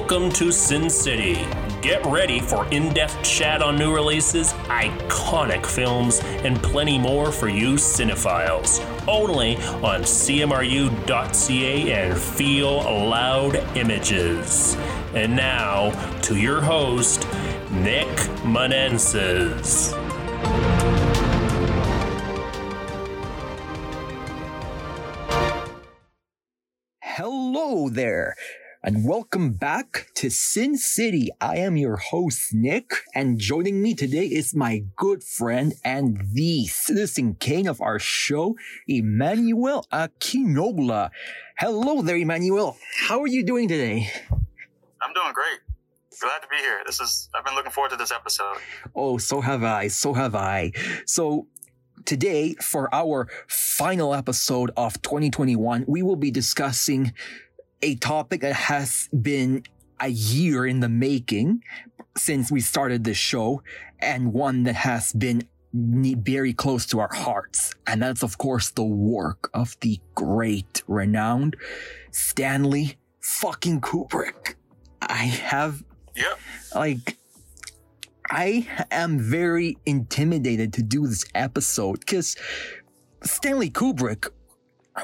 Welcome to Sin City. Get ready for in depth chat on new releases, iconic films, and plenty more for you cinephiles. Only on CMRU.ca and Feel Loud Images. And now, to your host, Nick Manenses. Hello there, and welcome back to Sin City. I am your host, Nick, and joining me today is my good friend and the citizen king of our show, Emmanuel Akinola. Hello there, Emmanuel. How are you doing today? I'm doing great. Glad to be here. This is I've been looking forward to this episode. Oh, so have I. So have I. So today, for our final episode of 2021, we will be discussing a topic that has been a year in the making since we started this show and one that has been very close to our hearts. And that's, of course, the work of the great, renowned Stanley fucking Kubrick. I have, Yep. like, I am very intimidated to do this episode because Stanley Kubrick,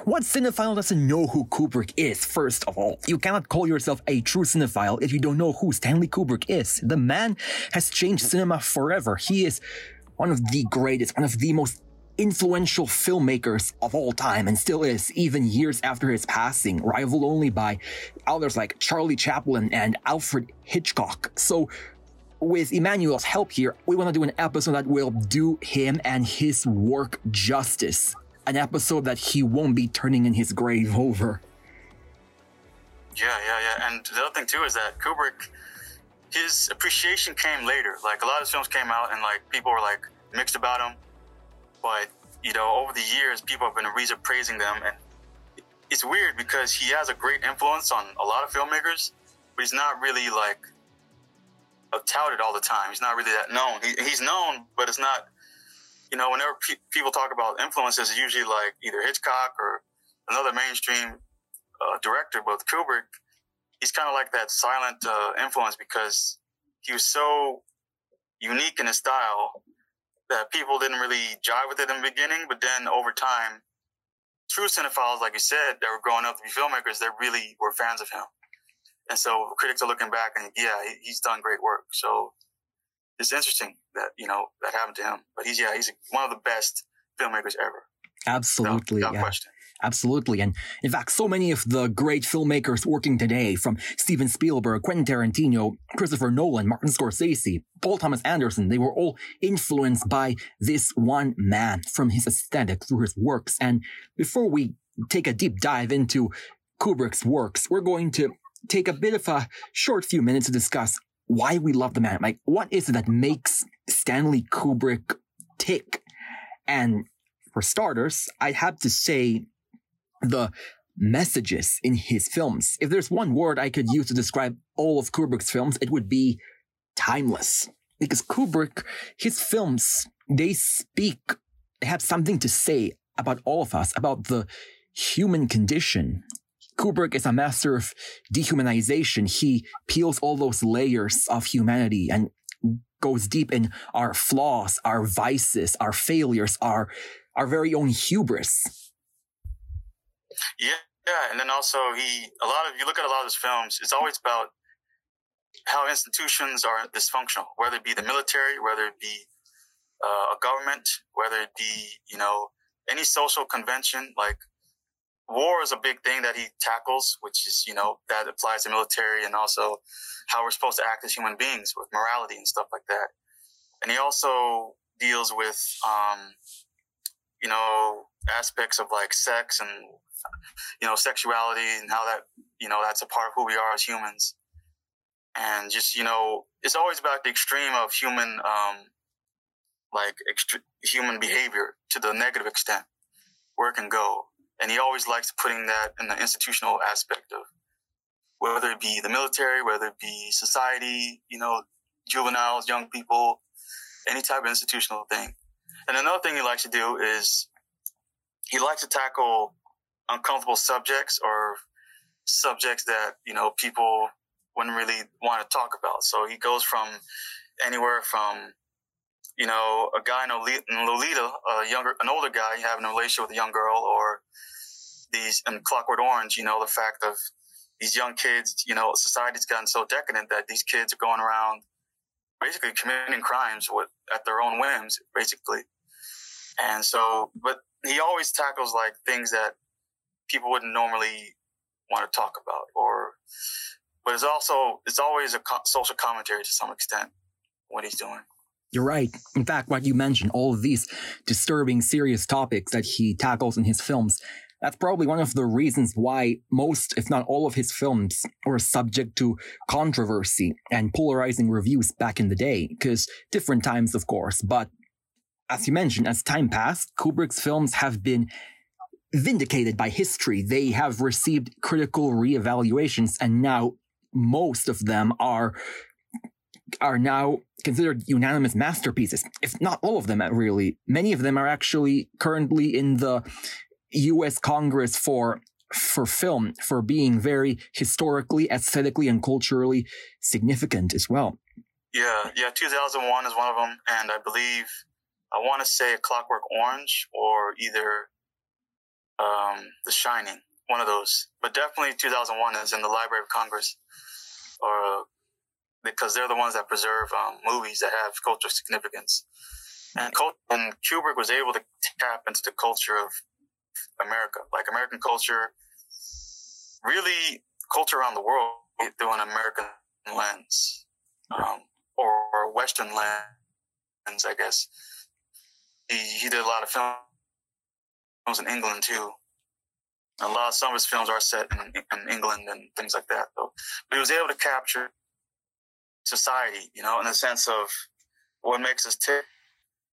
what cinephile doesn't know who Kubrick is, first of all? You cannot call yourself a true cinephile if you don't know who Stanley Kubrick is. The man has changed cinema forever. He is one of the greatest, one of the most influential filmmakers of all time and still is even years after his passing, rivaled only by others like Charlie Chaplin and Alfred Hitchcock. So with Emmanuel's help here, we want to do an episode that will do him and his work justice. An episode that he won't be turning in his grave over. Yeah, yeah, yeah. And the other thing too is that Kubrick, his appreciation came later. Like a lot of films came out and like people were like mixed about him, but you know over the years people have been reason praising them, and it's weird because he has a great influence on a lot of filmmakers, but he's not really like touted all the time. He's not really that known. He, he's known, but it's not. You know, whenever pe- people talk about influences, it's usually like either Hitchcock or another mainstream uh, director, but Kubrick, he's kind of like that silent uh, influence because he was so unique in his style that people didn't really jive with it in the beginning, but then over time, true cinephiles, like you said, that were growing up to be filmmakers, they really were fans of him. And so critics are looking back and yeah, he's done great work. So it's interesting that, you know, that happened to him. But he's, yeah, he's one of the best filmmakers ever. Absolutely. Without yeah. question. Absolutely. And in fact, so many of the great filmmakers working today, from Steven Spielberg, Quentin Tarantino, Christopher Nolan, Martin Scorsese, Paul Thomas Anderson, they were all influenced by this one man from his aesthetic through his works. And before we take a deep dive into Kubrick's works, we're going to take a bit of a short few minutes to discuss why we love the man. Like, what is it that makes Stanley Kubrick tick? And for starters, I have to say the messages in his films. If there's one word I could use to describe all of Kubrick's films, it would be timeless. Because Kubrick, his films, they speak, they have something to say about all of us, about the human condition. Kubrick is a master of dehumanization. He peels all those layers of humanity and goes deep in our flaws, our vices, our failures, our, our very own hubris. Yeah, yeah, and then also he a lot of you look at a lot of his films. It's always about how institutions are dysfunctional, whether it be the military, whether it be uh, a government, whether it be you know any social convention. Like war is a big thing that he tackles, which is you know that applies to military and also how we're supposed to act as human beings with morality and stuff like that. And he also deals with um, you know aspects of like sex and you know, sexuality and how that, you know, that's a part of who we are as humans. And just, you know, it's always about the extreme of human, um, like extre- human behavior to the negative extent where it can go. And he always likes putting that in the institutional aspect of whether it be the military, whether it be society, you know, juveniles, young people, any type of institutional thing. And another thing he likes to do is he likes to tackle uncomfortable subjects or subjects that you know people wouldn't really want to talk about. So he goes from anywhere from you know, a guy in Lolita, a younger, an older guy having a relationship with a young girl, or these in Clockwork Orange, you know, the fact of these young kids, you know, society's gotten so decadent that these kids are going around basically committing crimes with at their own whims, basically. And so, but he always tackles like things that people wouldn't normally want to talk about, or, but it's also it's always a co- social commentary to some extent what he's doing. You're right. In fact, what you mentioned, all of these disturbing, serious topics that he tackles in his films, that's probably one of the reasons why most, if not all of his films were subject to controversy and polarizing reviews back in the day, because different times, of course. But as you mentioned, as time passed, Kubrick's films have been vindicated by history. They have received critical reevaluations, and now most of them are are now considered unanimous masterpieces, if not all of them, really. Many of them are actually currently in the U.S. Congress for for film for being very historically, aesthetically, and culturally significant as well. Yeah, yeah. 2001 is one of them, and I believe I want to say a Clockwork Orange or either um, The Shining, one of those. But definitely 2001 is in the Library of Congress, or because they're the ones that preserve um, movies that have cultural significance. And, and Kubrick was able to tap into the culture of America, like American culture, really culture around the world through an American lens, um, or, or, Western lens, I guess. He, he did a lot of films in England too. A lot of some of his films are set in, in England and things like that. Though, but he was able to capture society, you know, in the sense of what makes us tick.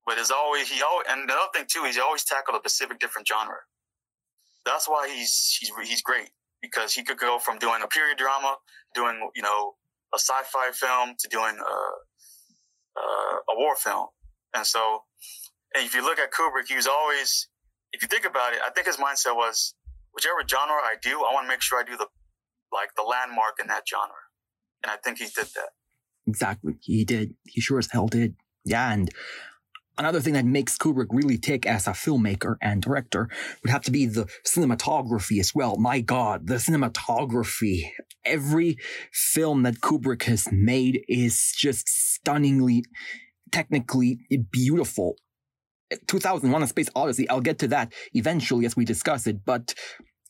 But there's always he always and the other thing too, he's always tackled a specific different genre. That's why he's he's he's great because he could go from doing a period drama, doing you know a sci-fi film to doing a a, war film, and so and if you look at Kubrick, he was always if you think about it, I think his mindset was whichever genre I do, I want to make sure I do the like the landmark in that genre, and I think he did that. Exactly. He did. He sure as hell did. Yeah. And another thing that makes Kubrick really tick as a filmmaker and director would have to be the cinematography as well. My God, the cinematography. Every film that Kubrick has made is just stunningly, technically beautiful. 2001 A Space Odyssey, I'll get to that eventually as we discuss it, but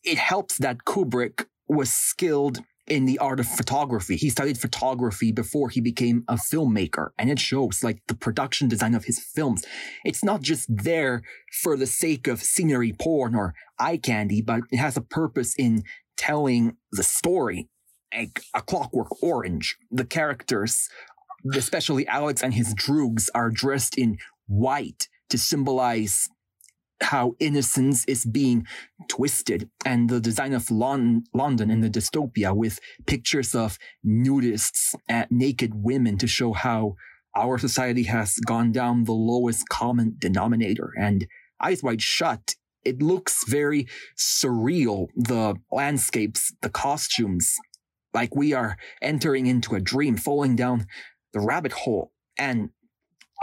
it helps that Kubrick was skilled in the art of photography. He studied photography before he became a filmmaker, and it shows like the production design of his films. It's not just there for the sake of scenery porn or eye candy, but it has a purpose in telling the story. Like a clockwork orange. The characters, especially Alex and his droogs, are dressed in white to symbolize how innocence is being twisted. And the design of Lon- London in the dystopia with pictures of nudists and naked women to show how our society has gone down the lowest common denominator and eyes wide shut. It looks very surreal the landscapes the costumes like we are entering into a dream falling down the rabbit hole. And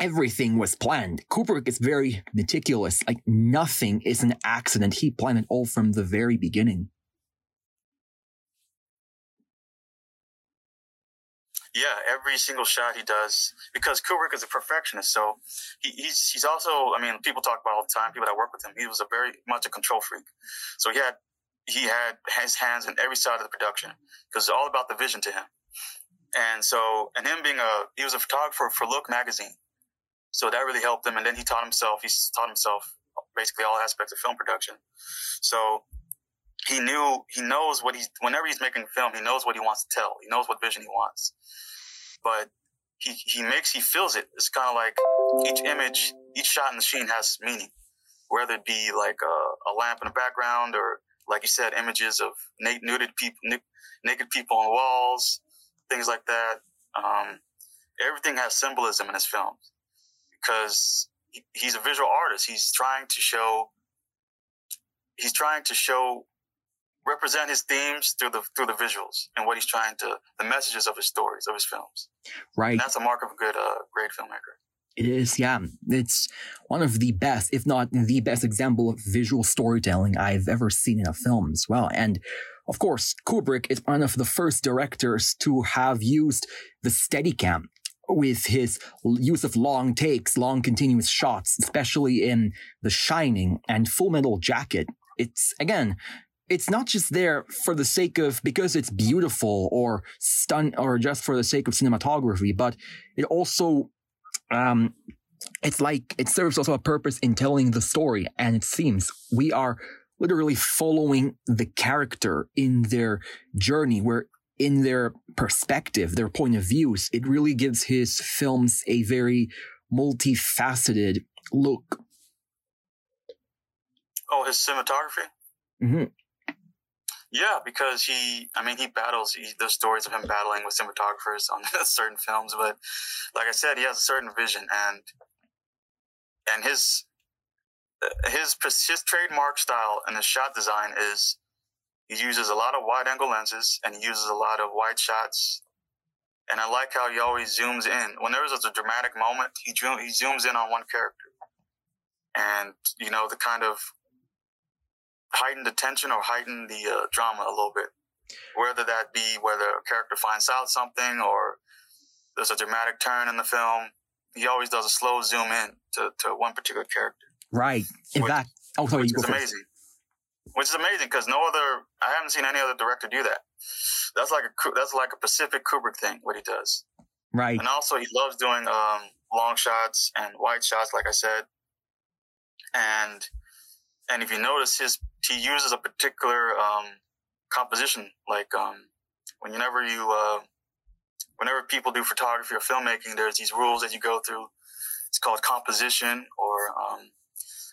everything was planned. Kubrick is very meticulous. Like nothing is an accident. He planned it all from the very beginning. Yeah, every single shot he does, because Kubrick is a perfectionist. So he, he's he's also, I mean, people talk about all the time. People that work with him, he was a very much a control freak. So he had he had his hands in every side of the production because it's all about the vision to him. And so, and him being a, he was a photographer for Look magazine. So that really helped him. And then he taught himself, he's taught himself basically all aspects of film production. So he knew, he knows what he's, whenever he's making a film, he knows what he wants to tell. He knows what vision he wants. But he, he makes, he feels it. It's kind of like each image, each shot in the scene has meaning, whether it be like a, a lamp in the background or, like you said, images of naked people, naked people on walls, things like that. Um, everything has symbolism in his films because he's a visual artist. He's trying to show he's trying to show represent his themes through the through the visuals and what he's trying to the messages of his stories of his films. Right. And that's a mark of a good uh, great filmmaker. It is, yeah. It's one of the best, if not the best example of visual storytelling I've ever seen in a film as well. And of course, Kubrick is one of the first directors to have used the Steadicam with his use of long takes, long continuous shots, especially in The Shining and Full Metal Jacket. It's again, it's not just there for the sake of because it's beautiful or stun or just for the sake of cinematography, but it also um it's like it serves also a purpose in telling the story and it seems we are literally following the character in their journey where in their perspective, their point of views, it really gives his films a very multifaceted look. Oh, his cinematography. Mm-hmm. Yeah, because he, I mean, he battles. He, there's stories of him battling with cinematographers on certain films, but like I said, he has a certain vision, and and his his his trademark style and his shot design is he uses a lot of wide angle lenses and he uses a lot of wide shots. And I like how he always zooms in. When there is a dramatic moment, he, he zooms in on one character. And, you know, the kind of heighten the tension or heighten the uh, drama a little bit. Whether that be whether a character finds out something or there's a dramatic turn in the film, he always does a slow zoom in to, to one particular character. Right. In which, fact, oh, sorry, which is amazing which is amazing because no other I haven't seen any other director do that. That's like a that's like a Pacific Kubrick thing what he does. Right. And also he loves doing um, long shots and wide shots, like I said. And and if you notice, his he uses a particular um, composition, like um, whenever you uh, whenever people do photography or filmmaking, there's these rules that you go through. It's called composition or um,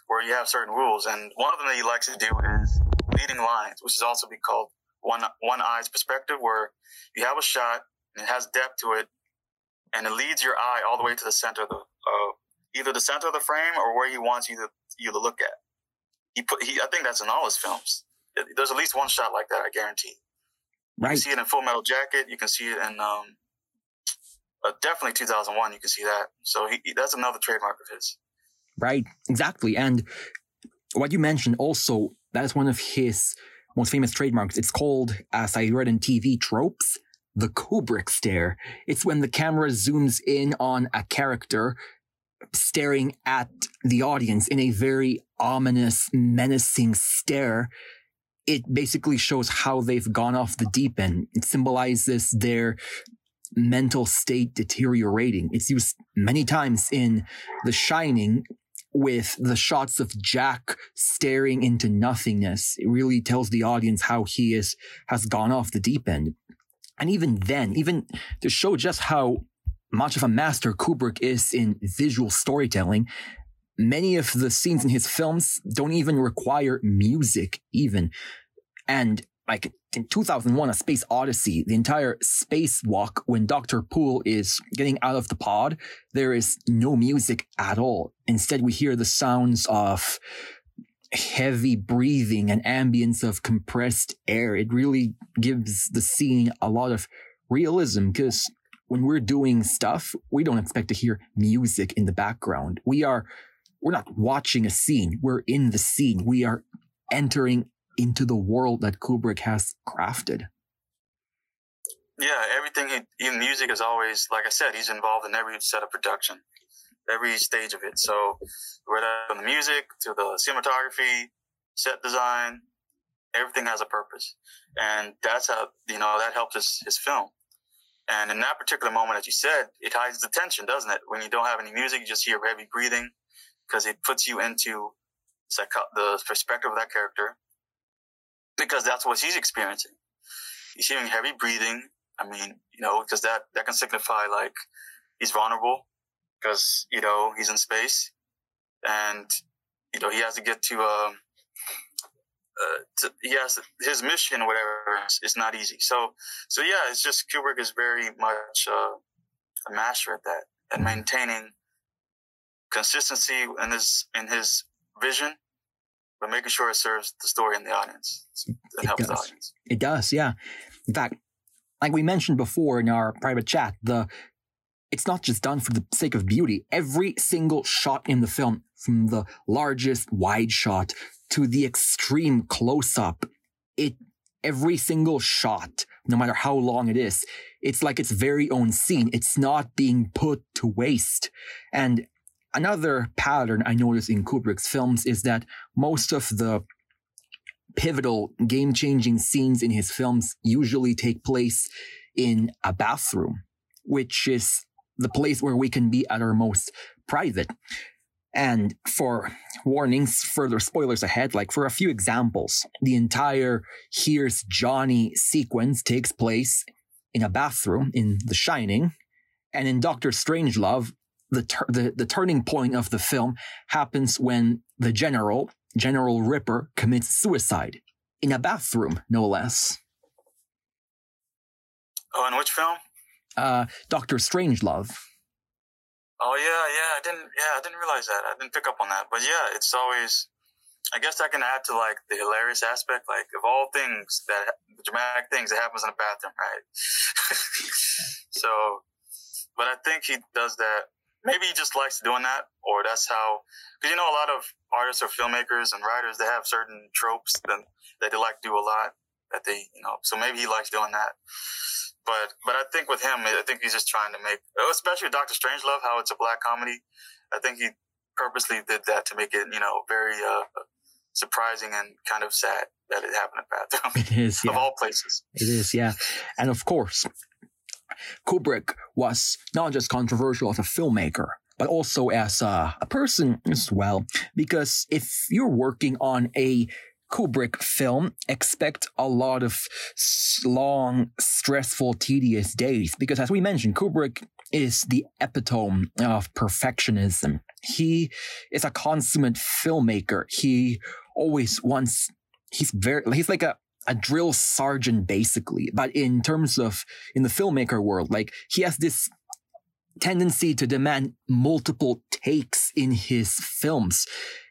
where you have certain rules. And one of them that he likes to do is leading lines, which is also be called one one eye's perspective, where you have a shot and it has depth to it, and it leads your eye all the way to the center of the uh, either the center of the frame or where he wants you to you to look at. He put he I think that's in all his films. There's at least one shot like that, I guarantee. Right. You see it in Full Metal Jacket. You can see it in um, uh, definitely 2001. You can see that. So he, that's another trademark of his. Right, exactly. And what you mentioned also, that is one of his most famous trademarks. It's called, as I read in TV tropes, the Kubrick stare. It's when the camera zooms in on a character staring at the audience in a very ominous, menacing stare. It basically shows how they've gone off the deep end. It symbolizes their mental state deteriorating. It's used many times in The Shining with the shots of Jack staring into nothingness. It really tells the audience how he is, has gone off the deep end. And even then, even to show just how much of a master Kubrick is in visual storytelling, many of the scenes in his films don't even require music, even. And like in 2001, A Space Odyssey, the entire spacewalk when Dr. Poole is getting out of the pod, there is no music at all. Instead, we hear the sounds of heavy breathing and ambience of compressed air. It really gives the scene a lot of realism because when we're doing stuff, we don't expect to hear music in the background. We are, we're not watching a scene. We're in the scene. We are entering into the world that Kubrick has crafted. Yeah, everything he, in music is always, like I said, he's involved in every set of production, every stage of it. So, whether from the music to the cinematography, set design, everything has a purpose. And that's how, you know, that helps his, his film. And in that particular moment, as you said, it hides the tension, doesn't it? When you don't have any music, you just hear heavy breathing because it puts you into the perspective of that character because that's what he's experiencing. He's hearing heavy breathing. I mean, you know, because that, that can signify like he's vulnerable because, you know, he's in space and, you know, he has to get to, um, uh, to, he has his mission, whatever, is, not easy. So, so yeah, it's just Kubrick is very much uh, a master at that and maintaining consistency in his in his vision but making sure it serves the story and the audience. It, helps does. the audience. It does, yeah. In fact, like we mentioned before in our private chat, the it's not just done for the sake of beauty. Every single shot in the film, from the largest wide shot to the extreme close up, it every single shot, no matter how long it is, it's like its very own scene. It's not being put to waste. And another pattern I notice in Kubrick's films is that most of the pivotal game changing scenes in his films usually take place in a bathroom, which is the place where we can be at our most private. And for warnings, further spoilers ahead, like for a few examples, the entire Here's Johnny sequence takes place in a bathroom in The Shining. And in Doctor Strangelove, the, tur- the, the turning point of the film happens when the general, General Ripper, commits suicide in a bathroom, no less. Oh, in which film? Uh, Doctor Strangelove. Oh yeah, yeah. I didn't. Yeah, I didn't realize that. I didn't pick up on that. But yeah, it's always. I guess I can add to like the hilarious aspect. Like of all things that dramatic things that happens in a bathroom, right? so, but I think he does that. Maybe he just likes doing that, or that's how. Because you know, a lot of artists or filmmakers and writers they have certain tropes that that they like to do a lot. That they, you know, so maybe he likes doing that. But but I think with him, I think he's just trying to make, especially Doctor Strangelove, how it's a black comedy. I think he purposely did that to make it, you know, very uh, surprising and kind of sad that it happened at bathroom. It is, yeah. of all places. It is, yeah. And of course, Kubrick was not just controversial as a filmmaker, but also as a, a person as well. Because if you're working on a Kubrick film, expect a lot of long, stressful, tedious days. Because as we mentioned, Kubrick is the epitome of perfectionism. He is a consummate filmmaker. He always wants, he's very, he's like a, a drill sergeant basically. But in terms of, in the filmmaker world, like he has this tendency to demand multiple takes in his films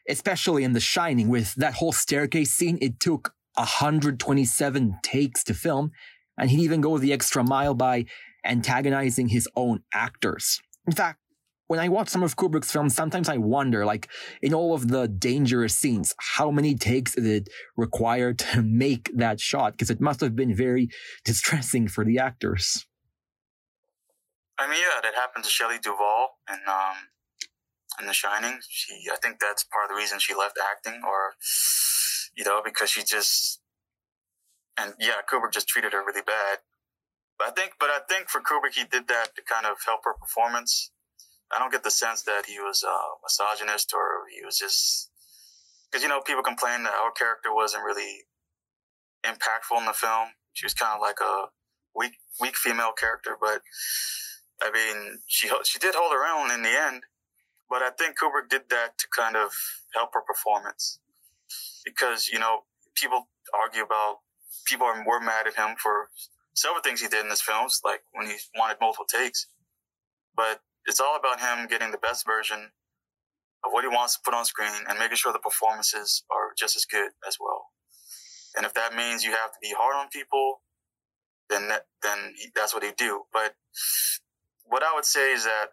especially in The Shining with that whole staircase scene. It took 127 takes to film, and he'd even go the extra mile by antagonizing his own actors. In fact, when I watch some of Kubrick's films, sometimes I wonder, like, in all of the dangerous scenes, how many takes did it require to make that shot? Because it must have been very distressing for the actors. I mean, yeah, that happened to Shelley Duvall and um, in The Shining. She, I think that's part of the reason she left acting, or you know, because she just and yeah, Kubrick just treated her really bad. But I think, but I think for Kubrick, he did that to kind of help her performance. I don't get the sense that he was a misogynist or he was just because you know people complain that her character wasn't really impactful in the film. She was kind of like a weak, weak female character, but I mean, she she did hold her own in the end. But I think Kubrick did that to kind of help her performance because, you know, people argue about, people are, were mad at him for several things he did in his films, like when he wanted multiple takes. But it's all about him getting the best version of what he wants to put on screen and making sure the performances are just as good as well. And if that means you have to be hard on people, then that, then he, that's what he do. But what I would say is that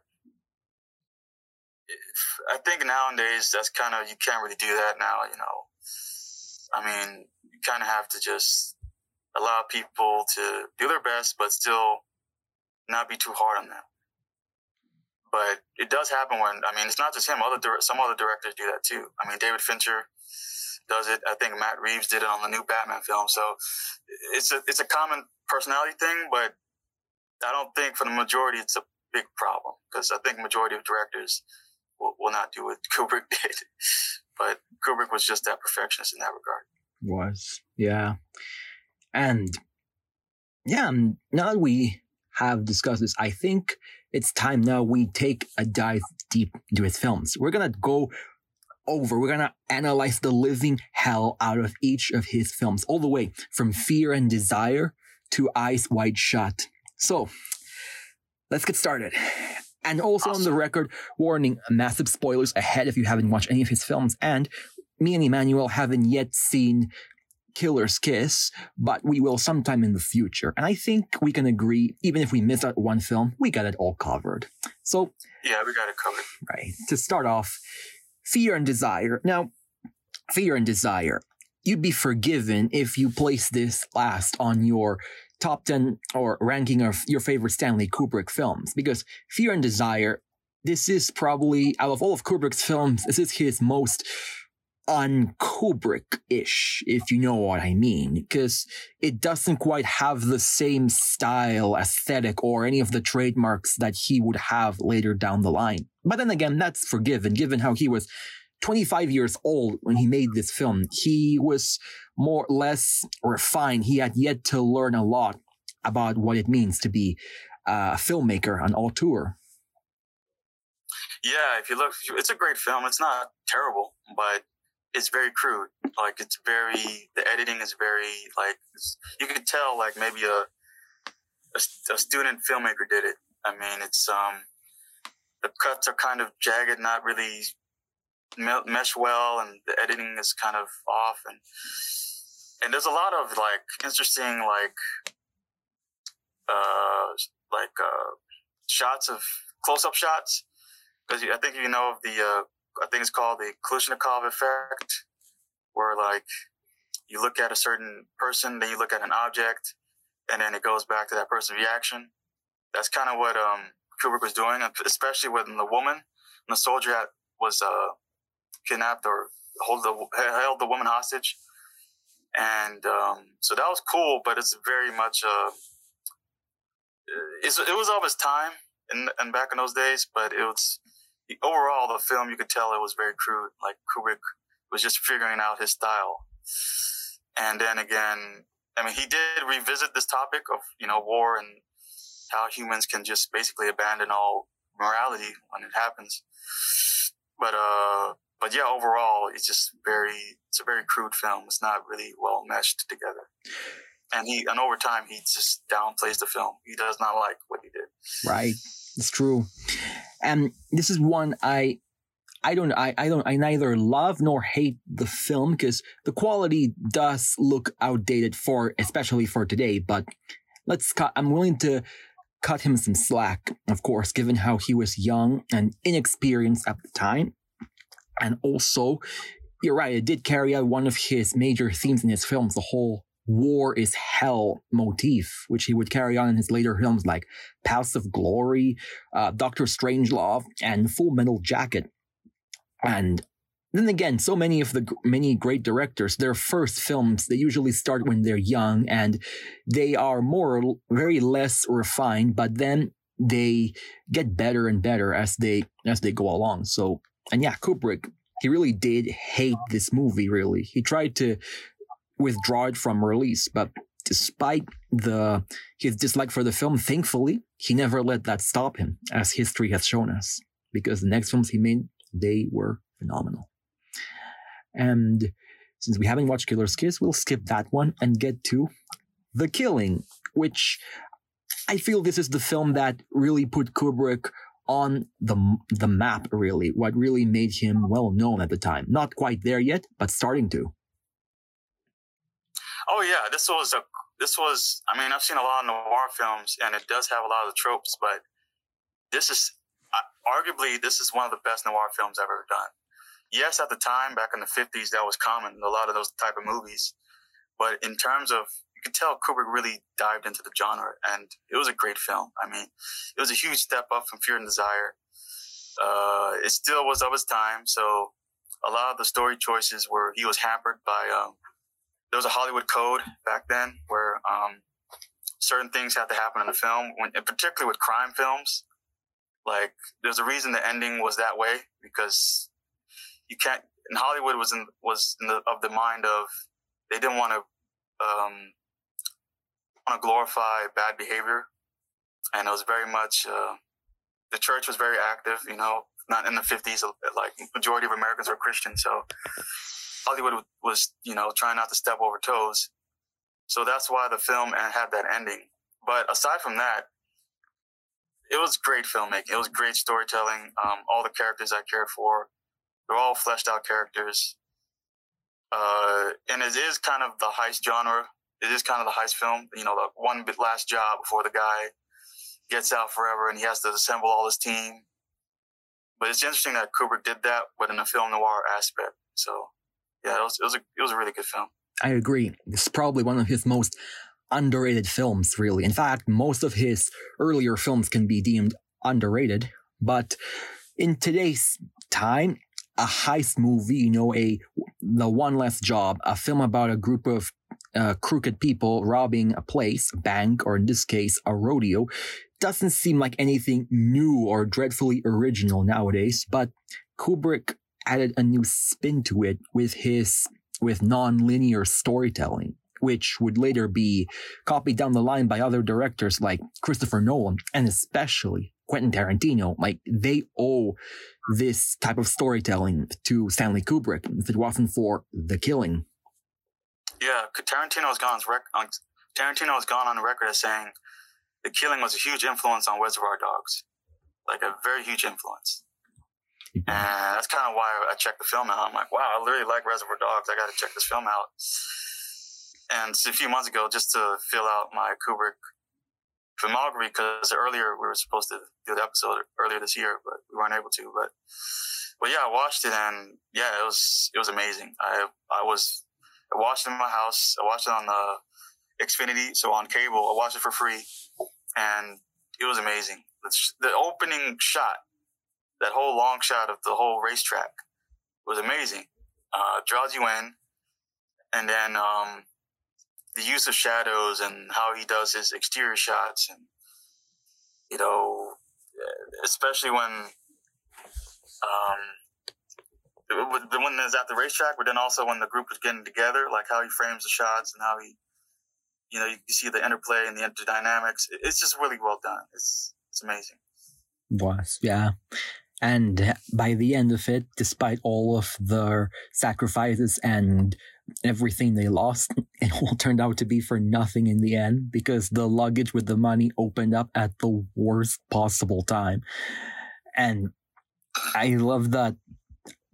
I think nowadays that's kind of you can't really do that now. You know, I mean, you kind of have to just allow people to do their best, but still not be too hard on them. But it does happen when I mean, it's not just him. Other some other directors do that too. I mean, David Fincher does it. I think Matt Reeves did it on the new Batman film. So it's a it's a common personality thing, but I don't think for the majority it's a big problem because I think majority of directors will, will not do what Kubrick did. But Kubrick was just that perfectionist in that regard. Was, yeah. And yeah, now that we have discussed this, I think it's time now we take a dive deep into his films. We're going to go over, we're going to analyze the living hell out of each of his films, all the way from Fear and Desire to Eyes Wide Shut. So let's get started. And also awesome. on the record, warning, massive spoilers ahead if you haven't watched any of his films. And me and Emmanuel haven't yet seen Killer's Kiss, but we will sometime in the future. And I think we can agree, even if we miss out one film, we got it all covered. So, yeah, we got it covered. Right. To start off, Fear and Desire. Now, Fear and Desire. You'd be forgiven if you place this last on your top 10 or ranking of your favorite Stanley Kubrick films because Fear and Desire, this is probably, out of all of Kubrick's films, this is his most un Kubrick ish, if you know what I mean, because it doesn't quite have the same style, aesthetic, or any of the trademarks that he would have later down the line. But then again, that's forgiven, given how he was 25 years old when he made this film. He was more or less refined. He had yet to learn a lot about what it means to be uh, a filmmaker on auteur. Yeah, if you look, it's a great film. It's not terrible, but it's very crude. Like it's very the editing is very like you could tell like maybe a, a, a student filmmaker did it. I mean, it's um the cuts are kind of jagged, not really mesh well, and the editing is kind of off, and and there's a lot of like interesting like uh like uh shots of close up shots because I think you know of the uh I think it's called the Kalashnikov effect, where like you look at a certain person, then you look at an object, and then it goes back to that person's reaction. That's kind of what um, Kubrick was doing, especially when the woman, the soldier had, was uh, kidnapped or hold the held the woman hostage, and um, so that was cool. But it's very much uh, it was of its time and and back in those days, but it was overall, the film, you could tell it was very crude. Like Kubrick was just figuring out his style. And then again, I mean, he did revisit this topic of, you know, war and how humans can just basically abandon all morality when it happens. But, uh, but yeah, overall, it's just very, it's a very crude film. It's not really well meshed together. And he, and over time, he just downplays the film. He does not like what he did. Right. It's true. And this is one I I don't I, I don't I neither love nor hate the film because the quality does look outdated for especially for today, but let's cut I'm willing to cut him some slack, of course, given how he was young and inexperienced at the time. And also, you're right, it did carry out one of his major themes in his films, the whole war is hell motif, which he would carry on in his later films like Paths of Glory, uh, Doctor Strangelove, and Full Metal Jacket. And then again, so many of the many great directors, their first films, they usually start when they're young and they are more, very less refined, but then they get better and better as they, as they go along. So, and yeah, Kubrick, he really did hate this movie, really. He tried to withdraw it from release. But despite the his dislike for the film, thankfully, he never let that stop him, as history has shown us. Because the next films he made, they were phenomenal. And since we haven't watched Killer's Kiss, we'll skip that one and get to The Killing, which I feel this is the film that really put Kubrick on the the map really what really made him well known at the time not quite there yet but starting to Oh yeah, this was a this was. I mean, I've seen a lot of noir films, and it does have a lot of the tropes, but this is uh, arguably this is one of the best noir films I've ever done. Yes, at the time back in the fifties, that was common. A lot of those type of movies, but in terms of you could tell Kubrick really dived into the genre, and it was a great film. I mean, it was a huge step up from Fear and Desire. Uh, it still was of its time, so a lot of the story choices were he was hampered by um, there was a Hollywood code back then where um, certain things had to happen in the film, when, particularly with crime films. Like, there's a reason the ending was that way because you can't. And Hollywood was in was in the, of the mind of they didn't want to um, want to glorify bad behavior, and it was very much uh, the church was very active. You know, not in the 50s. Like majority of Americans were Christian, so Hollywood was, you know, trying not to step over toes. So that's why the film had that ending. But aside from that, it was great filmmaking. It was great storytelling. Um, all the characters I cared for, they're all fleshed out characters. Uh, and it is kind of the heist genre. It is kind of the heist film. You know, the one last job before the guy gets out forever and he has to assemble all his team. But it's interesting that Kubrick did that, but in a film noir aspect. So, yeah, it was, it was a it was a really good film. I agree. It's probably one of his most underrated films, really. In fact, most of his earlier films can be deemed underrated. But in today's time, a heist movie, you know, a the one less job, a film about a group of uh, crooked people robbing a place, a bank, or in this case, a rodeo, doesn't seem like anything new or dreadfully original nowadays. But Kubrick added a new spin to it with his with non-linear storytelling which would later be copied down the line by other directors like Christopher Nolan and especially Quentin Tarantino. Like they owe this type of storytelling to Stanley Kubrick if it wasn't for The Killing. Yeah, Tarantino has gone on Tarantino has gone on record as saying The Killing was a huge influence on Reservoir Dogs, like a very huge influence. And that's kind of why I checked the film out. I'm like, wow, I really like Reservoir Dogs. I got to check this film out. And a few months ago, just to fill out my Kubrick filmography, because earlier we were supposed to do the episode earlier this year, but we weren't able to. But, but yeah, I watched it, and yeah, it was it was amazing. I I was I watched it in my house. I watched it on the Xfinity, so on cable. I watched it for free, and it was amazing. The opening shot, that whole long shot of the whole racetrack, was amazing. Uh, draws you in, and then um, the use of shadows and how he does his exterior shots and you know especially when um when it's at the racetrack but then also when the group is getting together like how he frames the shots and how he you know you, see the interplay and the interdynamics. It's just really well done. It's it's amazing. Was yeah and by the end of it despite all of the sacrifices and everything they lost, it all turned out to be for nothing in the end because the luggage with the money opened up at the worst possible time. And I love that.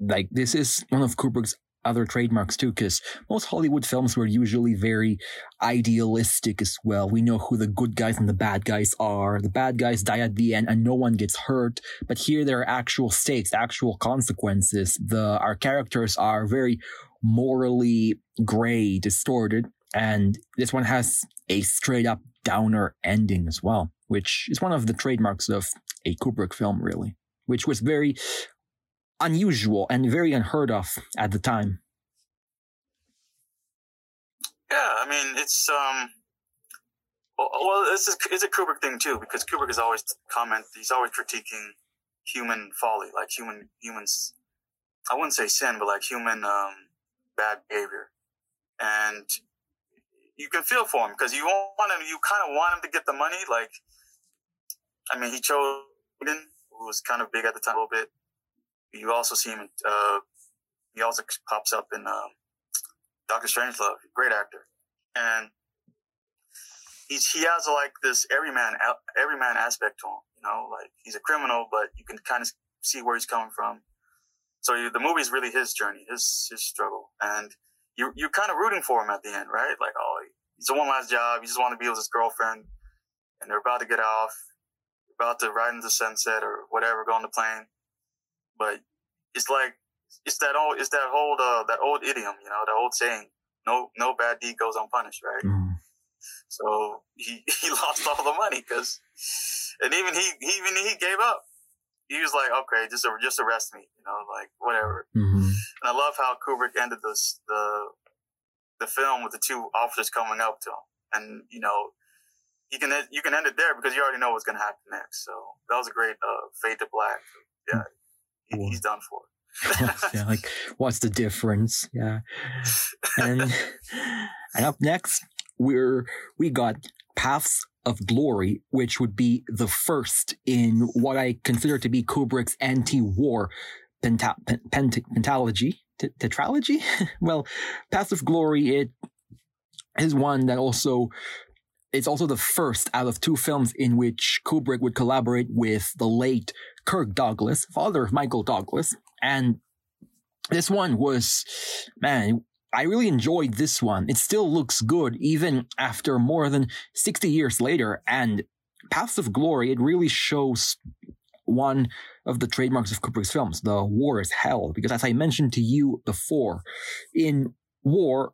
Like, this is one of Kubrick's other trademarks too, because most Hollywood films were usually very idealistic as well. We know who the good guys and the bad guys are. The bad guys die at the end and no one gets hurt. But here there are actual stakes, actual consequences. The, our characters are very morally gray, distorted. And this one has a straight up downer ending as well, which is one of the trademarks of a Kubrick film, really, which was very unusual and very unheard of at the time. Yeah, I mean, it's, um, well, this is, it's a Kubrick thing too, because Kubrick is always comment, he's always critiquing human folly, like human, humans, I wouldn't say sin, but like human, um, bad behavior. And you can feel for him because you want him, you kind of want him to get the money. Like, I mean, he chose who was kind of big at the time a little bit. You also see him, uh, he also pops up in, um, Doctor Strangelove, great actor. And he's, he has like this everyman, everyman aspect to him, you know, like he's a criminal, but you can kind of see where he's coming from. So you, the movie is really his journey, his his struggle, and you you're kind of rooting for him at the end, right? Like, oh, he's a one last job. He just want to be with his girlfriend, and they're about to get off, about to ride into sunset or whatever, go on the plane. But it's like it's that old it's that old uh, that old idiom, you know, the old saying, no no bad deed goes unpunished, right? Mm. So he he lost all the money because, and even he, he even he gave up he was like, okay, just just arrest me, you know, like whatever. Mm-hmm. And I love how Kubrick ended this the the film with the two officers coming up to him, and you know, you can you can end it there because you already know what's going to happen next. So that was a great uh, fade to black. Yeah, he's done for. yeah, like what's the difference? Yeah, and and up next we're we got Paths of Glory, which would be the first in what I consider to be Kubrick's anti-war penta- pent- pentalogy, t- tetralogy. well, Paths of Glory it is one that also it's also the first out of two films in which Kubrick would collaborate with the late Kirk Douglas, father of Michael Douglas, and this one was man I really enjoyed this one. It still looks good even after more than 60 years later. And Paths of Glory, it really shows one of the trademarks of Kubrick's films. The war is hell. Because as I mentioned to you before, in war,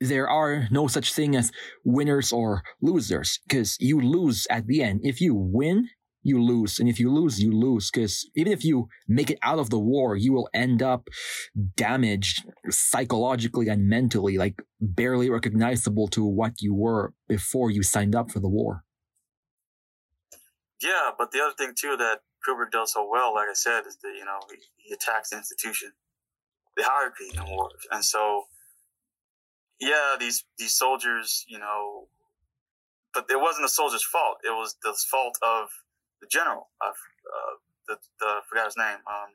there are no such thing as winners or losers because you lose at the end. If you win, you lose. And if you lose, you lose. Because even if you make it out of the war, you will end up damaged psychologically and mentally, like barely recognizable to what you were before you signed up for the war. Yeah, but the other thing too that Kubrick does so well, like I said, is that you know he, he attacks the institution, the hierarchy in wars, and so yeah, these these soldiers, you know, but it wasn't the soldiers' fault. It was the fault of the general, uh, the, the I forgot his name, um,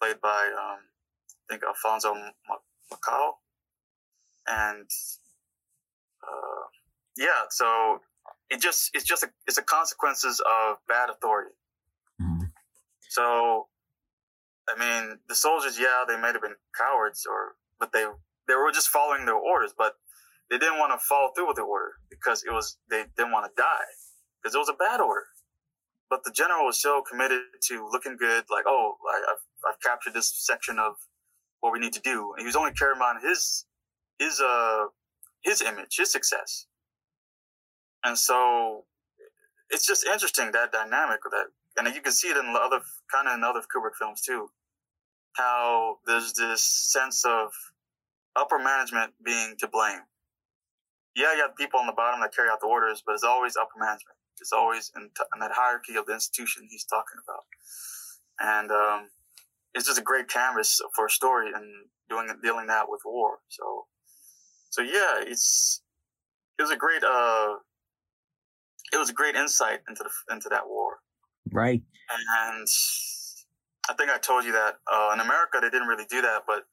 played by um, I think Alfonso Macau, and uh, yeah, so it just it's just a, it's the consequences of bad authority. Mm-hmm. So, I mean, the soldiers, yeah, they might have been cowards, or but they they were just following their orders, but they didn't want to follow through with the order because it was they didn't want to die because it was a bad order. But the general was so committed to looking good, like, oh, I've, I've captured this section of what we need to do. And he was only caring about his, his, uh, his image, his success. And so it's just interesting that dynamic that, and you can see it in other, kind of in other Kubrick films too, how there's this sense of upper management being to blame. Yeah, you have people on the bottom that carry out the orders, but it's always upper management. It's always in, t- in that hierarchy of the institution he's talking about. And um, it's just a great canvas for a story and doing dealing that with war. So, so yeah, it's it was a great uh, it was a great insight into the into that war. Right. And I think I told you that uh, in America they didn't really do that, but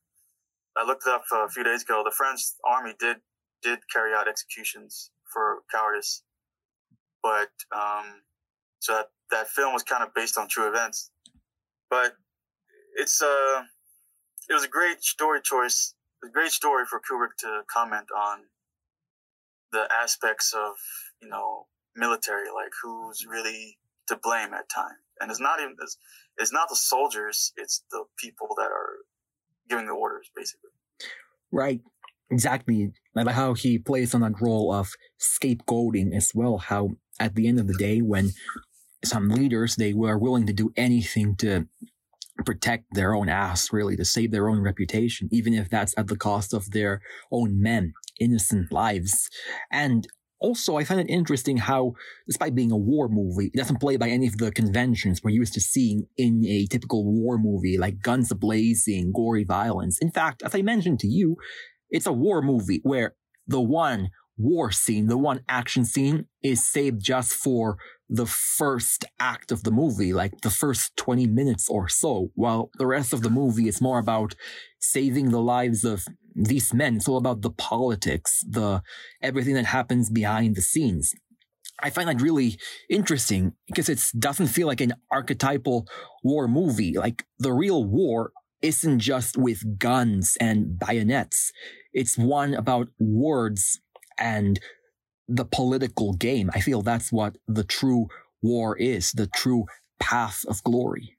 I looked it up a few days ago. The French army did did carry out executions for cowardice but um, so that that film was kind of based on true events. But it's uh, it was a great story choice, a great story for Kubrick to comment on the aspects of you know military, like who's really to blame at time, and it's not even it's, it's not the soldiers, it's the people that are giving the orders, basically. Right. Exactly. Like how he plays on that role of scapegoating as well. How at the end of the day, when some leaders, they were willing to do anything to protect their own ass, really, to save their own reputation, even if that's at the cost of their own men, innocent lives. And also, I find it interesting how, despite being a war movie, it doesn't play by any of the conventions we're used to seeing in a typical war movie, like guns blazing, gory violence. In fact, as I mentioned to you, it's a war movie where the one war scene, the one action scene is saved just for the first act of the movie, like the first 20 minutes or so, while the rest of the movie is more about saving the lives of these men. It's all about the politics, the everything that happens behind the scenes. I find that really interesting because it doesn't feel like an archetypal war movie. Like the real war isn't just with guns and bayonets. It's one about words and the political game. I feel that's what the true war is, the true path of glory.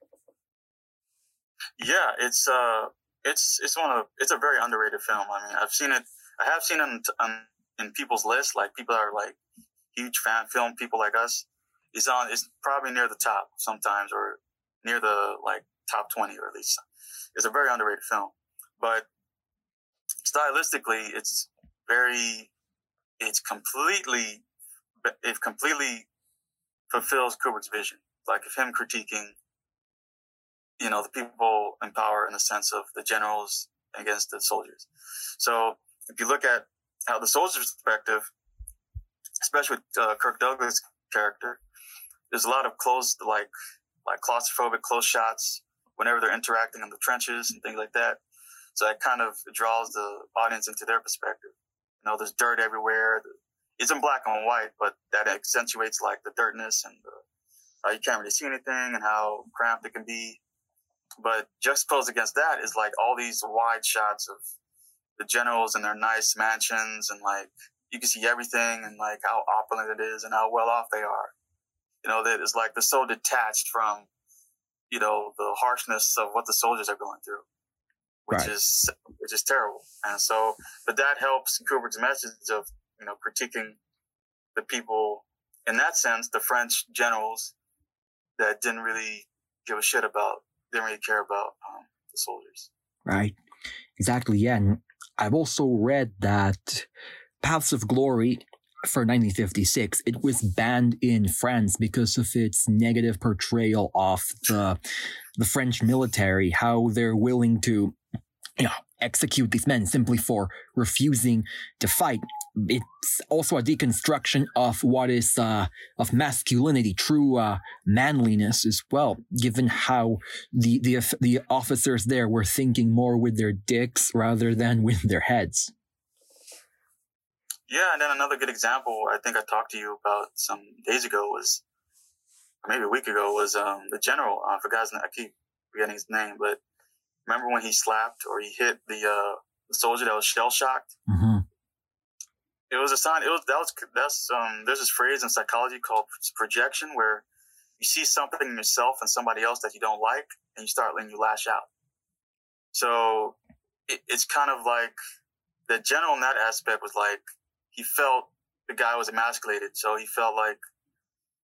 Yeah, it's uh, it's it's one of it's a very underrated film. I mean, I've seen it. I have seen it in, in, in people's lists, like people that are like huge fan film people like us. It's on. It's probably near the top sometimes, or near the like top twenty, or at least. It's a very underrated film, but stylistically, it's very it's completely it completely fulfills Kubrick's vision. Like of him critiquing, you know, the people in power in the sense of the generals against the soldiers. So if you look at how the soldiers' perspective, especially with uh, Kirk Douglas' character, there's a lot of close, like like claustrophobic close shots whenever they're interacting in the trenches and things like that. So that kind of draws the audience into their perspective know, there's dirt everywhere. It's in black and white, but that accentuates like the dirtness and the, uh, you can't really see anything and how cramped it can be. But juxtaposed against that is like all these wide shots of the generals in their nice mansions and like you can see everything and like how opulent it is and how well off they are. You know, that is like they're so detached from, you know, the harshness of what the soldiers are going through, which right. is which is terrible. And so, but that helps Kubrick's message of you know critiquing the people in that sense, the French generals that didn't really give a shit about, didn't really care about um, the soldiers. Right. Exactly. Yeah. And I've also read that Paths of Glory for 1956, it was banned in France because of its negative portrayal of the the French military, how they're willing to you know, execute these men simply for refusing to fight. It's also a deconstruction of what is uh, of masculinity, true uh, manliness as well. Given how the the the officers there were thinking more with their dicks rather than with their heads. Yeah, and then another good example I think I talked to you about some days ago was, maybe a week ago, was um, the general. I forgot. I keep forgetting his name, but remember when he slapped or he hit the, uh, the soldier that was shell shocked? Mm-hmm. It was a sign. It was that was that's um. There's this phrase in psychology called projection, where you see something in yourself and somebody else that you don't like, and you start letting you lash out. So it, it's kind of like the general in that aspect was like he felt the guy was emasculated, so he felt like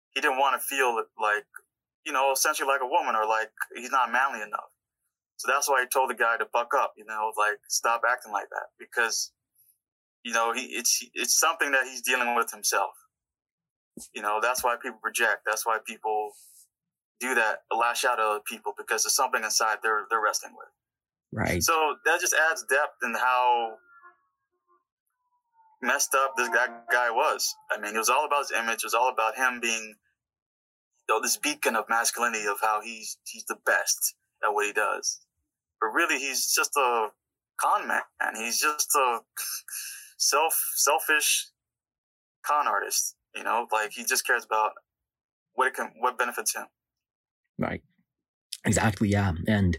he didn't want to feel like you know essentially like a woman or like he's not manly enough. So that's why he told the guy to buck up, you know, like stop acting like that because, you know, he it's it's something that he's dealing with himself. You know, that's why people project. That's why people do that, lash out at other people because there's something inside they're they're wrestling with. Right. So that just adds depth in how messed up this guy, guy was. I mean, it was all about his image. It was all about him being, you know, this beacon of masculinity of how he's he's the best at what he does but really he's just a con man. and He's just a self selfish con artist. You know, like he just cares about what it can, what benefits him. Right. Exactly. Yeah. And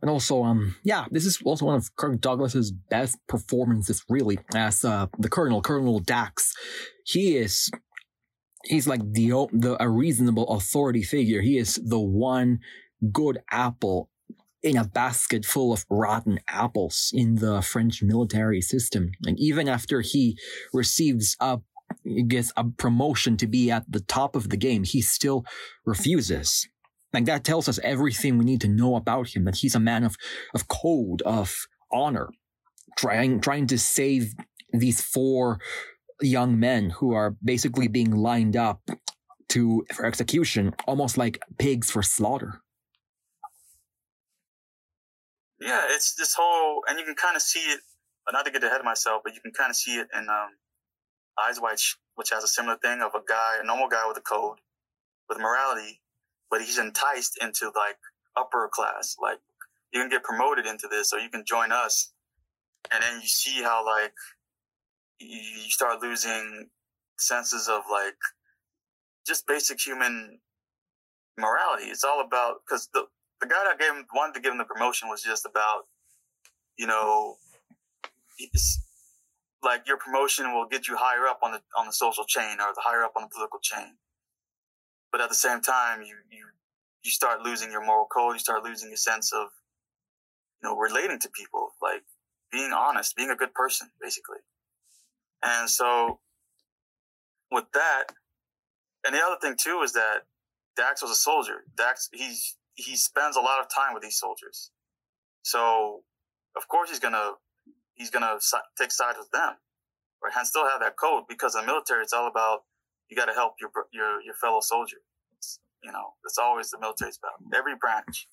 and also, um, yeah, this is also one of Kirk Douglas's best performances, really, as uh, the Colonel, Colonel Dax. He is, he's like the the a reasonable authority figure. He is the one good apple in a basket full of rotten apples in the French military system. And even after he receives a gets a promotion to be at the top of the game, he still refuses. Like that tells us everything we need to know about him, that he's a man of, of code, of honor, trying, trying to save these four young men who are basically being lined up to, for execution, almost like pigs for slaughter yeah, it's this whole, and you can kind of see it. Not to get ahead of myself, but you can kind of see it in um, Eyes Wide, which has a similar thing of a guy, a normal guy with a code, with morality, but he's enticed into like upper class. Like you can get promoted into this, or you can join us, and then you see how like you start losing senses of like just basic human morality. It's all about because the the guy that gave him wanted to give him the promotion was just about, you know, it's like your promotion will get you higher up on the on the social chain or the higher up on the political chain. But at the same time, you you you start losing your moral code. You start losing your sense of, you know, relating to people, like being honest, being a good person, basically. And so, with that, and the other thing too is that Dax was a soldier. Dax, he's he spends a lot of time with these soldiers. So, of course, he's gonna he's gonna take sides with them, right? And still have that code because the military, it's all about you got to help your your your fellow soldier. It's, you know, that's always the military's about every branch,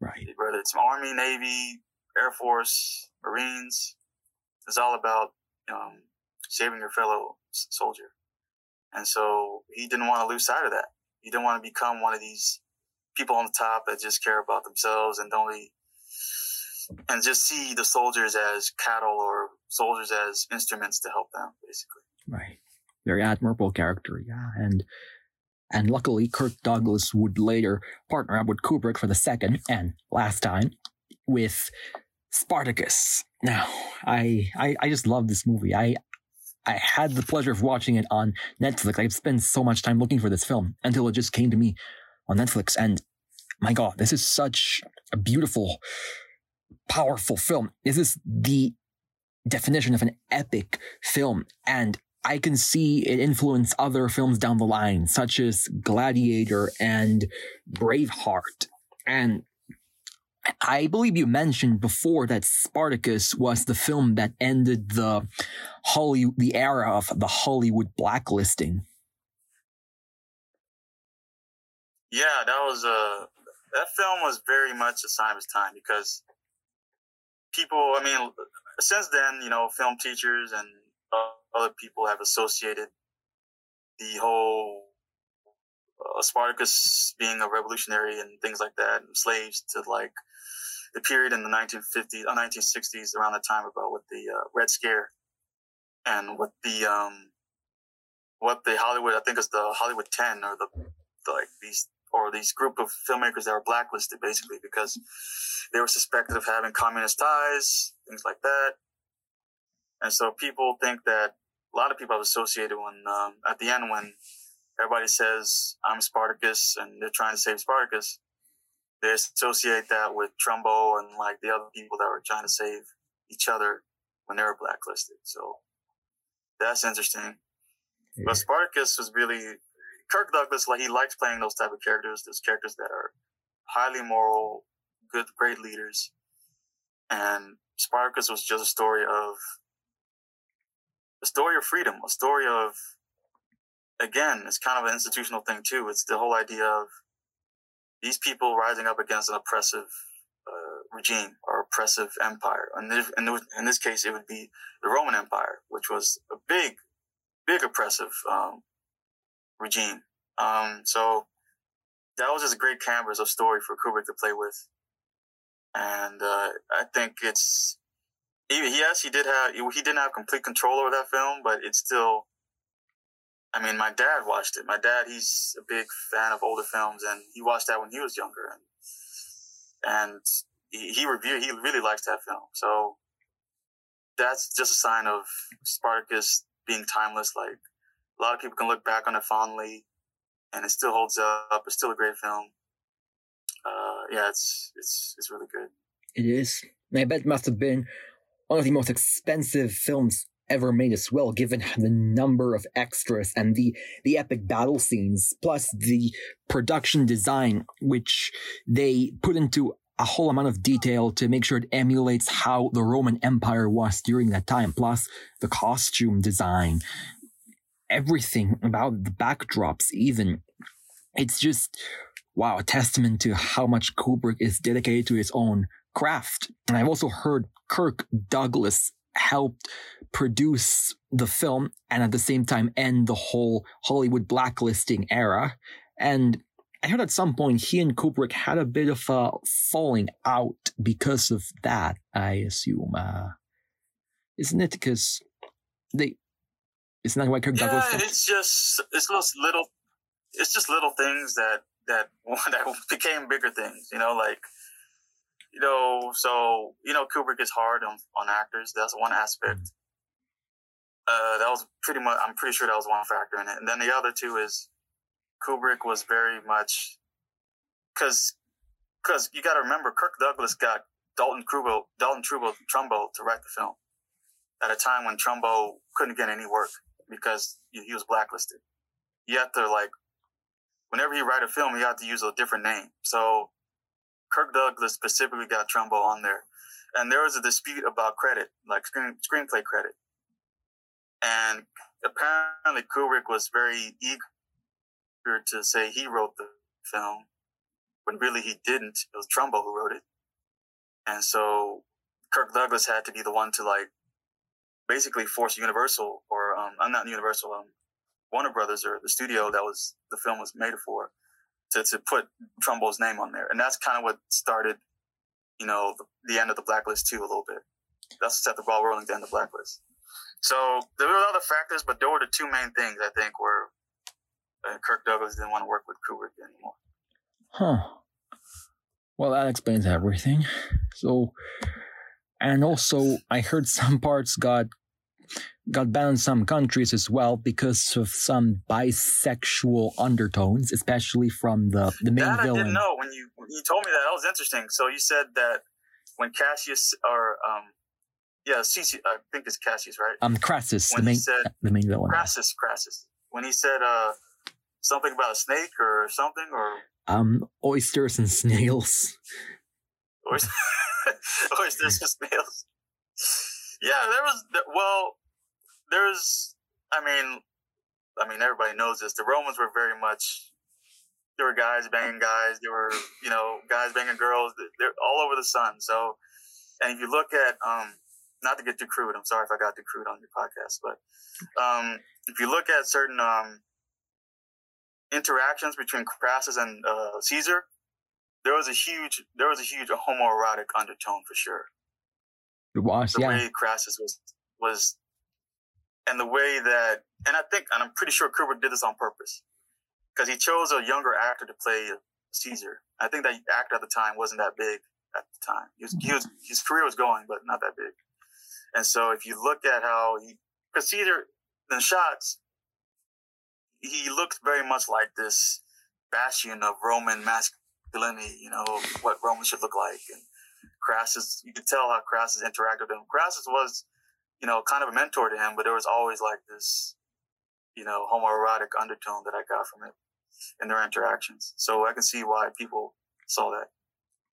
right? Whether it's Army, Navy, Air Force, Marines, it's all about um, saving your fellow soldier. And so he didn't want to lose sight of that. He didn't want to become one of these people on the top that just care about themselves and don't and just see the soldiers as cattle or soldiers as instruments to help them, basically. Right. Very admirable character, yeah. And and luckily Kirk Douglas would later partner up with Kubrick for the second and last time with Spartacus. Now, I, I I just love this movie. I I had the pleasure of watching it on Netflix. I've spent so much time looking for this film until it just came to me on Netflix. And my God, this is such a beautiful, powerful film. This is the definition of an epic film. And I can see it influence other films down the line, such as Gladiator and Braveheart. And I believe you mentioned before that Spartacus was the film that ended the Hollywood, the era of the Hollywood blacklisting. Yeah, that was a uh, that film was very much a sign of its time because people, I mean, since then, you know, film teachers and other people have associated the whole uh, Spartacus being a revolutionary and things like that, and slaves to like the period in the 1950s, uh, 1960s, around the time about with the uh, Red Scare and what the um, what the Hollywood, I think it's the Hollywood 10 or the, the like these or these group of filmmakers that were blacklisted basically because they were suspected of having communist ties, things like that. And so people think that a lot of people have associated when um, at the end when everybody says I'm Spartacus and they're trying to save Spartacus, they associate that with Trumbo and like the other people that were trying to save each other when they were blacklisted. So that's interesting. But Spartacus was really Kirk Douglas. Like he likes playing those type of characters. Those characters that are highly moral, good, great leaders. And Spartacus was just a story of a story of freedom, a story of again, it's kind of an institutional thing too. It's the whole idea of these people rising up against an oppressive uh, regime or oppressive empire. And if, in this case, it would be the Roman Empire, which was a big, big oppressive um, regime. Um, so that was just a great canvas of story for Kubrick to play with. And uh, I think it's yes, he did have he didn't have complete control over that film, but it's still I mean, my dad watched it. My dad, he's a big fan of older films, and he watched that when he was younger, and and he, he reviewed. He really likes that film. So that's just a sign of Spartacus being timeless. Like a lot of people can look back on it fondly, and it still holds up. It's still a great film. Uh, yeah, it's it's it's really good. It is. I bet it must have been one of the most expensive films ever made as well, given the number of extras and the, the epic battle scenes, plus the production design, which they put into a whole amount of detail to make sure it emulates how the Roman Empire was during that time, plus the costume design, everything about the backdrops, even. It's just, wow, a testament to how much Kubrick is dedicated to his own craft. And I've also heard Kirk Douglas helped produce the film and at the same time end the whole Hollywood blacklisting era. And I heard at some point he and Kubrick had a bit of a falling out because of that, I assume. Uh, isn't it? Because they, isn't that why Kirk yeah, Douglas? It's just, it's those little, it's just little things that, that, that became bigger things, you know, like, you know, so you know, Kubrick is hard on on actors. That's one aspect. Uh, that was pretty much. I'm pretty sure that was one factor in it. And then the other two is Kubrick was very much because because you got to remember Kirk Douglas got Dalton Trumbo Dalton Trumbo Trumbo to write the film at a time when Trumbo couldn't get any work because he was blacklisted. You have to like whenever you write a film, you have to use a different name. So Kirk Douglas specifically got Trumbo on there. And there was a dispute about credit, like screen, screenplay credit. And apparently Kubrick was very eager to say he wrote the film, when really he didn't. It was Trumbo who wrote it. And so Kirk Douglas had to be the one to like basically force Universal or um, I'm not Universal, um, Warner Brothers or the studio that was the film was made for to, to put Trumbo's name on there. And that's kind of what started, you know, the, the, end of the blacklist too, a little bit. That's set the ball rolling to end the blacklist. So there were other factors, but those were the two main things I think were uh, Kirk Douglas didn't want to work with Kubrick anymore. Huh. Well, that explains everything. So, and also I heard some parts got got banned in some countries as well because of some bisexual undertones, especially from the the main that villain. I didn't know when you when you told me that. That was interesting. So you said that when Cassius or um yeah, Cece, I think it's Cassius, right? Um, Crassus, When the main said- the main villain. Crassus, Crassus. When he said uh something about a snake or something or Um, oysters and snails. oysters and snails. Yeah, there was well, there's. I mean, I mean, everybody knows this. The Romans were very much. There were guys banging guys. There were you know guys banging girls. They're all over the sun. So, and if you look at um, not to get too crude. I'm sorry if I got too crude on your podcast, but um, if you look at certain um interactions between Crassus and uh, Caesar, there was a huge there was a huge homoerotic undertone for sure It was, the yeah. way Crassus was was, and the way that, and I think, and I'm pretty sure Kubrick did this on purpose, because he chose a younger actor to play Caesar. I think that actor at the time wasn't that big at the time. He was, he was mm-hmm. his career was going, but not that big. And so, if you look at how he, because Caesar in the shots, he looked very much like this bastion of Roman masculinity. You know what Romans should look like, and Crassus, you could tell how Crassus interacted with him. Crassus was, you know, kind of a mentor to him, but there was always like this, you know, homoerotic undertone that I got from it in their interactions. So I can see why people saw that.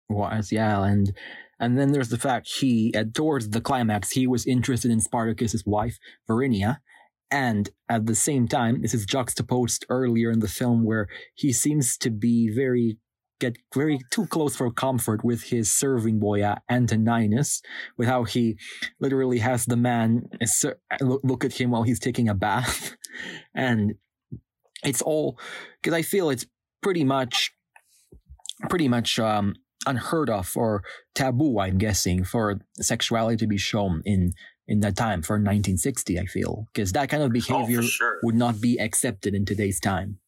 was yeah and and then there's the fact he at towards the climax he was interested in spartacus's wife Varinia and at the same time this is juxtaposed earlier in the film where he seems to be very get very too close for comfort with his serving boy uh, antoninus with how he literally has the man look look at him while he's taking a bath and it's all because i feel it's pretty much pretty much um unheard of or taboo, I'm guessing, for sexuality to be shown in in that time for 1960. I feel because that kind of behavior oh, sure. would not be accepted in today's time.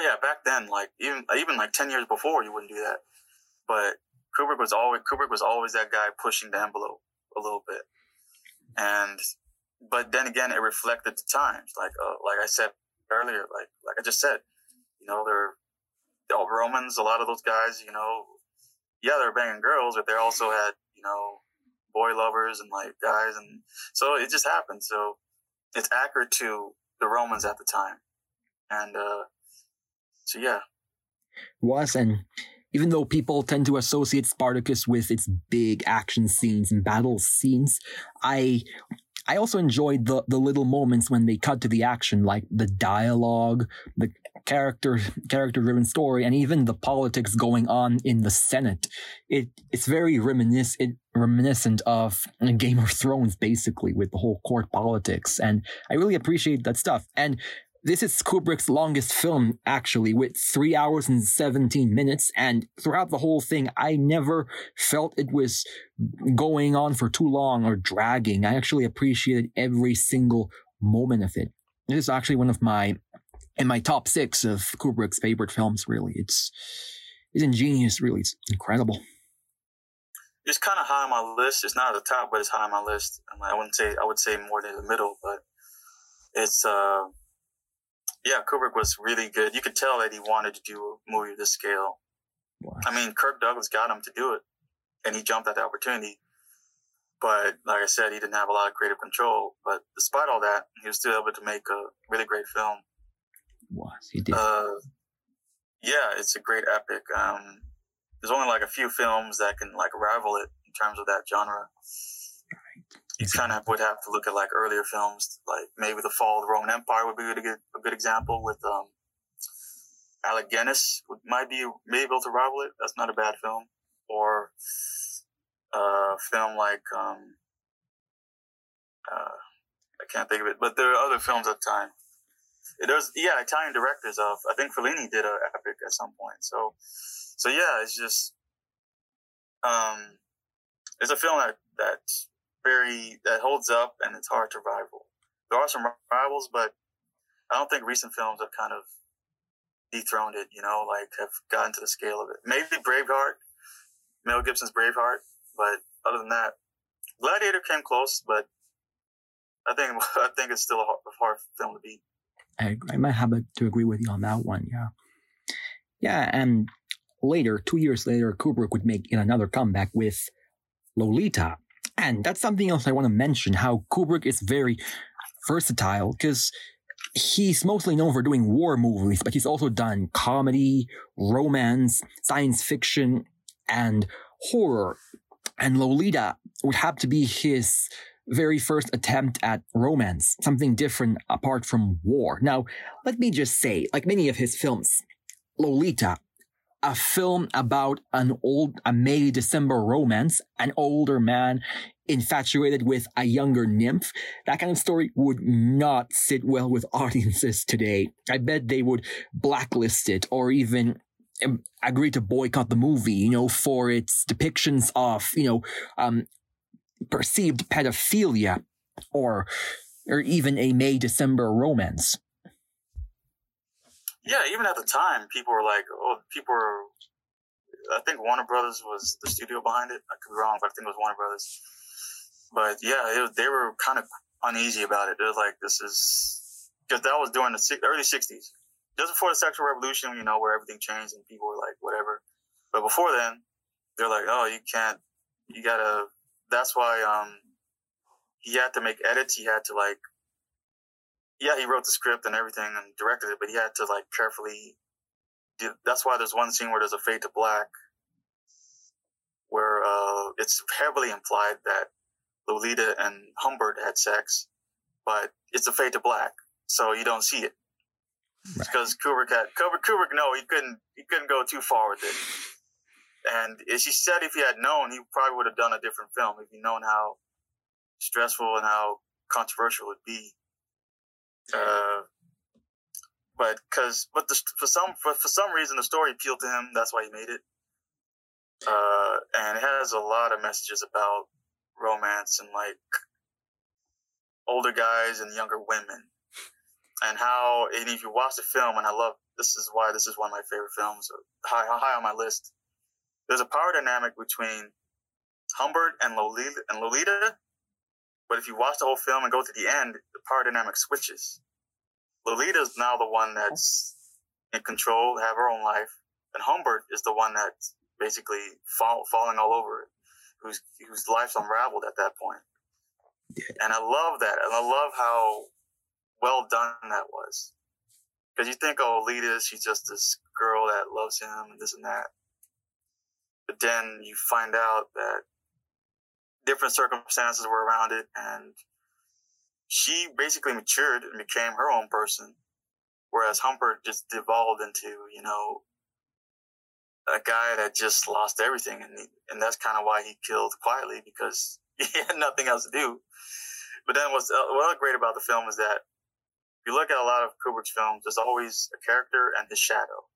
Oh yeah, back then, like even even like ten years before, you wouldn't do that. But Kubrick was always Kubrick was always that guy pushing the envelope a little bit, and but then again, it reflected the times. Like uh, like I said earlier, like like I just said, you know, they're the Romans. A lot of those guys, you know, yeah, they're banging girls, but they also had you know boy lovers and like guys, and so it just happened. So it's accurate to the Romans at the time, and. uh so yeah, Was and even though people tend to associate Spartacus with its big action scenes and battle scenes, I I also enjoyed the the little moments when they cut to the action, like the dialogue, the character character driven story, and even the politics going on in the Senate. It it's very reminis- it, reminiscent of Game of Thrones, basically, with the whole court politics, and I really appreciate that stuff. And this is Kubrick's longest film, actually, with three hours and 17 minutes. And throughout the whole thing, I never felt it was going on for too long or dragging. I actually appreciated every single moment of it. This is actually one of my, in my top six of Kubrick's favorite films, really. It's, it's ingenious, really. It's incredible. it's kind of high on my list. It's not at the top, but it's high on my list. I wouldn't say I would say more than the middle, but it's uh yeah, Kubrick was really good. You could tell that he wanted to do a movie of this scale. Wow. I mean, Kirk Douglas got him to do it, and he jumped at the opportunity. But like I said, he didn't have a lot of creative control. But despite all that, he was still able to make a really great film. Was he did. Uh, yeah, it's a great epic. Um, there's only like a few films that can like rival it in terms of that genre. You kind of would have to look at like earlier films, like maybe The Fall of the Roman Empire would be a good, a good example with um, Alec Guinness would, might be maybe able to rival it. That's not a bad film. Or a film like um, uh, I can't think of it, but there are other films at the time. There's yeah, Italian directors of I think Fellini did an epic at some point. So so yeah, it's just um, it's a film that that's very that holds up and it's hard to rival. There are some rivals, but I don't think recent films have kind of dethroned it. You know, like have gotten to the scale of it. Maybe Braveheart, Mel Gibson's Braveheart, but other than that. Gladiator came close, but I think I think it's still a hard, a hard film to beat. I, I might have to agree with you on that one. Yeah, yeah, and later, two years later, Kubrick would make another comeback with Lolita, and that's something else I want to mention. How Kubrick is very versatile because he's mostly known for doing war movies, but he's also done comedy, romance, science fiction, and horror. And Lolita would have to be his very first attempt at romance, something different apart from war. Now, let me just say, like many of his films, Lolita, a film about an old, a May December romance, an older man infatuated with a younger nymph, that kind of story would not sit well with audiences today. I bet they would blacklist it or even um, agree to boycott the movie, you know, for its depictions of, you know, um, perceived pedophilia or or even a May December romance. Yeah, even at the time, people were like, "Oh, people were." I think Warner Brothers was the studio behind it. I could be wrong, but I think it was Warner Brothers. But yeah, they were kind of uneasy about it. It was like, "This is," because that was during the early '60s, just before the sexual revolution. You know, where everything changed and people were like, "Whatever." But before then, they're like, "Oh, you can't. You gotta that's why um he had to make edits. He had to like yeah, he wrote the script and everything and directed it, but he had to like carefully do, that's why there's one scene where there's a fade to black where uh it's heavily implied that Lolita and Humbert had sex, but it's a fade to black, so you don't see it. Right. Because Kubrick had Kubrick, Kubrick, no, he couldn't he couldn't go too far with it. And she said if he had known, he probably would have done a different film if he'd known how stressful and how controversial it would be. Uh, but because, but the, for some for, for some reason the story appealed to him. That's why he made it. Uh, and it has a lot of messages about romance and like older guys and younger women, and how and if you watch the film, and I love this is why this is one of my favorite films, high high on my list there's a power dynamic between Humbert and Lolita, and Lolita, but if you watch the whole film and go to the end, the power dynamic switches. Lolita is now the one that's in control, have her own life, and Humbert is the one that's basically fall, falling all over it, whose whose life's unraveled at that point. And I love that, and I love how well done that was. Because you think, oh, Lolita, she's just this girl that loves him and this and that. But then you find out that different circumstances were around it and she basically matured and became her own person. Whereas Humbert just devolved into, you know, a guy that just lost everything. And, he, and that's kind of why he killed Quilty because he had nothing else to do. But then what's, uh, what's great about the film is that if you look at a lot of Kubrick's films, there's always a character and his shadow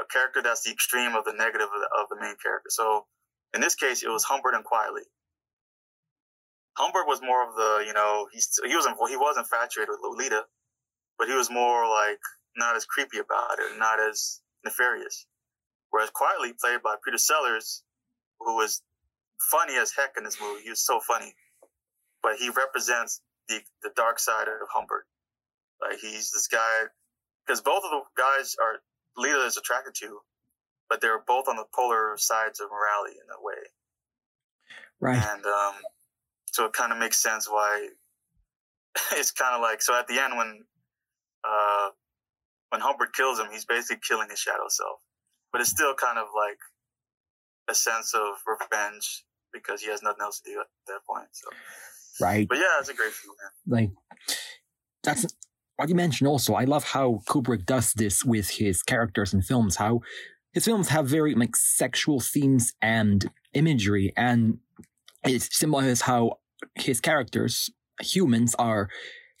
a character that's the extreme of the negative of the, of the main character. So in this case, it was Humbert and Quilty. Humbert was more of the, you know, he's, he wasn't, he was infatuated with Lolita, but he was more like not as creepy about it, not as nefarious. Whereas Quilty, played by Peter Sellers, who was funny as heck in this movie, he was so funny, but he represents the the dark side of Humbert. Like he's this guy, because both of the guys are Lita is attracted to, but they're both on the polar sides of morality in a way. Right. And um, so it kind of makes sense why it's kind of like so at the end when uh, when Humbert kills him, he's basically killing his shadow self, but it's still kind of like a sense of revenge because he has nothing else to do at that point. So. Right. But yeah, it's a great film, man. Like that's what you mentioned also, I love how Kubrick does this with his characters and films, how his films have very like sexual themes and imagery, and it symbolizes how his characters, humans, are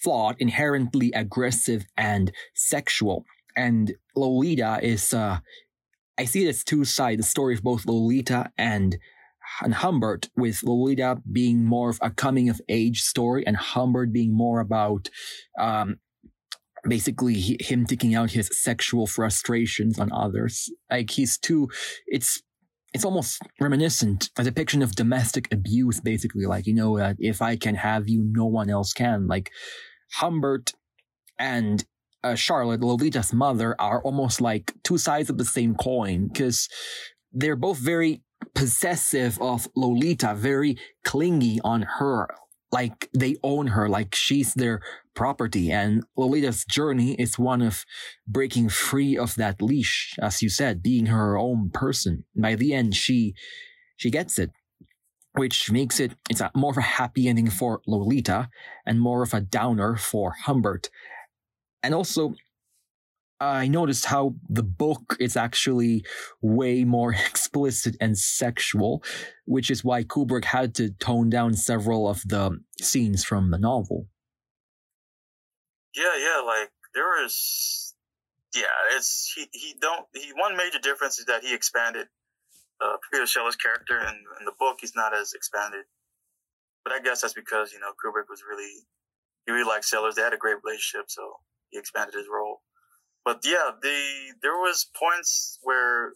flawed, inherently aggressive and sexual. And Lolita is, uh, I see it as two sides, the story of both Lolita and and Humbert, with Lolita being more of a coming of age story and Humbert being more about um, basically he, him taking out his sexual frustrations on others. Like he's too, it's it's almost reminiscent, a depiction of domestic abuse, basically. Like, you know, uh, if I can have you, no one else can. Like, Humbert and uh, Charlotte, Lolita's mother, are almost like two sides of the same coin because they're both very possessive of Lolita, very clingy on her. Like they own her, like she's their property. And Lolita's journey is one of breaking free of that leash, as you said, being her own person. By the end, she, she gets it, which makes it, it's a, more of a happy ending for Lolita and more of a downer for Humbert. And also, I noticed how the book is actually way more explicit and sexual, which is why Kubrick had to tone down several of the scenes from the novel. Yeah, yeah, like there is, yeah, it's he he don't he one major difference is that he expanded uh, Peter Sellers' character, and in the book he's not as expanded. But I guess that's because you know Kubrick was really he really liked Sellers. They had a great relationship, so he expanded his role but yeah, the there was points where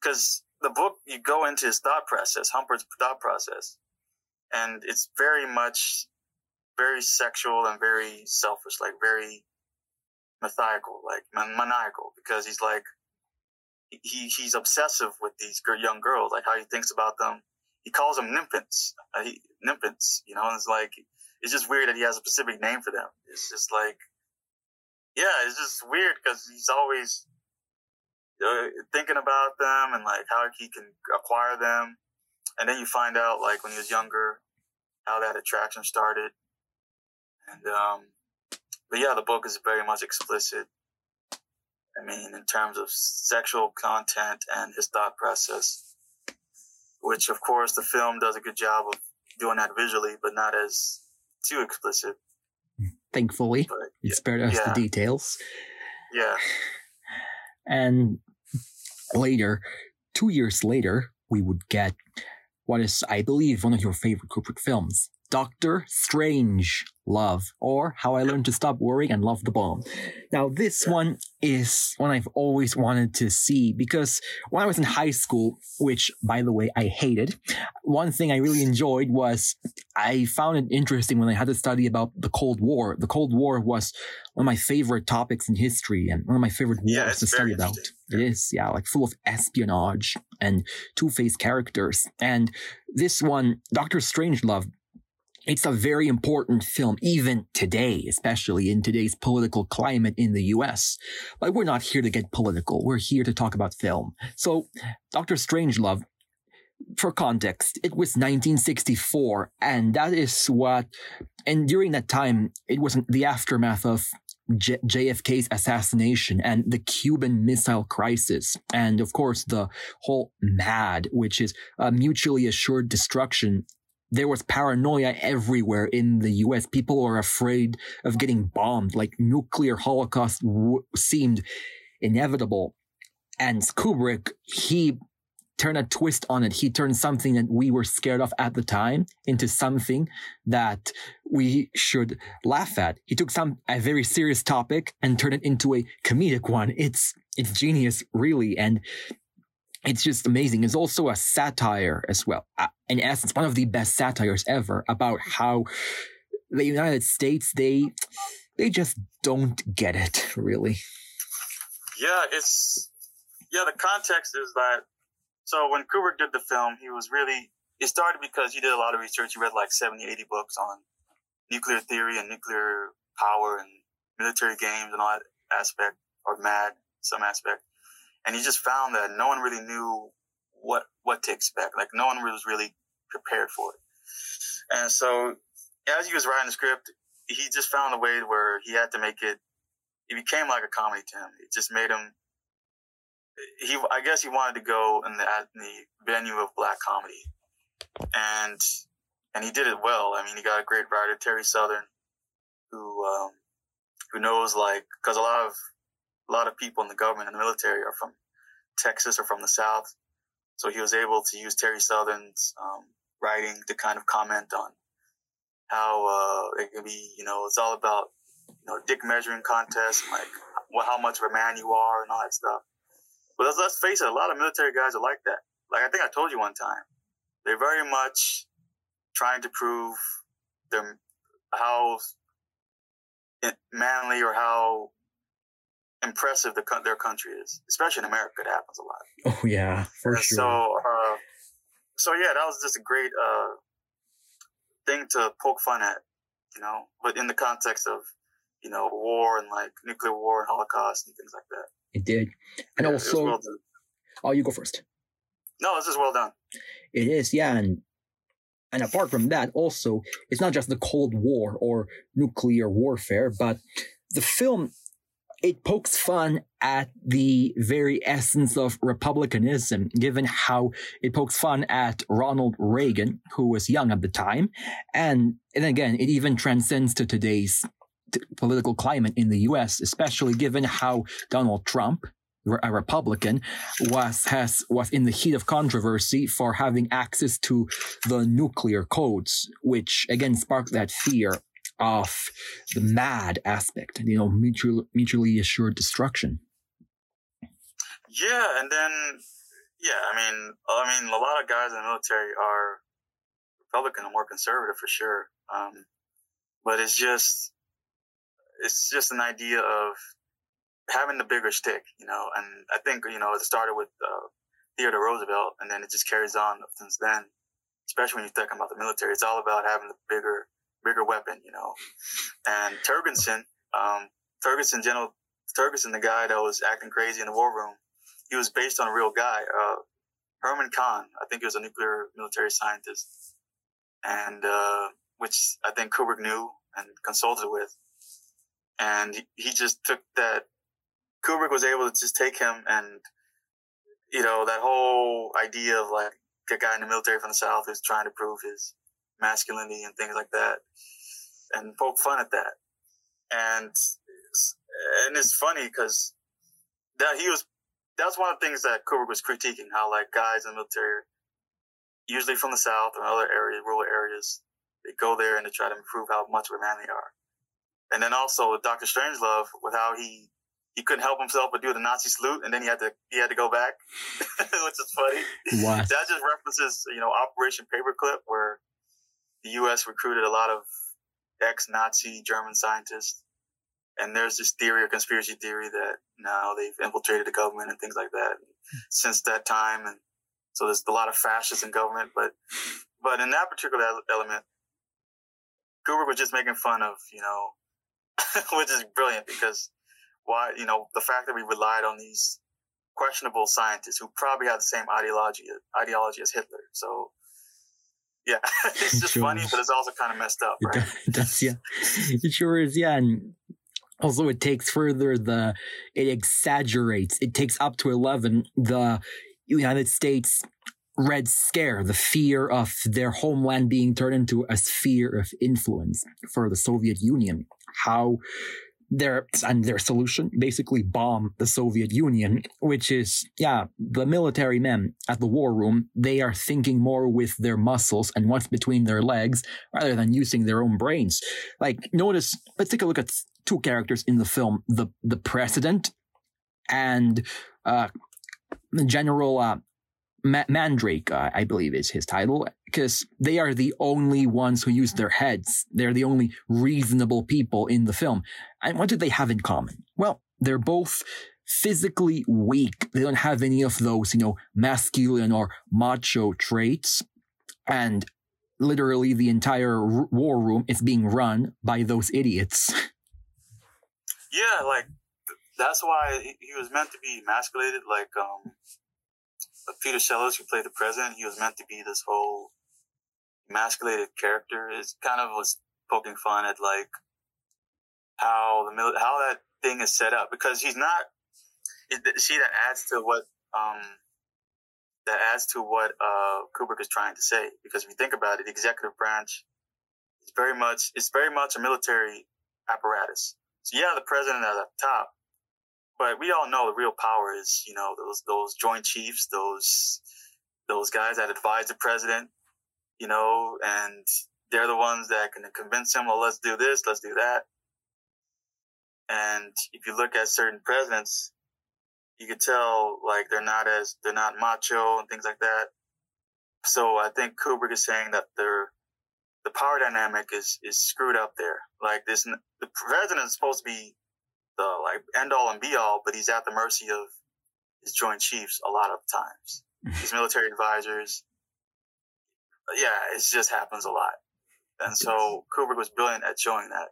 because the book you go into his thought process, Humbert's thought process, and it's very much very sexual and very selfish, like very methodical, like maniacal, because he's like he he's obsessive with these young girls, like how he thinks about them. He calls them nymphants, uh, he, nymphants, you know, and it's like it's just weird that he has a specific name for them. It's just like yeah, it's just weird because he's always uh, thinking about them and like how he can acquire them. And then you find out like when he was younger how that attraction started. And um, but yeah, the book is very much explicit. I mean, in terms of sexual content and his thought process, which of course the film does a good job of doing that visually, but not as too explicit thankfully. But, it spared us yeah. the details. Yeah. And later, two years later, we would get what is, I believe, one of your favorite Kubrick films, Doctor Strange Love, or How I Learned to Stop Worrying and Love the Bomb. Now, this one is one I've always wanted to see because when I was in high school, which by the way, I hated, one thing I really enjoyed was I found it interesting when I had to study about the Cold War. The Cold War was one of my favorite topics in history and one of my favorite wars yeah, to study about. It is, yeah, like full of espionage and two-faced characters. And this one, Doctor Strangelove, it's a very important film, even today, especially in today's political climate in the US. But we're not here to get political. We're here to talk about film. So, Doctor Strangelove, for context, it was 1964, and that is what, and during that time, it was the aftermath of J- JFK's assassination and the Cuban Missile Crisis, and of course the whole MAD, which is a mutually assured destruction there was paranoia everywhere in the US. People were afraid of getting bombed. Like nuclear holocaust w- seemed inevitable. And Kubrick, he turned a twist on it. He turned something that we were scared of at the time into something that we should laugh at. He took some a very serious topic and turned it into a comedic one. It's it's genius, really. And it's just amazing. It's also a satire as well. Uh, in essence, one of the best satires ever about how the United States, they, they just don't get it, really. Yeah, it's, yeah, the context is that, so when Kubrick did the film, he was really, it started because he did a lot of research. He read like 70, 80 books on nuclear theory and nuclear power and military games and all that aspect, or mad, some aspect and he just found that no one really knew what what to expect. Like no one was really prepared for it. And so as he was writing the script, he just found a way where he had to make it. It became like a comedy to him. It just made him. He, I guess, he wanted to go in the, in the venue of black comedy, and and he did it well. I mean, he got a great writer, Terry Southern, who um, who knows like because a lot of a lot of people in the government and the military are from Texas or from the South. So he was able to use Terry Southern's um, writing to kind of comment on how uh, it can be, you know, it's all about, you know, dick measuring contests like how much of a man you are and all that stuff. But let's, let's face it, a lot of military guys are like that. like I think I told you one time, they're very much trying to prove them how manly or how impressive the, their country is, especially in America. It happens a lot. Oh yeah, for sure. So, uh, so yeah, that was just a great uh, thing to poke fun at, you know, but in the context of you know war and like nuclear war and Holocaust and things like that. It did, and Yeah, also, well oh, you go first. no, this is well done. It is, yeah, and and apart from that, also, it's not just the Cold War or nuclear warfare, but the film it pokes fun at the very essence of republicanism, given how it pokes fun at Ronald Reagan, who was young at the time, and and again, it even transcends to today's t- political climate in the U.S., especially given how Donald Trump, a Republican, was has was in the heat of controversy for having access to the nuclear codes, which again sparked that fear of the mad aspect, you know, mutual, mutually assured destruction. Yeah, and then yeah, I mean, I mean, a lot of guys in the military are Republican and more conservative for sure. Um, but it's just, it's just an idea of having the bigger stick, you know. And I think you know it started with uh, Theodore Roosevelt, and then it just carries on since then. Especially when you're talking about the military, it's all about having the bigger, bigger weapon, you know. And Turgidson, um, Turgidson, General Turgidson, the guy that was acting crazy in the war room, he was based on a real guy, uh, Herman Kahn. I think he was a nuclear military scientist, and uh, which I think Kubrick knew and consulted with. And he just took that. Kubrick was able to just take him and, you know, that whole idea of like a guy in the military from the South who's trying to prove his masculinity and things like that, and poke fun at that. And and it's funny because that he was that's one of the things that Kubrick was critiquing how like guys in the military, usually from the South or other areas, rural areas, they go there and they try to improve how much of a man they are. And then also with Doctor Strangelove, with how he he couldn't help himself but do the Nazi salute, and then he had to he had to go back, which is funny. What? That just references, you know, Operation Paperclip, where the U.S. recruited a lot of ex-Nazi German scientists, and there's this theory or conspiracy theory that now they've infiltrated the government and things like that since that time, and so there's a lot of fascists in government. But but in that particular element, Kubrick was just making fun of, you know, which is brilliant because why, you know, the fact that we relied on these questionable scientists who probably had the same ideology ideology as Hitler. So yeah, it's just Sure. funny, but it's also kind of messed up, right? it does, yeah. It sure is, yeah. And also, it takes further the, it exaggerates, it takes up to 11 the United States Red Scare, the fear of their homeland being turned into a sphere of influence for the Soviet Union. How their and their solution basically bomb the Soviet Union, which is yeah, the military men at the war room, they are thinking more with their muscles and what's between their legs rather than using their own brains. Like notice, let's take a look at two characters in the film, the the president and uh General uh, Ma- Mandrake, uh, I believe is his title, because they are the only ones who use their heads. They're the only reasonable people in the film. And what do they have in common? Well, they're both physically weak. They don't have any of those, you know, masculine or macho traits. And literally the entire r- war room is being run by those idiots. Yeah, like that's why he was meant to be emasculated. Like um, Peter Sellers, who played the president, he was meant to be this whole emasculated character. is kind of was poking fun at like how the mil- how that thing is set up because he's not. It, see, that adds to what um that adds to what uh Kubrick is trying to say. Because if you think about it, the executive branch is very much it's very much a military apparatus. So yeah, the president at the top, but we all know the real power is, you know, those those joint chiefs, those those guys that advise the president, you know, and they're the ones that can convince him, well, let's do this, let's do that. And if you look at certain presidents, you could tell like they're not as they're not macho and things like that. So I think Kubrick is saying that they're the power dynamic is is screwed up there. Like this, the president is supposed to be the like end all and be all, but he's at the mercy of his Joint Chiefs a lot of times. his military advisors. Yeah, it just happens a lot. And so Kubrick was brilliant at showing that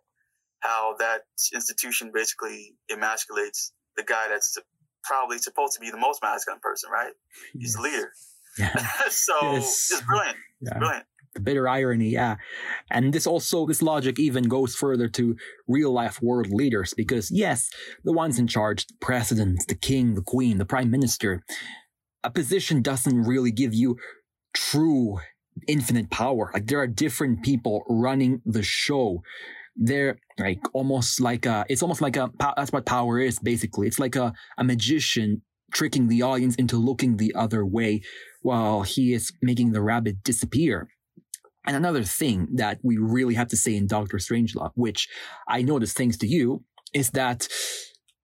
how that institution basically emasculates the guy that's probably supposed to be the most masculine person, right? He's the leader. Yeah. so yes. it's brilliant. Yeah. Brilliant. The bitter irony, yeah. And this also, this logic even goes further to real life world leaders because, yes, the ones in charge, the president, the king, the queen, the prime minister, a position doesn't really give you true infinite power. Like there are different people running the show. They're like almost like a, it's almost like a, that's what power is basically. It's like a, a magician tricking the audience into looking the other way while he is making the rabbit disappear. And another thing that we really have to say in Doctor Strangelove, which I noticed thanks to you, is that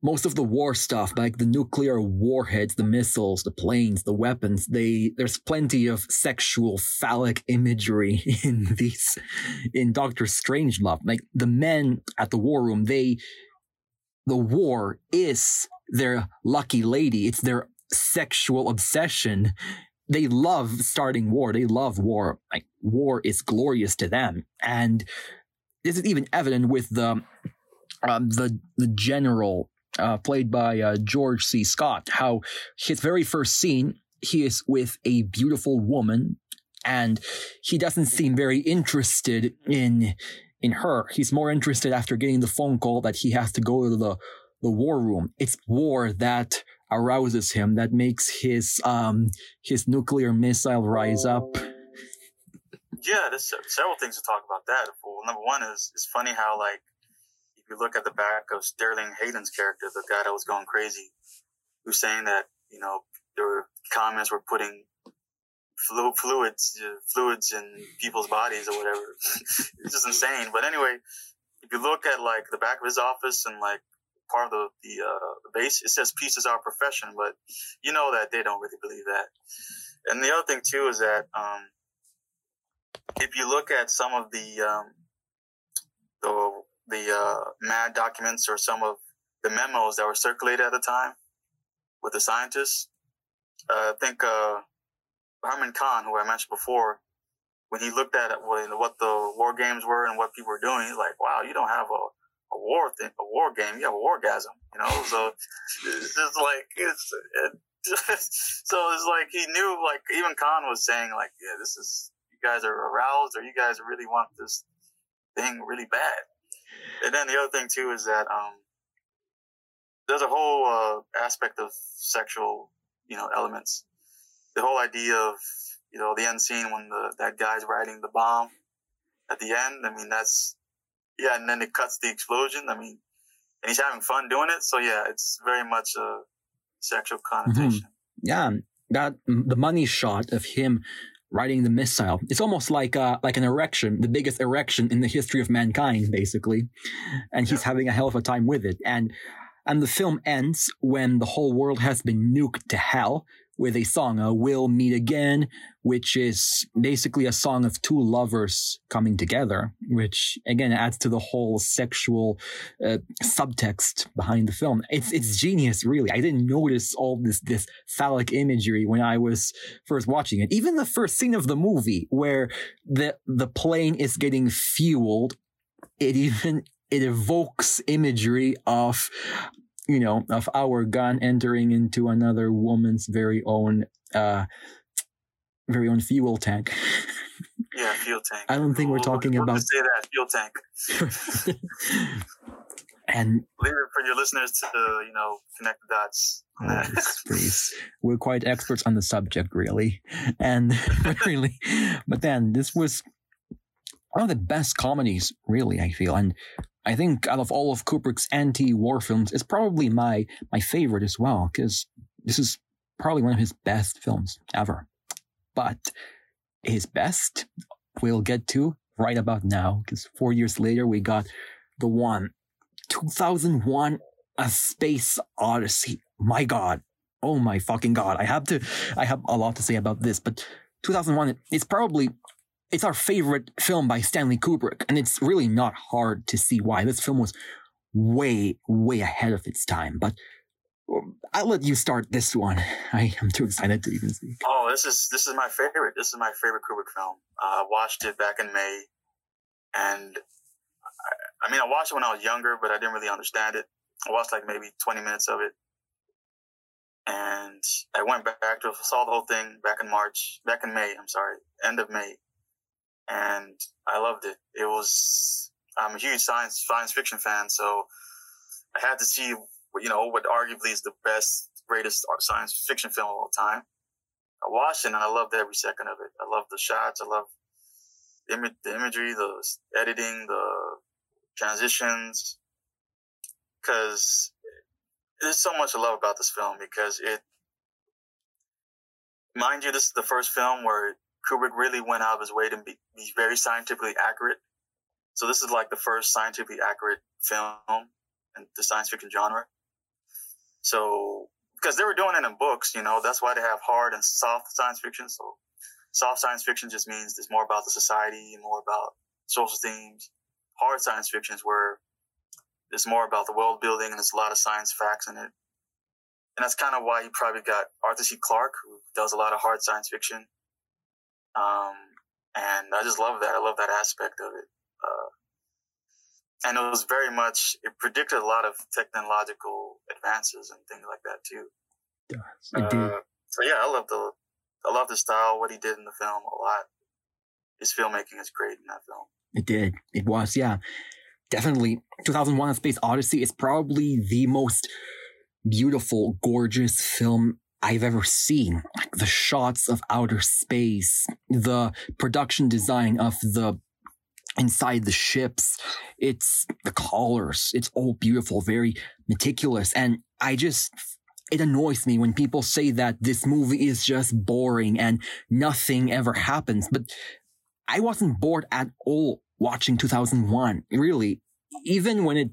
most of the war stuff, like the nuclear warheads, the missiles, the planes, the weapons, they there's plenty of sexual phallic imagery in these in Doctor Strangelove. Like the men at the war room, they the war is their lucky lady. It's their sexual obsession. They love starting war. They love war. Like war is glorious to them. And this is even evident with the um, the the general uh, played by uh, George C. Scott, how his very first scene, he is with a beautiful woman and he doesn't seem very interested in in her. He's more interested after getting the phone call that he has to go to the the war room. It's war that arouses him, that makes his um his nuclear missile rise up. Yeah, there's several things to talk about that. Well, number one is it's funny how like you look at the back of Sterling Hayden's character, the guy that was going crazy, who's saying that you know there were communists were putting flu- fluids uh, fluids in people's bodies or whatever. it's just insane. But anyway, if you look at like the back of his office and like part of the the, uh, the base, it says peace is our profession, but you know that they don't really believe that. And the other thing too is that um, if you look at some of the um, the the uh, MAD documents or some of the memos that were circulated at the time with the scientists. Uh, I think uh, Herman Kahn, who I mentioned before, when he looked at what the war games were and what people were doing, he's like, "Wow, you don't have a, a war thing, a war game. You have a wargasm." You know, so it's just like it's. It, so it's like he knew, like even Kahn was saying, like, "Yeah, this is you guys are aroused, or you guys really want this thing really bad." And then the other thing too is that um, there's a whole uh, aspect of sexual, you know, elements. The whole idea of you know the end scene when the that guy's riding the bomb at the end. I mean, that's yeah, and then it cuts the explosion. I mean, and he's having fun doing it. So yeah, it's very much a sexual connotation. Mm-hmm. Yeah, that the money shot of him riding the missile. It's almost like uh, like an erection, the biggest erection in the history of mankind, basically. And he's having a hell of a time with it. And and the film ends when the whole world has been nuked to hell with a song, uh, We'll Meet Again, which is basically a song of two lovers coming together, which again adds to the whole sexual uh, subtext behind the film. It's, it's genius, really. I didn't notice all this, this phallic imagery when I was first watching it. Even the first scene of the movie where the, the plane is getting fueled, it even, it evokes imagery of you know, of our gun entering into another woman's very own, uh, very own fuel tank. Yeah, fuel tank. I don't think we're talking we'll, about. say that fuel tank. and leave it for your listeners to you know connect the dots. Please, we're quite experts on the subject, really, and really. But then this was one of the best comedies, really. I feel, and I think out of all of Kubrick's anti-war films, it's probably my my favorite as well because this is probably one of his best films ever. But his best we'll get to right about now because four years later we got the one 2001 A Space Odyssey. My God, oh my fucking god, I have to, I have a lot to say about this, but 2001 is probably, it's our favorite film by Stanley Kubrick, and it's really not hard to see why. This film was way, way ahead of its time, but um, I'll let you start this one. I am too excited to even speak. Oh, this is this is my favorite. This is my favorite Kubrick film. Uh, I watched it back in May, and I, I mean, I watched it when I was younger, but I didn't really understand it. I watched like maybe 20 minutes of it, and I went back to saw the whole thing back in March, back in May. I'm sorry, end of May, and I loved it. It was I'm a huge science science fiction fan, so I had to see you know what arguably is the best, greatest science fiction film of all time. I watched it and I loved every second of it. I love the shots. I love the, Im- the imagery, the editing, the transitions, because there's so much to love about this film because it, mind you, this is the first film where Kubrick really went out of his way to be, be very scientifically accurate. So this is like the first scientifically accurate film in the science fiction genre. So because they were doing it in books, you know, that's why they have hard and soft science fiction. So soft science fiction just means it's more about the society, more about social themes. Hard science fiction is where it's more about the world building and there's a lot of science facts in it. And that's kind of why he probably got Arthur C. Clarke, who does a lot of hard science fiction. Um, and I just love that. I love that aspect of it. Uh, and it was very much, it predicted a lot of technological advances and things like that too. Yes, it did. Uh, so yeah, I love the, I love the style, what he did in the film a lot. His filmmaking is great in that film. It did. It was, yeah definitely 2001 A Space Odyssey is probably the most beautiful, gorgeous film I've ever seen. Like the shots of outer space, the production design of the inside the ships, it's the colors, it's all beautiful, very meticulous. And I just, it annoys me when people say that this movie is just boring and nothing ever happens. But I wasn't bored at all watching 2001. Really, even when it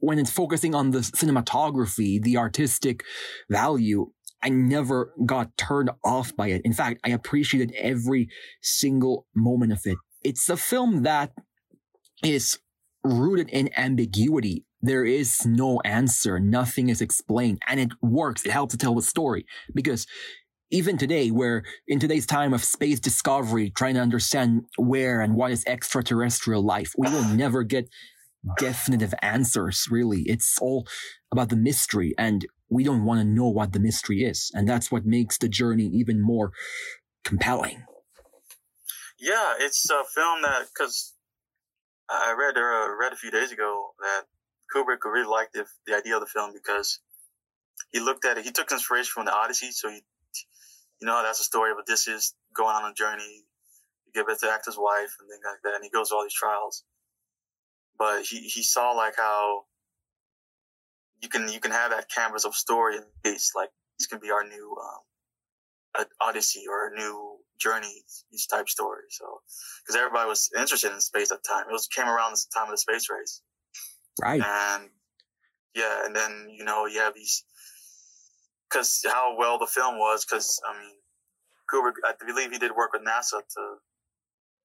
when it's focusing on the cinematography, the artistic value, I never got turned off by it. In fact, I appreciated every single moment of it. It's a film that is rooted in ambiguity. There is no answer. Nothing is explained and it works. It helps to tell the story because even today, where in today's time of space discovery, trying to understand where and what is extraterrestrial life, we will never get definitive answers, really. It's all about the mystery, and we don't want to know what the mystery is. And that's what makes the journey even more compelling. Yeah, it's a film that, because I read uh, read a few days ago that Kubrick really liked the, the idea of the film because he looked at it, he took inspiration from the Odyssey, so he you know, that's a story of Odysseus going on a journey to give it to his wife and things like that. And he goes all these trials. But he, he saw like how you can, you can have that canvas of story and base. Like this can be our new, um, Odyssey or a new journey, these type stories. So, cause everybody was interested in space at the time. It was came around the time of the space race. Right. And yeah. And then, you know, you have these, because how well the film was. Because I mean, Kubrick, I believe he did work with NASA to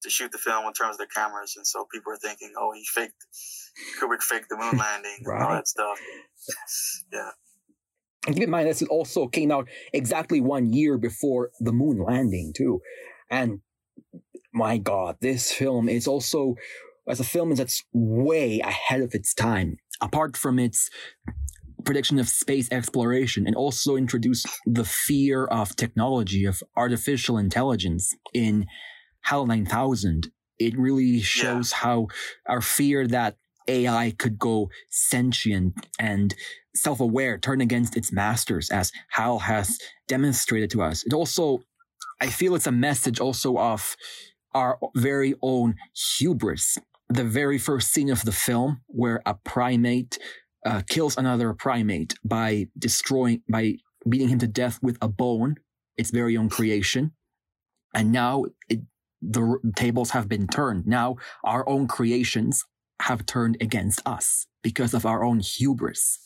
to shoot the film in terms of the cameras, and so people are thinking, oh, he faked Kubrick faked the moon landing right. and all that stuff. yeah. And keep in mind, this also came out exactly one year before the moon landing, too. And my God, this film is also, as a film, that's way ahead of its time. Apart from its prediction of space exploration and also introduce the fear of technology, of artificial intelligence in HAL 9000. It really shows yeah. how our fear that AI could go sentient and self-aware, turn against its masters, as HAL has demonstrated to us. It also, I feel it's a message also of our very own hubris. The very first scene of the film, where a primate uh, kills another primate by destroying, by beating him to death with a bone, its very own creation. And now it, the tables have been turned. Now our own creations have turned against us because of our own hubris.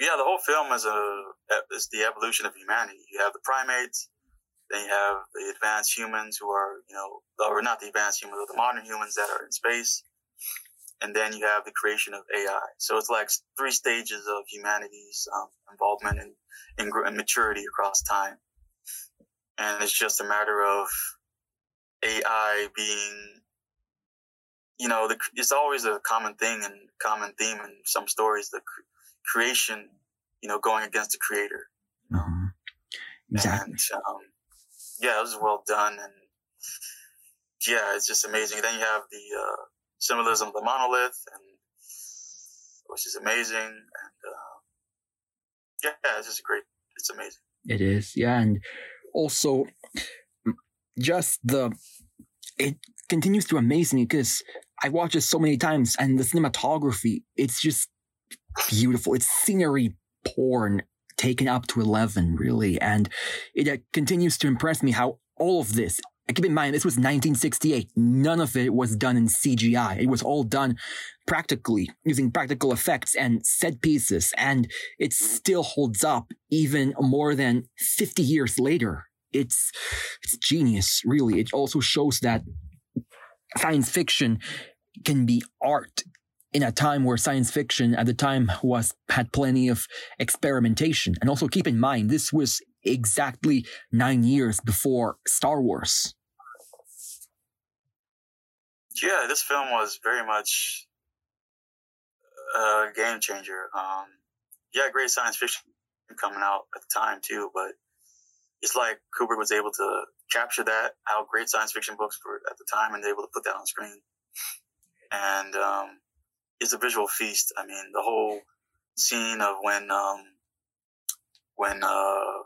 yeah, the whole film is a is the evolution of humanity. You have the primates, then you have the advanced humans who are, you know, or not the advanced humans, but the modern humans that are in space, and then you have the creation of AI. So it's like three stages of humanity's um, involvement and, and maturity across time, and it's just a matter of AI being you know, the, it's always a common thing and common theme in some stories, the creation, you know, going against the creator. Mm-hmm. Exactly. And, um, yeah, it was well done. And yeah, it's just amazing. Then you have the, uh, symbolism of the monolith and, which is amazing. And, uh, yeah, it's just great. It's amazing. It is. Yeah. And also just the, it continues to amaze me because I watched it so many times and the cinematography, it's just beautiful. It's scenery porn taken up to 11, really. And it uh, continues to impress me how all of this, keep in mind, this was 1968. None of it was done in CGI. It was all done practically using practical effects and set pieces. And it still holds up even more than 50 years later. It's, it's genius, really. It also shows that science fiction can be art in a time where science fiction at the time was had plenty of experimentation. And also keep in mind, this was exactly nine years before Star Wars. Yeah, this film was very much a game changer. Um, yeah, great science fiction coming out at the time too, but it's like Kubrick was able to capture that, how great science fiction books were at the time, and able to put that on screen. And um, it's a visual feast. I mean, the whole scene of when um, when uh,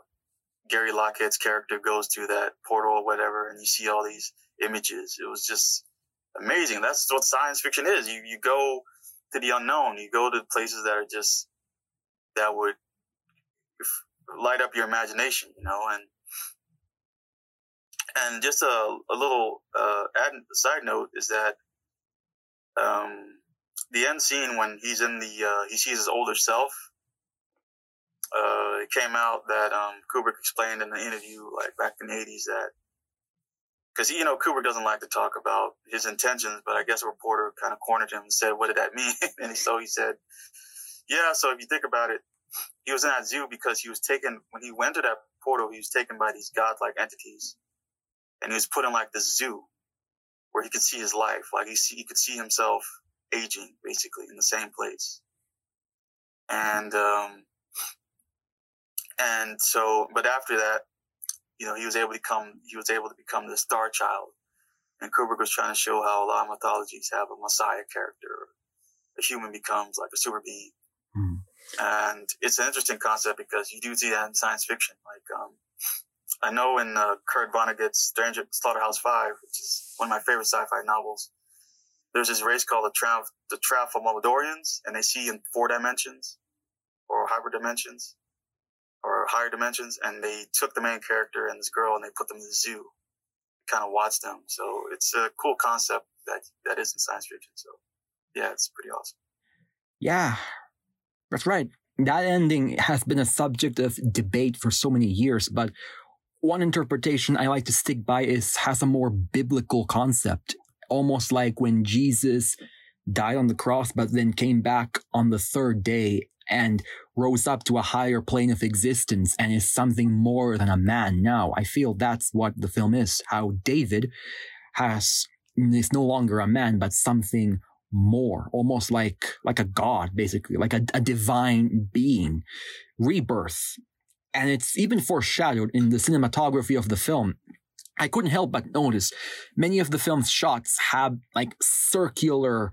Gary Lockheed's character goes to that portal or whatever, and you see all these images. It was just amazing. That's what science fiction is. You you go to the unknown. You go to places that are just that would light up your imagination, you know, and and just a, a little uh, side note is that um, the end scene when he's in the uh, he sees his older self. Uh, it came out that um, Kubrick explained in the interview, like back in the '80s, that because you know Kubrick doesn't like to talk about his intentions, but I guess a reporter kind of cornered him and said, "What did that mean?" and so he said, "Yeah, so if you think about it, he was in that zoo because he was taken when he went to that portal. He was taken by these godlike entities, and he was put in like the zoo where he could see his life, like he see, he could see himself aging basically in the same place, and um, and so, but after that, you know, he was able to come. he was able to become the star child, and Kubrick was trying to show how a lot of mythologies have a messiah character, a human becomes like a super being. And it's an interesting concept because you do see that in science fiction. Like, um, I know in uh, Kurt Vonnegut's Stranger Slaughterhouse Five, which is one of my favorite sci-fi novels, there's this race called the Tra- the Tralfamadorians, and they see in four dimensions or hybrid dimensions or higher dimensions, and they took the main character and this girl and they put them in the zoo, to kind of watch them. So it's a cool concept that that is in science fiction. So yeah, it's pretty awesome. Yeah, that's right. That ending has been a subject of debate for so many years, but one interpretation I like to stick by is has a more biblical concept, almost like when Jesus died on the cross, but then came back on the third day and rose up to a higher plane of existence and is something more than a man now. I feel that's what the film is. How David has is no longer a man, but something more, almost like like a god, basically, like a, a divine being, rebirth. And it's even foreshadowed in the cinematography of the film. I couldn't help but notice many of the film's shots have like circular,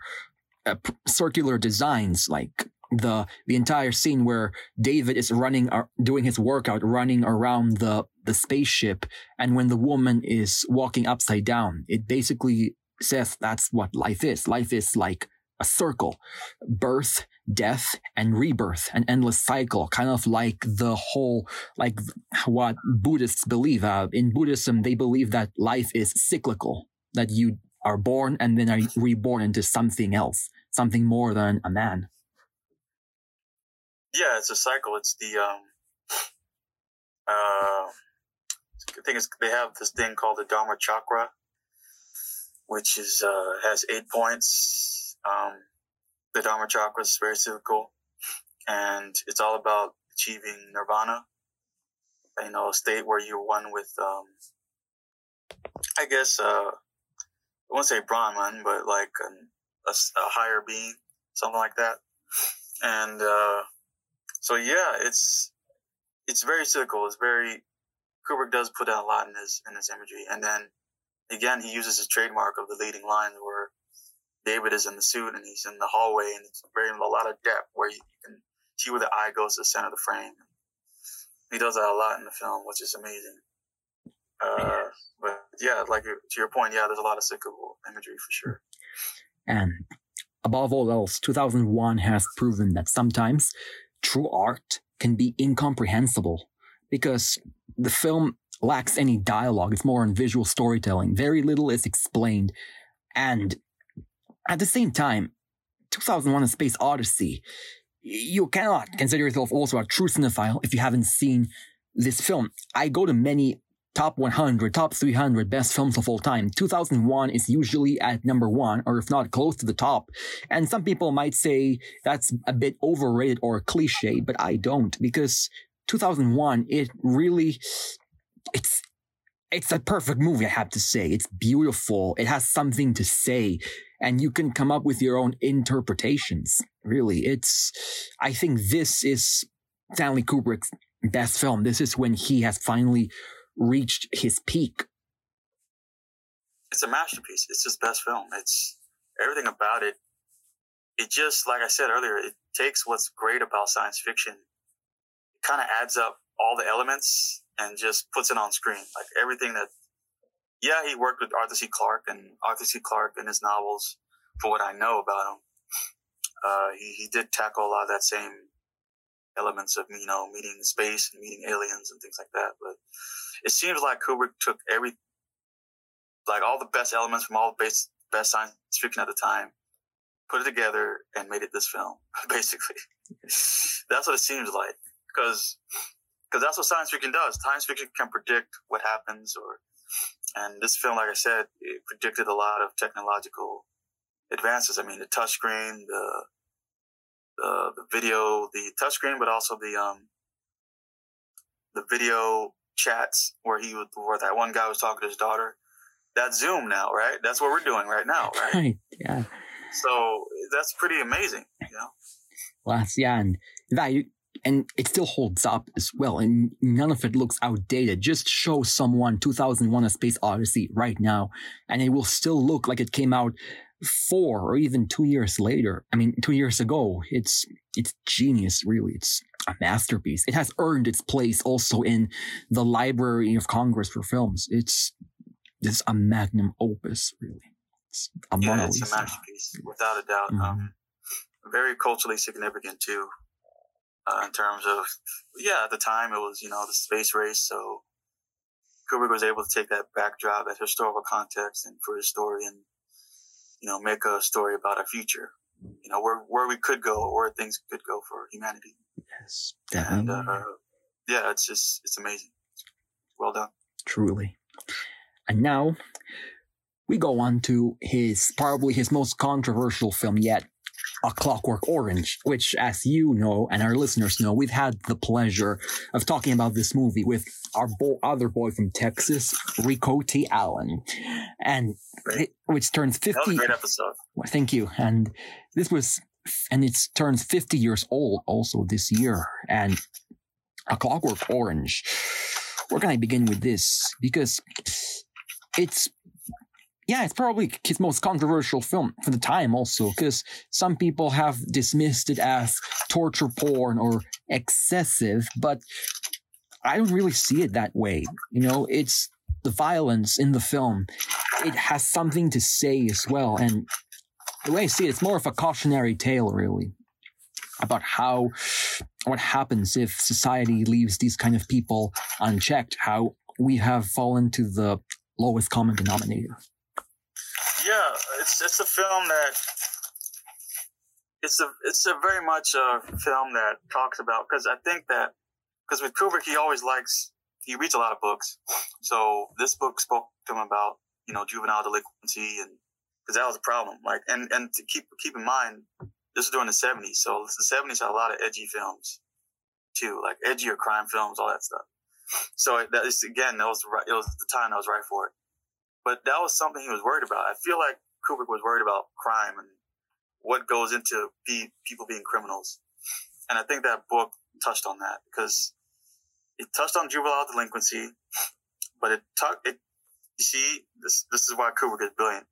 uh, p- circular designs, like the the entire scene where David is running, uh, doing his workout, running around the the spaceship, and when the woman is walking upside down, it basically says that's what life is. Life is like a circle, birth, death, and rebirth, an endless cycle, kind of like the whole, like what Buddhists believe. Uh, in Buddhism, they believe that life is cyclical, that you are born and then are reborn into something else, something more than a man. yeah, it's a cycle. It's the um, uh, I think it's they have this thing called the Dharma Chakra, which is uh, has eight points. Um, the Dharma Chakra is very cyclical, and it's all about achieving nirvana. You know, a state where you're one with, um, I guess, uh, I won't say Brahman, but like an, a, a higher being, something like that. And uh, so, yeah, it's it's very cyclical. It's very Kubrick does put out a lot in his in his imagery, and then again he uses his trademark of the leading line where David is in the suit and he's in the hallway, and it's very a lot of depth where you can see where the eye goes to the center of the frame. He does that a lot in the film, which is amazing. Uh, but yeah, like to your point, yeah, there's a lot of cyclical imagery for sure. And above all else, 2001 has proven that sometimes true art can be incomprehensible because the film lacks any dialogue. It's more on visual storytelling. Very little is explained. And at the same time, 2001 A Space Odyssey, you cannot consider yourself also a true cinephile if you haven't seen this film. I go to many top 100, top 300 best films of all time. 2001 is usually at number one, or if not close to the top. And some people might say that's a bit overrated or cliche, but I don't because 2001, it really, it's, it's a perfect movie, I have to say. It's beautiful. It has something to say and you can come up with your own interpretations. Really, it's, I think this is Stanley Kubrick's best film. This is when he has finally reached his peak. It's a masterpiece. It's his best film. It's everything about it. It just, like I said earlier, it takes what's great about science fiction, it kind of adds up all the elements and just puts it on screen. Like everything that yeah, he worked with Arthur C. Clarke and Arthur C. Clarke in his novels, for what I know about him. Uh, he, he did tackle a lot of that same elements of, you know, meeting space and meeting aliens and things like that. But it seems like Kubrick took every, like all the best elements from all the best, best science fiction at the time, put it together and made it this film, basically. that's what it seems like. Because, because that's what science fiction does. Science fiction can predict what happens or and this film, like I said, it predicted a lot of technological advances. I mean, the touchscreen, the, the, the video, the touchscreen, but also the, um, the video chats where he was, where that one guy was talking to his daughter. That's Zoom now, right? That's what we're doing right now, right? Right. Yeah. So that's pretty amazing, you know? Well, yeah. And that, you, and it still holds up as well. And none of it looks outdated. Just show someone 2001 A Space Odyssey right now, and it will still look like it came out four or even two years later. I mean, two years ago. It's, it's genius, really. It's a masterpiece. It has earned its place also in the Library of Congress for films. It's, it's a magnum opus, really. It's a yeah, it's a masterpiece, without a doubt. Mm-hmm. Um, very culturally significant too uh, in terms of yeah at the time it was you know the space race so Kubrick was able to take that backdrop that historical context and for his story and you know make a story about our future you know where where we could go or where things could go for humanity. Yes and uh, yeah it's just it's amazing. Well done. Truly. And now we go on to his probably his most controversial film yet a Clockwork Orange, which, as you know and our listeners know, we've had the pleasure of talking about this movie with our bo- other boy from Texas, Rico T. Allen, and it, which turns fifty. great episode. Thank you. And this was, and it turns fifty years old also this year. And a Clockwork Orange. Where can I begin with this? Because it's yeah, it's probably his most controversial film for the time also, because some people have dismissed it as torture porn or excessive, but I don't really see it that way. You know, it's the violence in the film. It has something to say as well. And the way I see it, it's more of a cautionary tale, really, about how, what happens if society leaves these kind of people unchecked, how we have fallen to the lowest common denominator yeah, it's it's a film that it's a it's a very much a film that talks about because I think that because with Kubrick he always likes he reads a lot of books, so this book spoke to him about you know juvenile delinquency and because that was a problem. Like and and to keep keep in mind this was during the 70s so the 70s had a lot of edgy films too like edgier crime films all that stuff. So that is again that was right it was the time that was right for it but that was something he was worried about I feel like Kubrick was worried about crime and what goes into be, people being criminals. And I think that book touched on that because it touched on juvenile delinquency, but it talked, it, you see, this, this is why Kubrick is brilliant.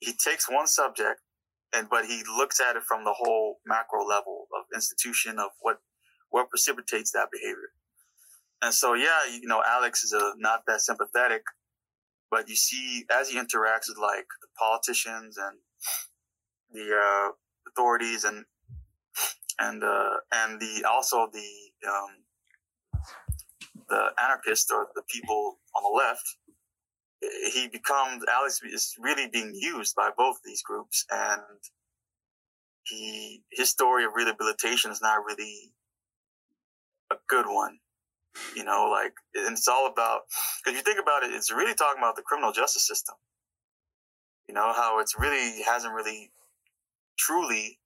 He takes one subject and, but he looks at it from the whole macro level of institution of what, what precipitates that behavior. And so, yeah, you know, Alex is a, not that sympathetic, but you see as he interacts with like the politicians and the uh, authorities and and uh, and the also the um, the anarchists or the people on the left. He becomes Alex is really being used by both these groups, and he his story of rehabilitation is not really a good one. You know, like and it's all about because you think about it, it's really talking about the criminal justice system. You know how it's really hasn't really truly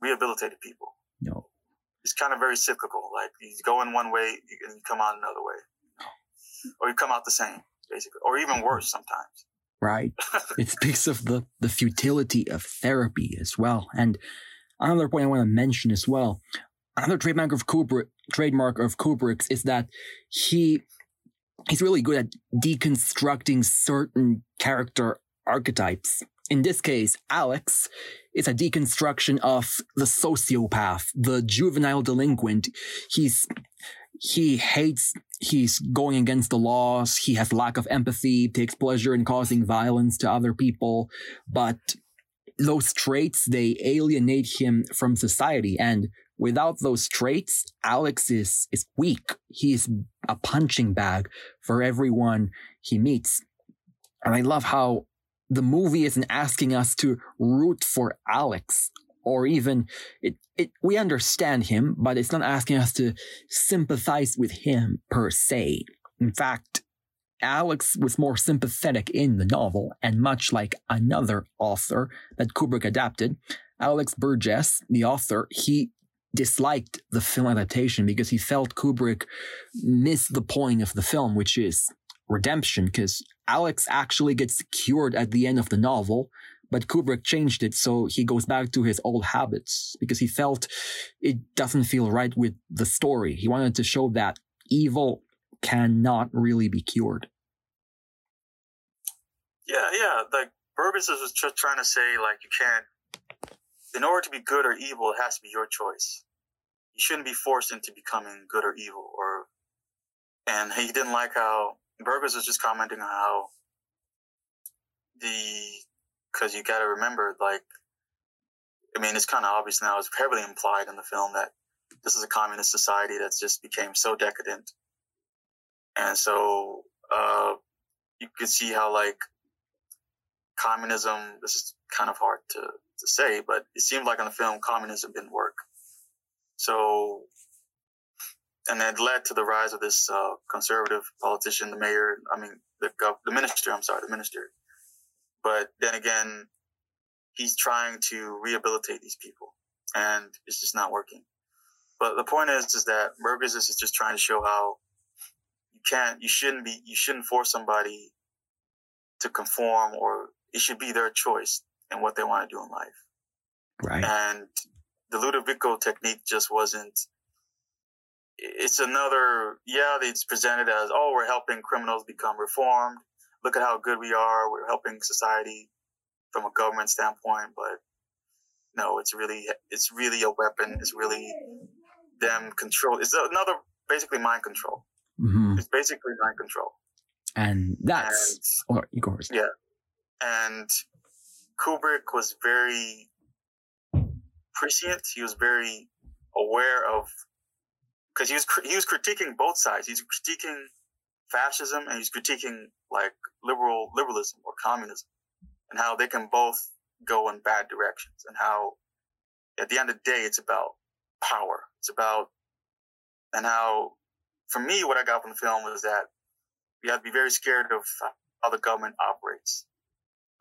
rehabilitated people. No. It's kind of very cyclical. Like you go in one way and you come out another way. Or you come out the same, basically. Or even worse sometimes. Right. it speaks of the, the futility of therapy as well. And another point I want to mention as well. Another trademark of Kubrick, trademark of Kubrick's is that he he's really good at deconstructing certain character archetypes. In this case, Alex is a deconstruction of the sociopath, the juvenile delinquent. He's, he hates, he's going against the laws. He has lack of empathy, takes pleasure in causing violence to other people. But those traits, they alienate him from society. And without those traits, Alex is, is weak. He's a punching bag for everyone he meets. And I love how the movie isn't asking us to root for Alex or even it, it, we understand him, but it's not asking us to sympathize with him per se. In fact, Alex was more sympathetic in the novel, and much like another author that Kubrick adapted, Alex Burgess, the author, he disliked the film adaptation because he felt Kubrick missed the point of the film, which is redemption, because Alex actually gets cured at the end of the novel, but Kubrick changed it so he goes back to his old habits because he felt it doesn't feel right with the story. He wanted to show that evil cannot really be cured. Yeah, yeah. Like Burgess was just trying to say, like, you can't, in order to be good or evil, it has to be your choice. You shouldn't be forced into becoming good or evil or, and he didn't like how Burgess was just commenting on how the because you got to remember, like, I mean, it's kind of obvious now. It's heavily implied in the film that this is a communist society that's just became so decadent, and so uh, you could see how like communism. This is kind of hard to to say, but it seemed like in the film communism didn't work. So and it led to the rise of this uh, conservative politician, the mayor. I mean, the gov- the minister. I'm sorry, the minister. But then again, he's trying to rehabilitate these people, and it's just not working. But the point is, is that Burgess is just trying to show how you can't, you shouldn't be, you shouldn't force somebody to conform, or it should be their choice and what they want to do in life. Right. And the Ludovico technique just wasn't it's another, yeah, it's presented as, oh, we're helping criminals become reformed. Look at how good we are. We're helping society from a government standpoint. But no, it's really, it's really a weapon. It's really them control. It's another, basically mind control. Mm-hmm. It's basically mind control. And that's, and, or yours. Yeah. And Kubrick was very prescient. He was very aware of because he was he was critiquing both sides. He's critiquing fascism and he's critiquing like liberal liberalism or communism, and how they can both go in bad directions, and how at the end of the day, it's about power. It's about, and how, for me, what I got from the film was that we have to be very scared of how the government operates.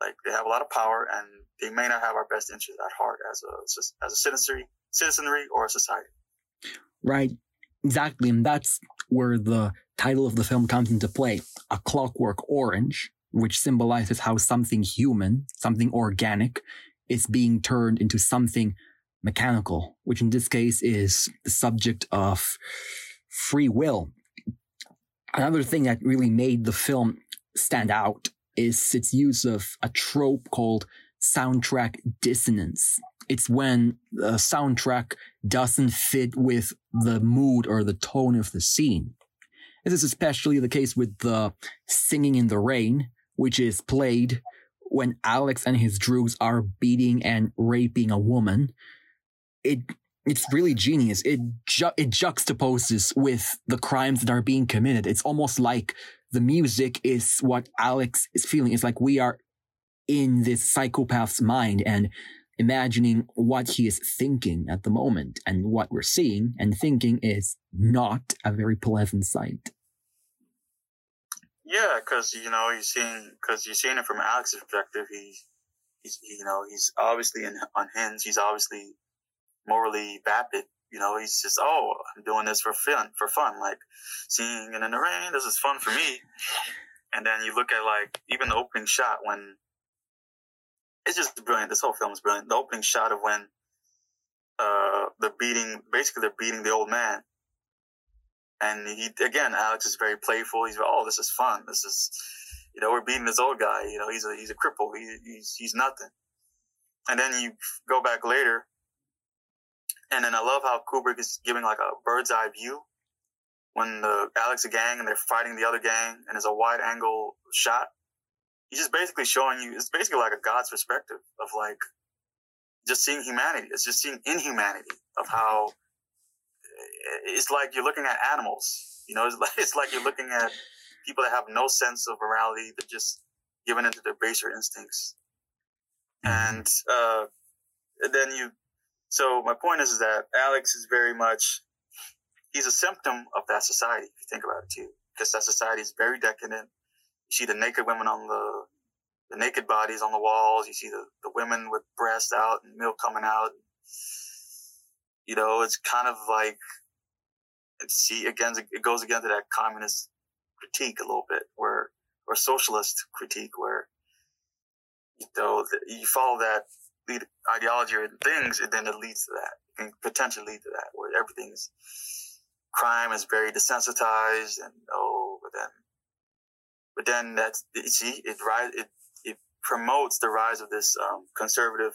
Like they have a lot of power and they may not have our best interests at heart as a, as a citizenry, citizenry or a society. Right. Exactly. And that's where the title of the film comes into play. A clockwork orange, which symbolizes how something human, something organic, is being turned into something mechanical, which in this case is the subject of free will. Another thing that really made the film stand out is its use of a trope called soundtrack dissonance. It's when the soundtrack doesn't fit with the mood or the tone of the scene. This is especially the case with the Singing in the Rain, which is played when Alex and his droogs are beating and raping a woman. It it's really genius. It ju- it juxtaposes with the crimes that are being committed. It's almost like the music is what Alex is feeling. It's like we are in this psychopath's mind and imagining what he is thinking at the moment. And what we're seeing and thinking is not a very pleasant sight. Yeah, because you know you're seeing because you're seeing it from Alex's perspective. He's he's you know he's obviously in, unhinged. He's obviously morally vapid. You know, he's just oh I'm doing this for fun for fun, like singing in the rain. This is fun for me. And then you look at like even the opening shot when it's just brilliant. This whole film is brilliant. The opening shot of when uh they're beating basically they're beating the old man and he, again, Alex is very playful. He's, oh, this is fun. This is, you know, we're beating this old guy. You know, he's a, he's a cripple. He, he's, he's nothing. And then you go back later. And then I love how Kubrick is giving like a bird's eye view when the Alex gang and they're fighting the other gang and it's a wide angle shot. He's just basically showing you, it's basically like a God's perspective of like just seeing humanity. It's just seeing inhumanity of how it's like you're looking at animals. You know, it's like, it's like you're looking at people that have no sense of morality. They're just given into their baser instincts. Mm-hmm. And, uh, then you, so my point is, is that Alex is very much, he's a symptom of that society, if you think about it too, because that society is very decadent. You see the naked women on the, the naked bodies on the walls. You see the, the women with breasts out and milk coming out. You know, it's kind of like see again it goes again to that communist critique a little bit where or socialist critique where you know you follow that lead ideology or things and then it leads to that it can potentially lead to that where everything's crime is very desensitized and oh but then but then that's see it rise it it promotes the rise of this um, conservative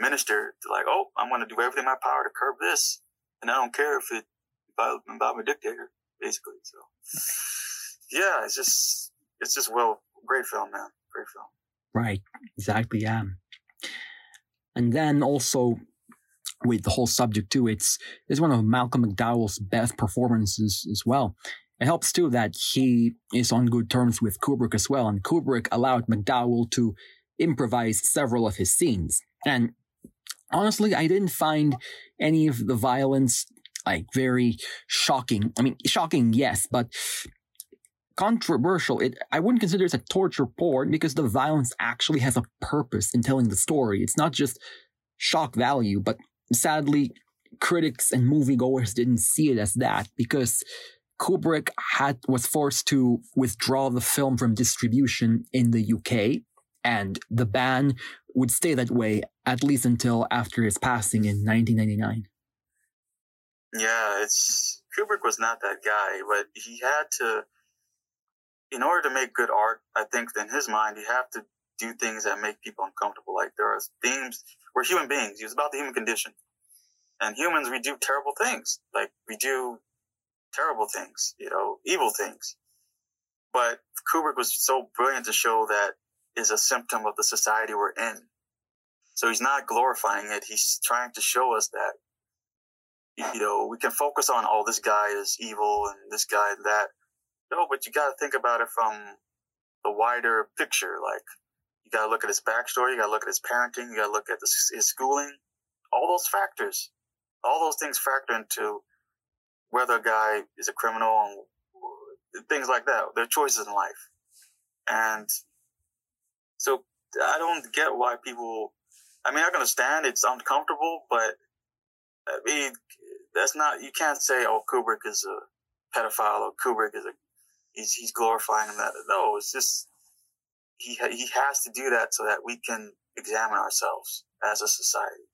minister to like oh i'm going to do everything in my power to curb this and i don't care if it about a dictator, basically. So, yeah, it's just, it's just well, great film, man. Great film. Right. Exactly. Yeah. And then also with the whole subject too, it's, it's one of Malcolm McDowell's best performances as well. It helps too that he is on good terms with Kubrick as well, and Kubrick allowed McDowell to improvise several of his scenes. And honestly, I didn't find any of the violence like very shocking. I mean, shocking, yes, but controversial. It I wouldn't consider it a torture porn because the violence actually has a purpose in telling the story. It's not just shock value, but sadly, critics and moviegoers didn't see it as that because Kubrick had was forced to withdraw the film from distribution in the UK, and the ban would stay that way at least until after his passing in 1999. Yeah, it's Kubrick was not that guy, but he had to, in order to make good art, I think in his mind, you have to do things that make people uncomfortable. Like there are themes, we're human beings. He was about the human condition. And humans, we do terrible things. Like we do terrible things, you know, evil things. But Kubrick was so brilliant to show that is a symptom of the society we're in. So he's not glorifying it. He's trying to show us that you know, we can focus on, oh, this guy is evil and this guy that. No, but you got to think about it from the wider picture. Like, you got to look at his backstory. You got to look at his parenting. You got to look at his schooling. all those factors, all those things factor into whether a guy is a criminal and things like that, their choices in life. And so I don't get why people, I mean, I can understand it's uncomfortable, but I mean, that's not, you can't say, oh, Kubrick is a pedophile or Kubrick is a, he's, he's glorifying that. No, it's just, he, he has to do that so that we can examine ourselves as a society.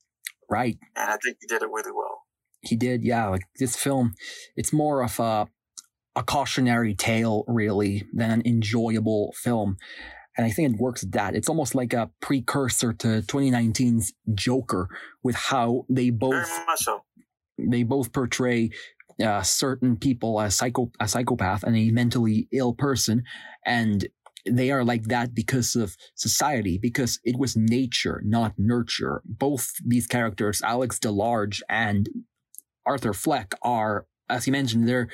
Right. And I think he did it really well. He did, yeah. Like this film, it's more of a a cautionary tale, really, than an enjoyable film. And I think it works at that. It's almost like a precursor to 2019's Joker with how they both so. they both portray uh, certain people as psycho a psychopath and a mentally ill person, and they are like that because of society, because it was nature, not nurture. Both these characters, Alex DeLarge and Arthur Fleck, are, as you mentioned, they're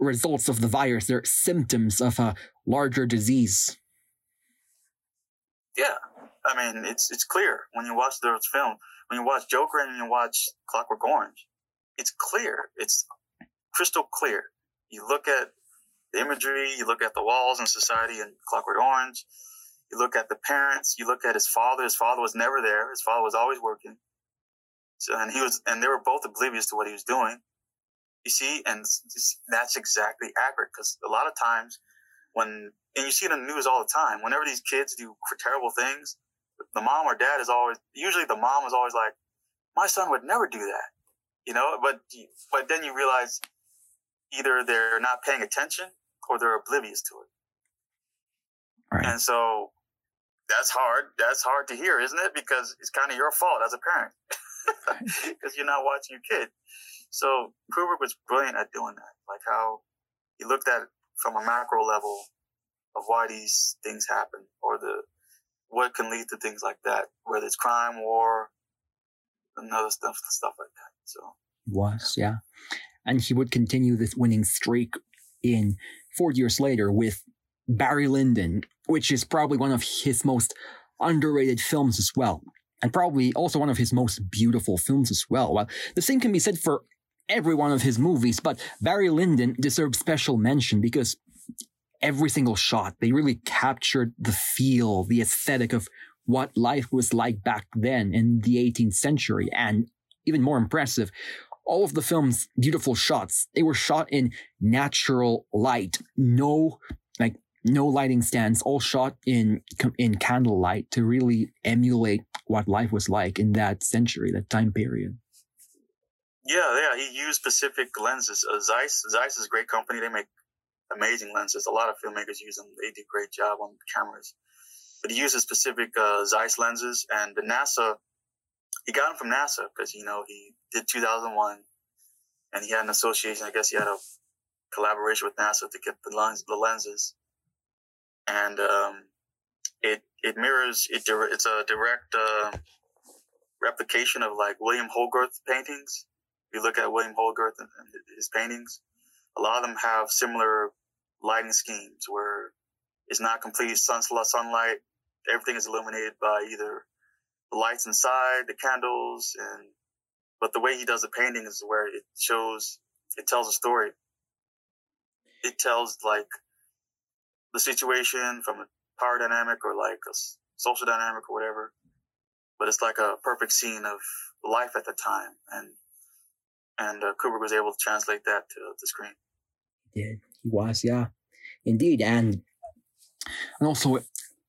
results of the virus. They're symptoms of a larger disease. Yeah, I mean, it's it's clear when you watch those films. When you watch Joker and you watch Clockwork Orange, it's clear. It's crystal clear. You look at the imagery, you look at the walls in society in Clockwork Orange, you look at the parents, you look at his father. His father was never there. His father was always working. So, and he was, and they were both oblivious to what he was doing. You see, and that's exactly accurate because a lot of times when, and you see it in the news all the time, whenever these kids do terrible things, the mom or dad is always, usually the mom is always like, my son would never do that, you know, but, but then you realize either they're not paying attention or they're oblivious to it. Right. And so that's hard. That's hard to hear, isn't it? Because it's kind of your fault as a parent because you're not watching your kid. So Kubrick was brilliant at doing that, like how he looked at from a macro level of why these things happen or the what can lead to things like that, whether it's crime, war, and other stuff, stuff like that. So was yeah, and he would continue this winning streak in four years later with Barry Lyndon, which is probably one of his most underrated films as well. And probably also one of his most beautiful films as well. Well, the same can be said for every one of his movies, but Barry Lyndon deserves special mention because every single shot, they really captured the feel, the aesthetic of what life was like back then in the 18th century. And even more impressive, all of the film's beautiful shots, they were shot in natural light. No, like, no lighting stands, all shot in, in candlelight to really emulate what life was like in that century, that time period. Yeah, yeah, he used specific lenses. Uh, Zeiss, Zeiss is a great company. They make amazing lenses. A lot of filmmakers use them. They do a great job on cameras. But he uses specific uh, Zeiss lenses, and the NASA, he got them from NASA because you know he did 2001, and he had an association. I guess he had a collaboration with NASA to get the lens, the lenses, and um, it it mirrors it. It's a direct uh, replication of like William Hogarth paintings If you look at William Hogarth and, his paintings, a lot of them have similar lighting schemes where it's not complete sun, sunlight. Everything is illuminated by either the lights inside, the candles, and but the way he does the painting is where it shows, it tells a story. It tells like the situation from a power dynamic or like a social dynamic or whatever. But it's like a perfect scene of life at the time. And and uh, Kubrick was able to translate that to the screen. Yeah. He was, yeah, indeed, and and also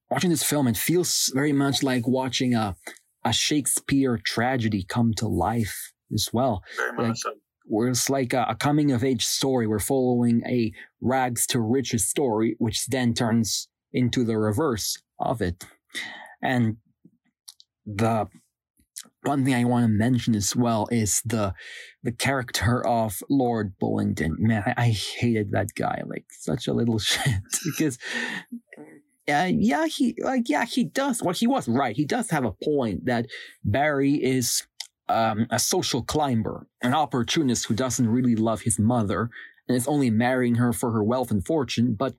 watching this film, it feels very much like watching a a Shakespeare tragedy come to life as well. Very much like, so. Where it's like a, a coming of age story. We're following a rags to riches story, which then turns into the reverse of it. And the one thing I want to mention as well is the the character of Lord Bullingdon. Man, I, I hated that guy like such a little shit because uh, yeah, he like yeah he does. Well, he was right. He does have a point that Barry is um, a social climber, an opportunist who doesn't really love his mother and is only marrying her for her wealth and fortune. But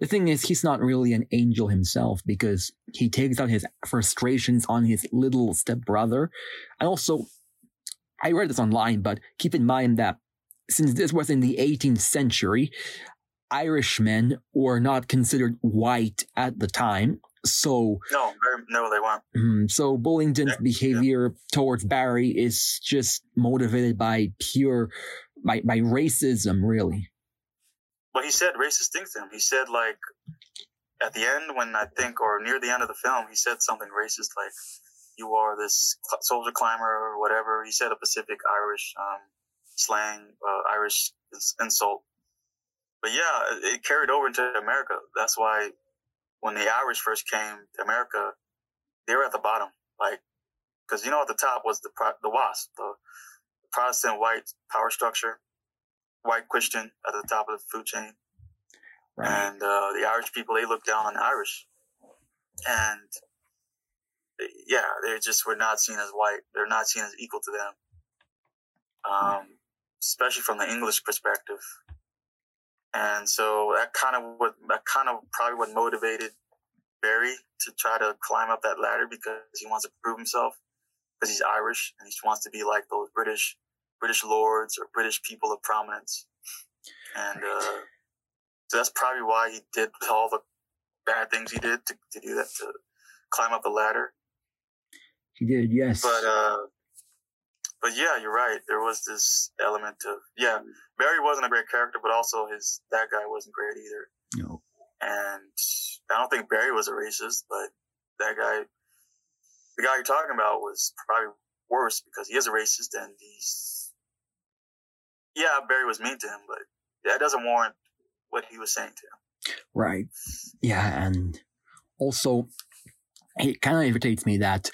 the thing is, he's not really an angel himself because he takes out his frustrations on his little stepbrother. And also, I read this online, but keep in mind that since this was in the 18th century, Irishmen were not considered white at the time. So no, no, they weren't. Mm, so Bullingdon's yeah, behavior yeah. towards Barry is just motivated by pure by by racism, really. Well, he said racist things to him. He said like at the end when I think or near the end of the film, he said something racist like "You are this soldier climber" or whatever. He said a Pacific Irish um, slang, uh, Irish insult. But yeah, it carried over into America. That's why when the Irish first came to America, they were at the bottom, like because you know at the top was the the WASP, the Protestant white power structure, white Christian at the top of the food chain, right. and uh, the Irish people they looked down on the Irish, and yeah, they just were not seen as white. They're not seen as equal to them, um, especially from the English perspective. And so that kind of what that kind of probably what motivated Barry to try to climb up that ladder because he wants to prove himself because he's Irish and he wants to be like those British British lords or British people of prominence. And uh, so that's probably why he did all the bad things he did to, to do that to climb up the ladder. He did, yes. But uh, but yeah, you're right. There was this element of yeah, Barry wasn't a great character, but also his that guy wasn't great either. No. And I don't think Barry was a racist, but that guy, the guy you're talking about, was probably worse because he is a racist and he's yeah, Barry was mean to him, but that doesn't warrant what he was saying to him. Right. Yeah, and also it kind of irritates me that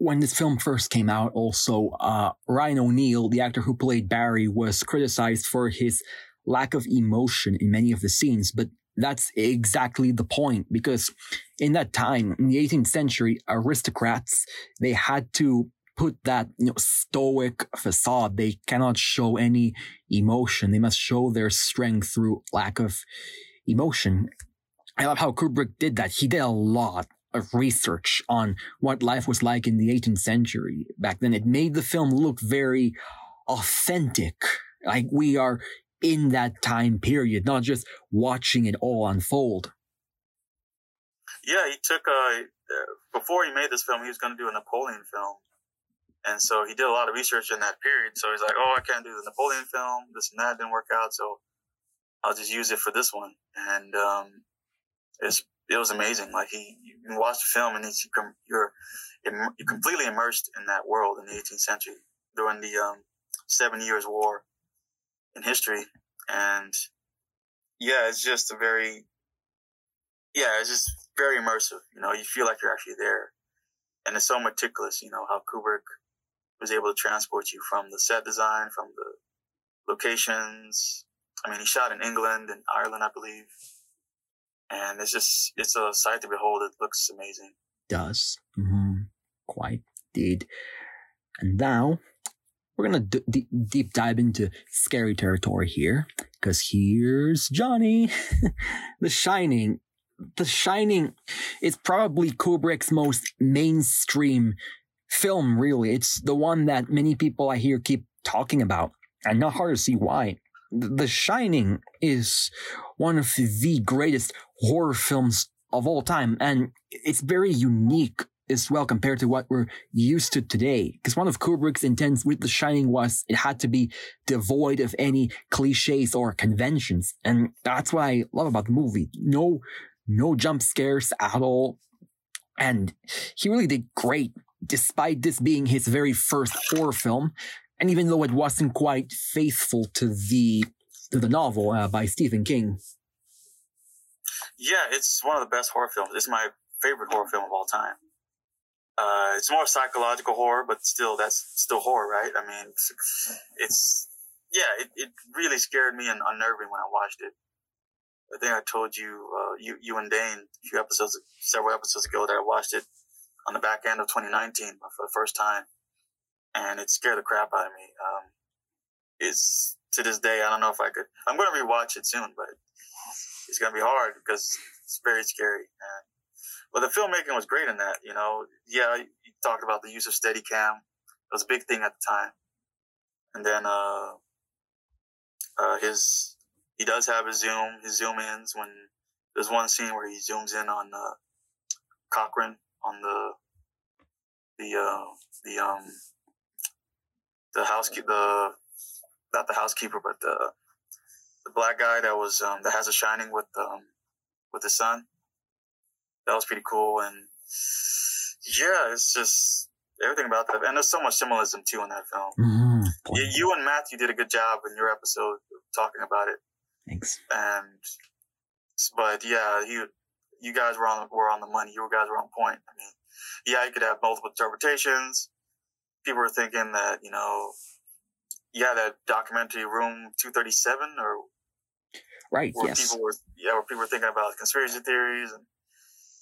when this film first came out, also, uh, Ryan O'Neal, the actor who played Barry, was criticized for his lack of emotion in many of the scenes, but that's exactly the point because in that time, in the 18th century, aristocrats, they had to put that you know, stoic facade. They cannot show any emotion. They must show their strength through lack of emotion. I love how Kubrick did that. He did a lot of research on what life was like in the 18th century back then. It made the film look very authentic. Like we are in that time period, not just watching it all unfold. Yeah, he took uh before he made this film, he was going to do a Napoleon film, and so he did a lot of research in that period. So he's like, "Oh, I can't do the Napoleon film. This and that didn't work out, so I'll just use it for this one." And um, it's it was amazing. Like he, you can watch the film and it's, you're you're completely immersed in that world in the 18th century during the um, Seven Years' War in history, and yeah, it's just a very yeah, it's just very immersive. You know, you feel like you're actually there, and it's so meticulous. You know how Kubrick was able to transport you from the set design, from the locations. I mean, he shot in England and Ireland, I believe and it's just it's a sight to behold. It looks amazing. Does mm-hmm. quite did, and now we're gonna d- d- deep dive into scary territory here because here's Johnny, The Shining. The Shining is probably Kubrick's most mainstream film. Really, it's the one that many people I hear keep talking about, and not hard to see why. The Shining is one of the greatest horror films of all time. And it's very unique as well compared to what we're used to today. Because one of Kubrick's intents with The Shining was it had to be devoid of any cliches or conventions. And that's what I love about the movie. No, no jump scares at all. And he really did great, despite this being his very first horror film. And even though it wasn't quite faithful to the, to the novel uh, by Stephen King. Yeah, it's one of the best horror films. It's my favorite horror film of all time. Uh, it's more psychological horror, but still, that's still horror, right? I mean, it's, it's yeah, it, it really scared me and unnerving when I watched it. I think I told you, uh, you, you and Dane a few episodes, several episodes ago that I watched it on the back end of 2019 for the first time. And it scared the crap out of me. Um, it's to this day, I don't know if I could, I'm going to rewatch it soon, but it's going to be hard because it's very scary. And, but the filmmaking was great in that, you know. Yeah, you talked about the use of Steadicam. It was a big thing at the time. and then uh, uh, his he does have his zoom his zoom ins when there's one scene where he zooms in on uh, Cochran on the the uh, the um the housekeeper the not the housekeeper but the the black guy that was um, that has a shining with um with the sun. That was pretty cool and yeah, it's just everything about that. And there's so much symbolism too in that film. Mm-hmm. You, you, and Matthew did a good job in your episode talking about it. Thanks. And but yeah, you you guys were on were on the money. You guys were on point. I mean, yeah, you could have multiple interpretations. People were thinking that you know, yeah, that documentary Room Two Thirty Seven or right, yes, people were yeah, where people were thinking about conspiracy theories. And,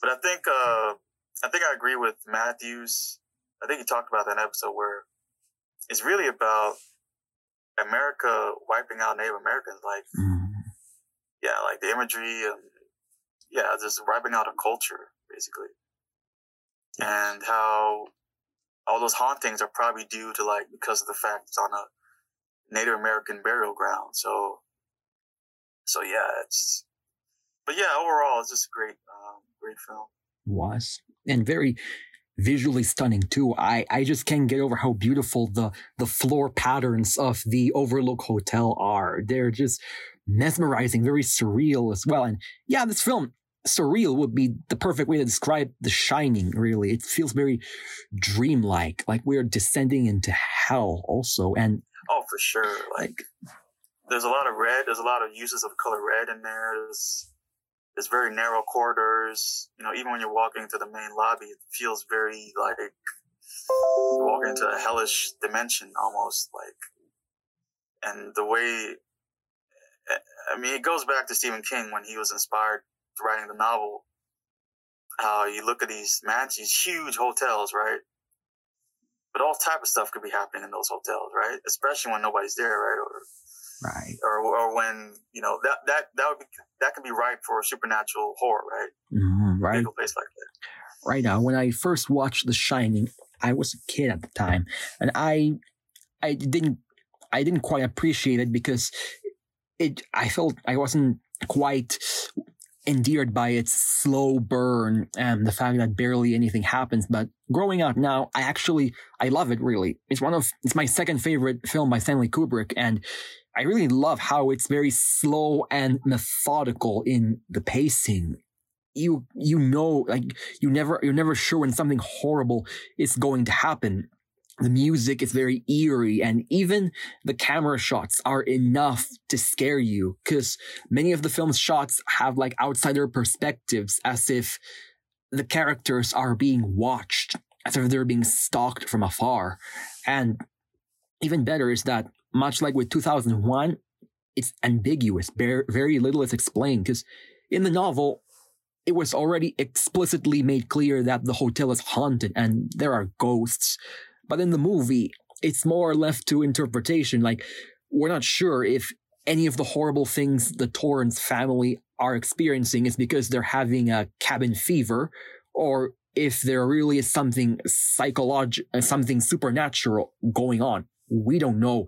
but I think uh, I think I agree with Matthews. I think he talked about that episode where it's really about America wiping out Native Americans. Like, mm. yeah, like the imagery and yeah, just wiping out a culture basically, and how all those hauntings are probably due to like because of the fact it's on a Native American burial ground. So, so yeah, it's. But yeah, overall, it's just a great, um, great film. Was and very visually stunning too. I, I just can't get over how beautiful the, the floor patterns of the Overlook Hotel are. They're just mesmerizing, very surreal as well. And yeah, this film, surreal would be the perfect way to describe The Shining, really. It feels very dreamlike, like we're descending into hell also. And oh, for sure. Like, there's a lot of red, there's a lot of uses of color red in there. There's it's very narrow corridors. You know, even when you're walking to the main lobby, it feels very like walking into a hellish dimension almost like. And the way, I mean, it goes back to Stephen King when he was inspired writing the novel. How you look at these mansions, huge hotels, right? But all type of stuff could be happening in those hotels, right? Especially when nobody's there, right? Or right or, or when you know that that that would be that can be ripe for supernatural horror right mm-hmm, right a place like that right now when i first watched the shining i was a kid at the time and i i didn't i didn't quite appreciate it because it i felt i wasn't quite endeared by its slow burn and the fact that barely anything happens. But growing up now, I actually, I love it really. It's one of, it's my second favorite film by Stanley Kubrick. And I really love how it's very slow and methodical in the pacing. You you know like you never you're never sure when something horrible is going to happen. The music is very eerie and even the camera shots are enough to scare you because many of the film's shots have like outsider perspectives as if the characters are being watched, as if they're being stalked from afar. And even better is that much like with 2001, it's ambiguous. Very little is explained because in the novel, it was already explicitly made clear that the hotel is haunted and there are ghosts. But in the movie, it's more left to interpretation. Like, we're not sure if any of the horrible things the Torrance family are experiencing is because they're having a cabin fever or if there really is something psychological, uh, something supernatural going on. We don't know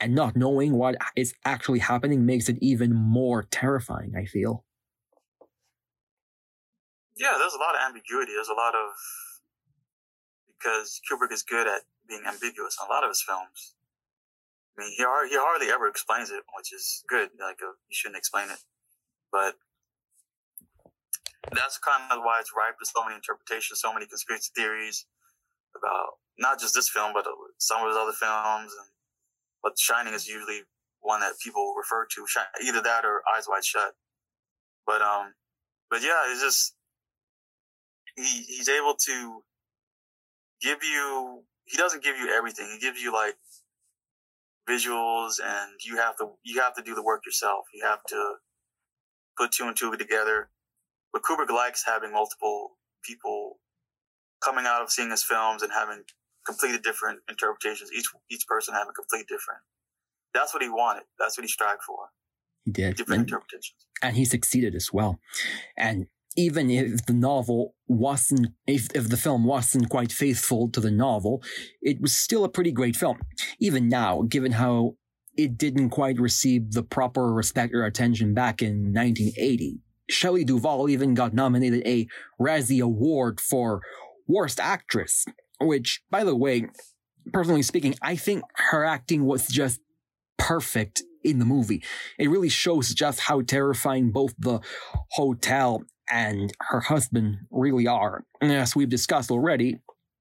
and not knowing what is actually happening makes it even more terrifying, I feel. Yeah, there's a lot of ambiguity. There's a lot of because Kubrick is good at being ambiguous in a lot of his films. I mean, he, he hardly ever explains it, which is good. Like, uh, you shouldn't explain it. But that's kind of why it's ripe with so many interpretations, so many conspiracy theories about not just this film, but uh, some of his other films and but Shining is usually one that people refer to, either that or Eyes Wide Shut. But um, but yeah, it's just he he's able to give you. He doesn't give you everything. He gives you like visuals, and you have to you have to do the work yourself. You have to put two and two together. But Kubrick likes having multiple people coming out of seeing his films and having completely different interpretations. Each each person having completely different. That's what he wanted. That's what he strived for. He did different and, interpretations, and he succeeded as well. And even if the novel wasn't, if, if the film wasn't quite faithful to the novel, it was still a pretty great film. Even now, given how it didn't quite receive the proper respect or attention back in 1980. Shelley Duvall even got nominated a Razzie Award for Worst Actress, which, by the way, personally speaking, I think her acting was just perfect in the movie. It really shows just how terrifying both the hotel and her husband really are. And as we've discussed already,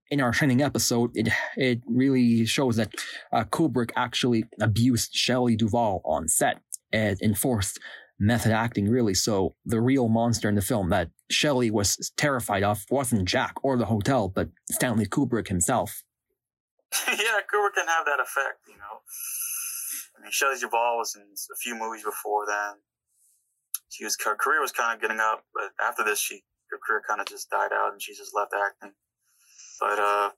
in our Shining episode, it it really shows that uh, Kubrick actually abused Shelley Duvall on set and enforced method acting really. So the real monster in the film that Shelley was terrified of wasn't Jack or the hotel, but Stanley Kubrick himself. yeah, Kubrick can have that effect, you know. I mean, Shelley Duvall was in a few movies before then. She was her career was kind of getting up, but after this, she her career kind of just died out, and she just left acting. But uh,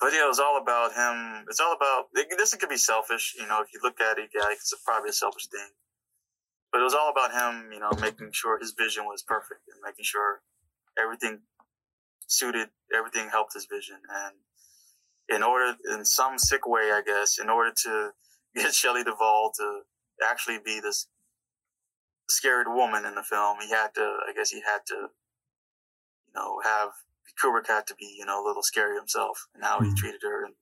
but yeah, it was all about him. It's all about this. It could be selfish, you know. If you look at it, yeah, it's probably a selfish thing. But it was all about him, you know, making sure his vision was perfect and making sure everything suited, everything helped his vision. And in order, in some sick way, I guess, in order to get Shelley Duvall to actually be this scared woman in the film, he had to, I guess, he had to, you know, have Kubrick had to be, you know, a little scary himself and how he mm-hmm. treated her. And,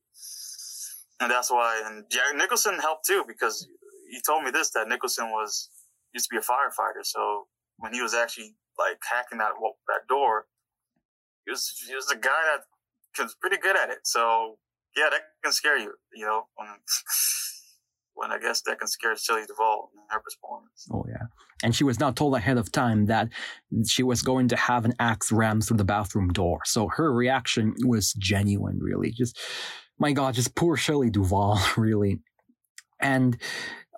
and that's why, and Jack Nicholson helped too, because he told me this, that Nicholson was, used to be a firefighter. So when he was actually like hacking that, that door, he was, he was a guy that was pretty good at it. So yeah, that can scare you, you know, when, I guess that can scare Shelley Duvall in her performance. Oh yeah. And she was not told ahead of time that she was going to have an axe rammed through the bathroom door. So her reaction was genuine, really. Just, my God, just poor Shelley Duvall, really. And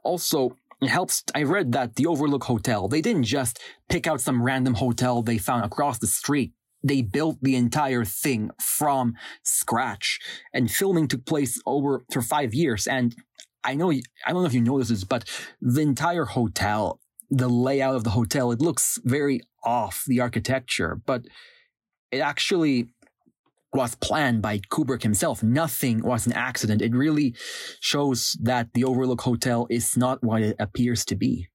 also, it helps. I read that the Overlook Hotel, they didn't just pick out some random hotel they found across the street. They built the entire thing from scratch and filming took place over for five years. And I know, I don't know if you noticed this, but the entire hotel the layout of the hotel. It looks very off the architecture, but it actually was planned by Kubrick himself. Nothing was an accident. It really shows that the Overlook Hotel is not what it appears to be.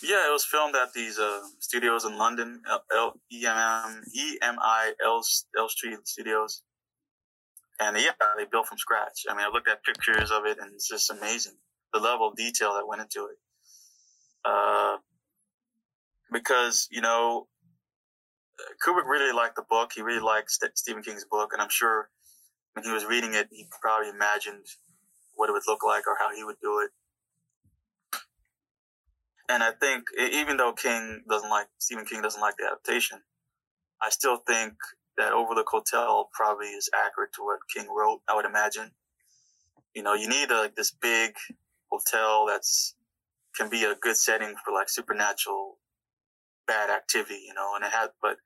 Yeah, it was filmed at these uh, studios in London, L- EMI L, Elstree Studios. And yeah, they built from scratch. I mean, I looked at pictures of it and it's just amazing. The level of detail that went into it. Uh, because you know Kubrick really liked the book. He really liked St- Stephen King's book, and I'm sure when he was reading it, he probably imagined what it would look like or how he would do it. And I think even though King doesn't like Stephen King doesn't like the adaptation, I still think that Overlook Hotel probably is accurate to what King wrote. I would imagine. You know, you need a, like this big hotel that's can be a good setting for like supernatural bad activity, you know, and it has, but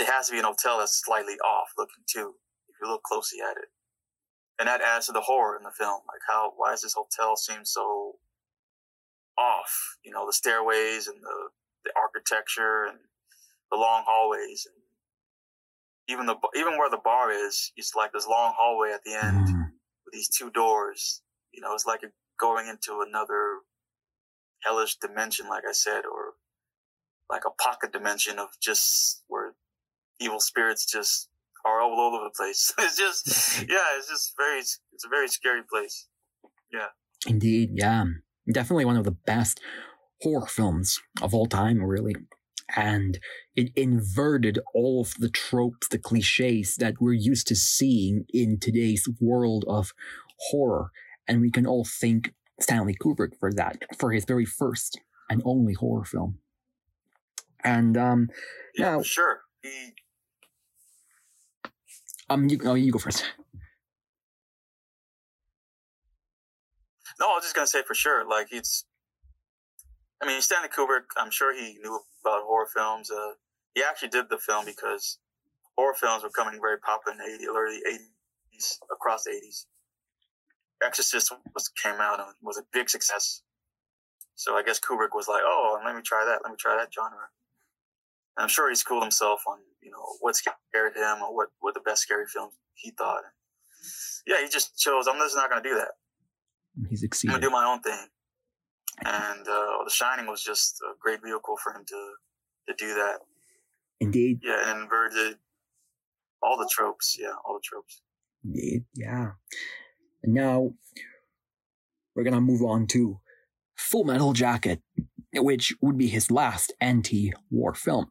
it has to be an hotel that's slightly off looking too, if you look closely at it. And that adds to the horror in the film. Like how, why does this hotel seem so off? You know, the stairways and the, the architecture and the long hallways and even the, even where the bar is, it's like this long hallway at the end mm. with these two doors. You know, it's like going into another hellish dimension, like I said, or like a pocket dimension of just where evil spirits just are all over the place. it's just, yeah, it's just very, it's a very scary place. Yeah. Indeed. Yeah. Definitely one of the best horror films of all time, really. And it inverted all of the tropes, the cliches that we're used to seeing in today's world of horror. And we can all thank Stanley Kubrick for that, for his very first and only horror film. And um, yeah, now, sure. He... Um, you, oh, you go first. No, I was just gonna say for sure. Like it's, I mean, Stanley Kubrick. I'm sure he knew about horror films. Uh, he actually did the film because horror films were coming very popular in the 80s, early 80s across the 80s. Exorcist was came out and was a big success. So I guess Kubrick was like, oh, let me try that. Let me try that genre. And I'm sure he schooled himself on, you know, what scared him or what, what the best scary films he thought. Yeah, he just chose, I'm just not going to do that. He's exceeded. I'm going to do my own thing. And uh, The Shining was just a great vehicle for him to, to do that. Indeed. Yeah, and inverted all the tropes. Yeah, all the tropes. Indeed. Yeah. And now we're going to move on to Full Metal Jacket, which would be his last anti war film.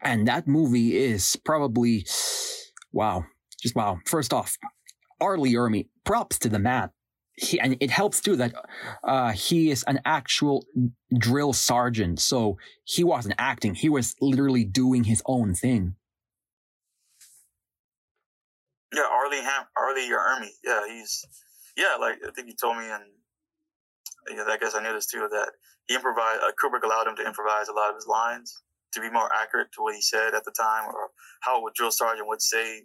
And that movie is probably, wow, just wow. First off, R. Lee Ermey, props to the man. He, and it helps too that uh, he is an actual drill sergeant. So he wasn't acting. He was literally doing his own thing. Yeah, R. Lee Ham, R. your Army. Yeah, he's yeah. Like I think he told me, and yeah, I guess I knew this too. That he improvised. Uh, Kubrick allowed him to improvise a lot of his lines to be more accurate to what he said at the time, or how a drill sergeant would say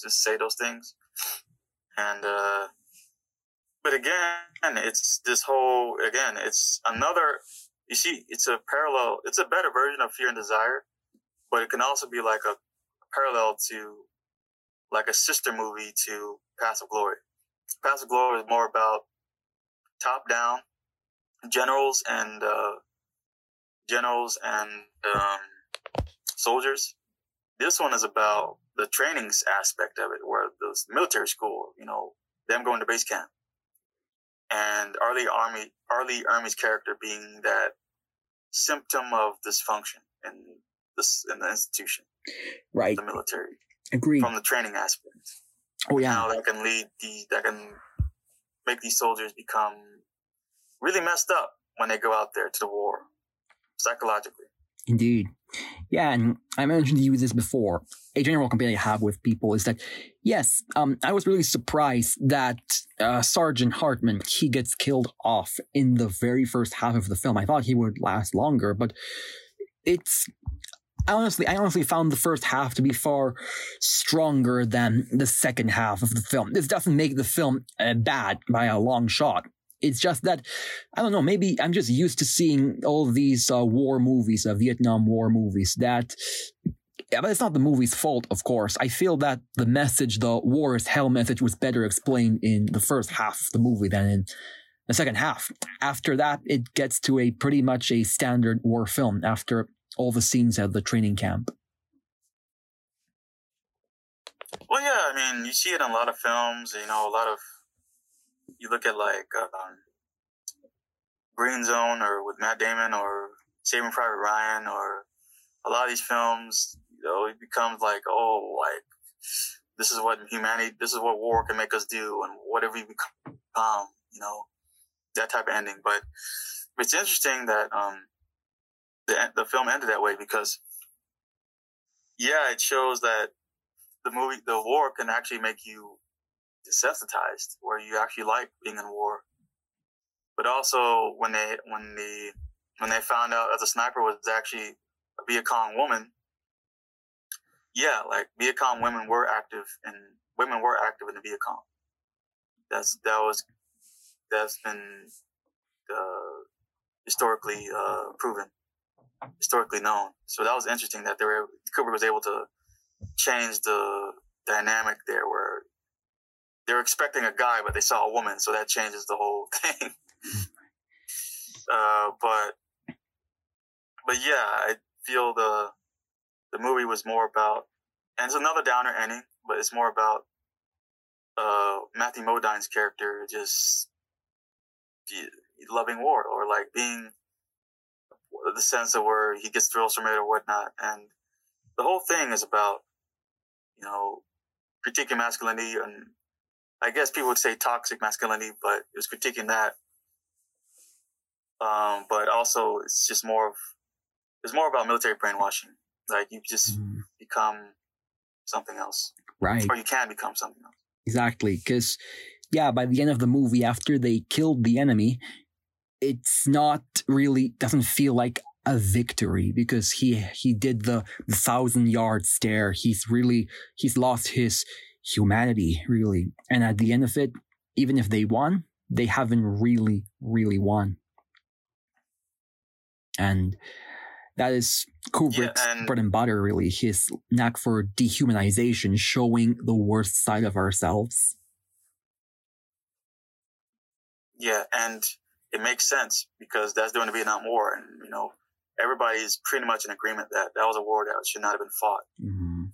just say those things. And uh, but again, it's this whole again, it's another. You see, it's a parallel. It's a better version of Fear and Desire, but it can also be like a parallel to like a sister movie to Paths of Glory. Paths of Glory is more about top down generals and uh, generals and um, soldiers. This one is about the trainings aspect of it, where the military school, you know, them going to base camp, and R. Lee Ermey Arlie Army's character being that symptom of dysfunction in this in the institution, right? The military. Agreed. From the training aspect. Oh yeah. Now that can lead the that can make these soldiers become really messed up when they go out there to the war psychologically. Indeed. Yeah, and I mentioned to you this before. A general complaint I have with people is that, yes, um, I was really surprised that uh, Sergeant Hartman he gets killed off in the very first half of the film. I thought he would last longer, but it's honestly, I honestly found the first half to be far stronger than the second half of the film. This doesn't make the film uh, bad by a long shot. It's just that, I don't know, maybe I'm just used to seeing all these uh, war movies, uh, Vietnam War movies that yeah, but it's not the movie's fault, of course. I feel that the message, the war is hell message, was better explained in the first half of the movie than in the second half. After that, it gets to a pretty much a standard war film after all the scenes at the training camp. Well, yeah, I mean, you see it in a lot of films. You know, a lot of you look at like um, Green Zone or with Matt Damon or Saving Private Ryan or a lot of these films. You know, it becomes like, oh, like this is what humanity, this is what war can make us do, and whatever we become. You know, that type of ending. But it's interesting that um, the the film ended that way because, yeah, it shows that the movie, the war, can actually make you desensitized, where you actually like being in war. But also when they when the when they found out that the sniper was actually a Viet Cong woman, yeah, like Viet Cong women were active and women were active in the Viet Cong. That's that was that's been uh, historically uh, proven, historically known. So that was interesting that they were Kubrick was able to change the dynamic there, where they were expecting a guy, but they saw a woman, so that changes the whole thing. uh, but but yeah, I feel the the movie was more about, and it's another downer ending, but it's more about uh, Matthew Modine's character just loving war or like being the sense of where he gets thrills from it or whatnot, and the whole thing is about you know critiquing masculinity and I guess people would say toxic masculinity, but it was critiquing that. Um, but also, it's just more of it's more about military brainwashing. Like you just mm. become something else, right? Or you can become something else. Exactly, because yeah, by the end of the movie, after they killed the enemy, it's not really doesn't feel like a victory because he he did the, the thousand yard stare. He's really he's lost his humanity, really. And at the end of it, even if they won, they haven't really, really won. And that is Kubrick's Yeah, and- bread and butter, really. His knack for dehumanization, showing the worst side of ourselves. Yeah, and it makes sense because that's during the Vietnam War, and you know everybody's pretty much in agreement that that was a war that should not have been fought. hmm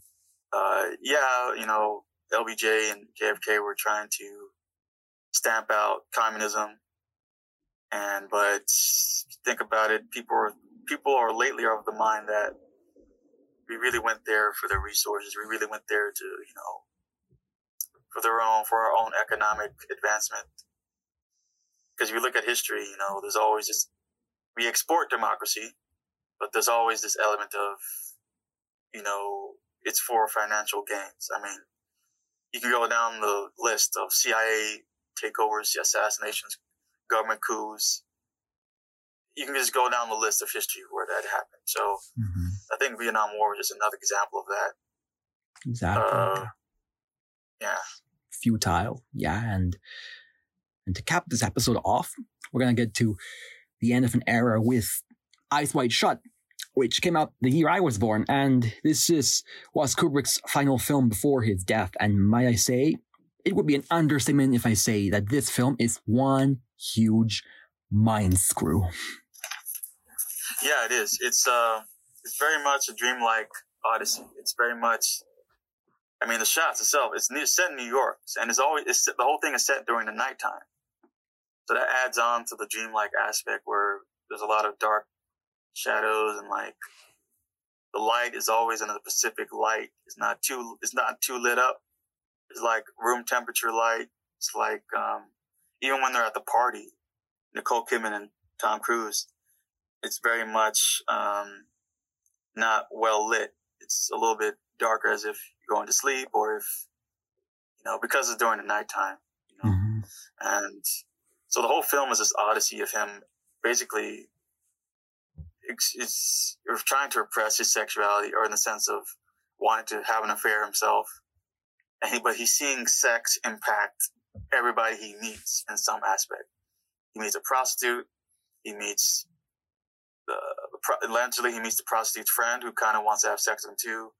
Uh, yeah, you know LBJ and JFK were trying to stamp out communism, and but think about it, people are people are lately of the mind that we really went there for the resources. We really went there to you know for their own for our own economic advancement. Because if you look at history, you know, there's always this, we export democracy, but there's always this element of, you know, it's for financial gains. I mean, you can go down the list of CIA takeovers, assassinations, government coups. You can just go down the list of history where that happened. So hmm I think Vietnam War is just another example of that. Exactly. Uh, yeah. futile. Yeah, and and to cap this episode off, we're gonna get to the end of an era with Eyes Wide Shut, which came out the year I was born, and this is was Kubrick's final film before his death. And might I say, it would be an understatement if I say that this film is one huge mind screw. Yeah, it is. It's uh, it's very much a dreamlike odyssey. It's very much. I mean, the shots itself. It's set in New York, and it's always it's the whole thing is set during the nighttime. So that adds on to the dreamlike aspect where there's a lot of dark shadows and like the light is always in the Pacific light. It's not too it's not too lit up. It's like room temperature light. It's like um, even when they're at the party, Nicole Kidman and Tom Cruise, it's very much um, not well lit. It's a little bit darker as if you're going to sleep or if you know because it's during the nighttime. You know, Mhm. and so the whole film is this odyssey of him basically it's trying to repress his sexuality or in the sense of wanting to have an affair himself. And he, but he's seeing sex impact everybody he meets in some aspect. He meets a prostitute. He meets uh, the, pro- eventually he meets the prostitute's friend who kind of wants to have sex with him too.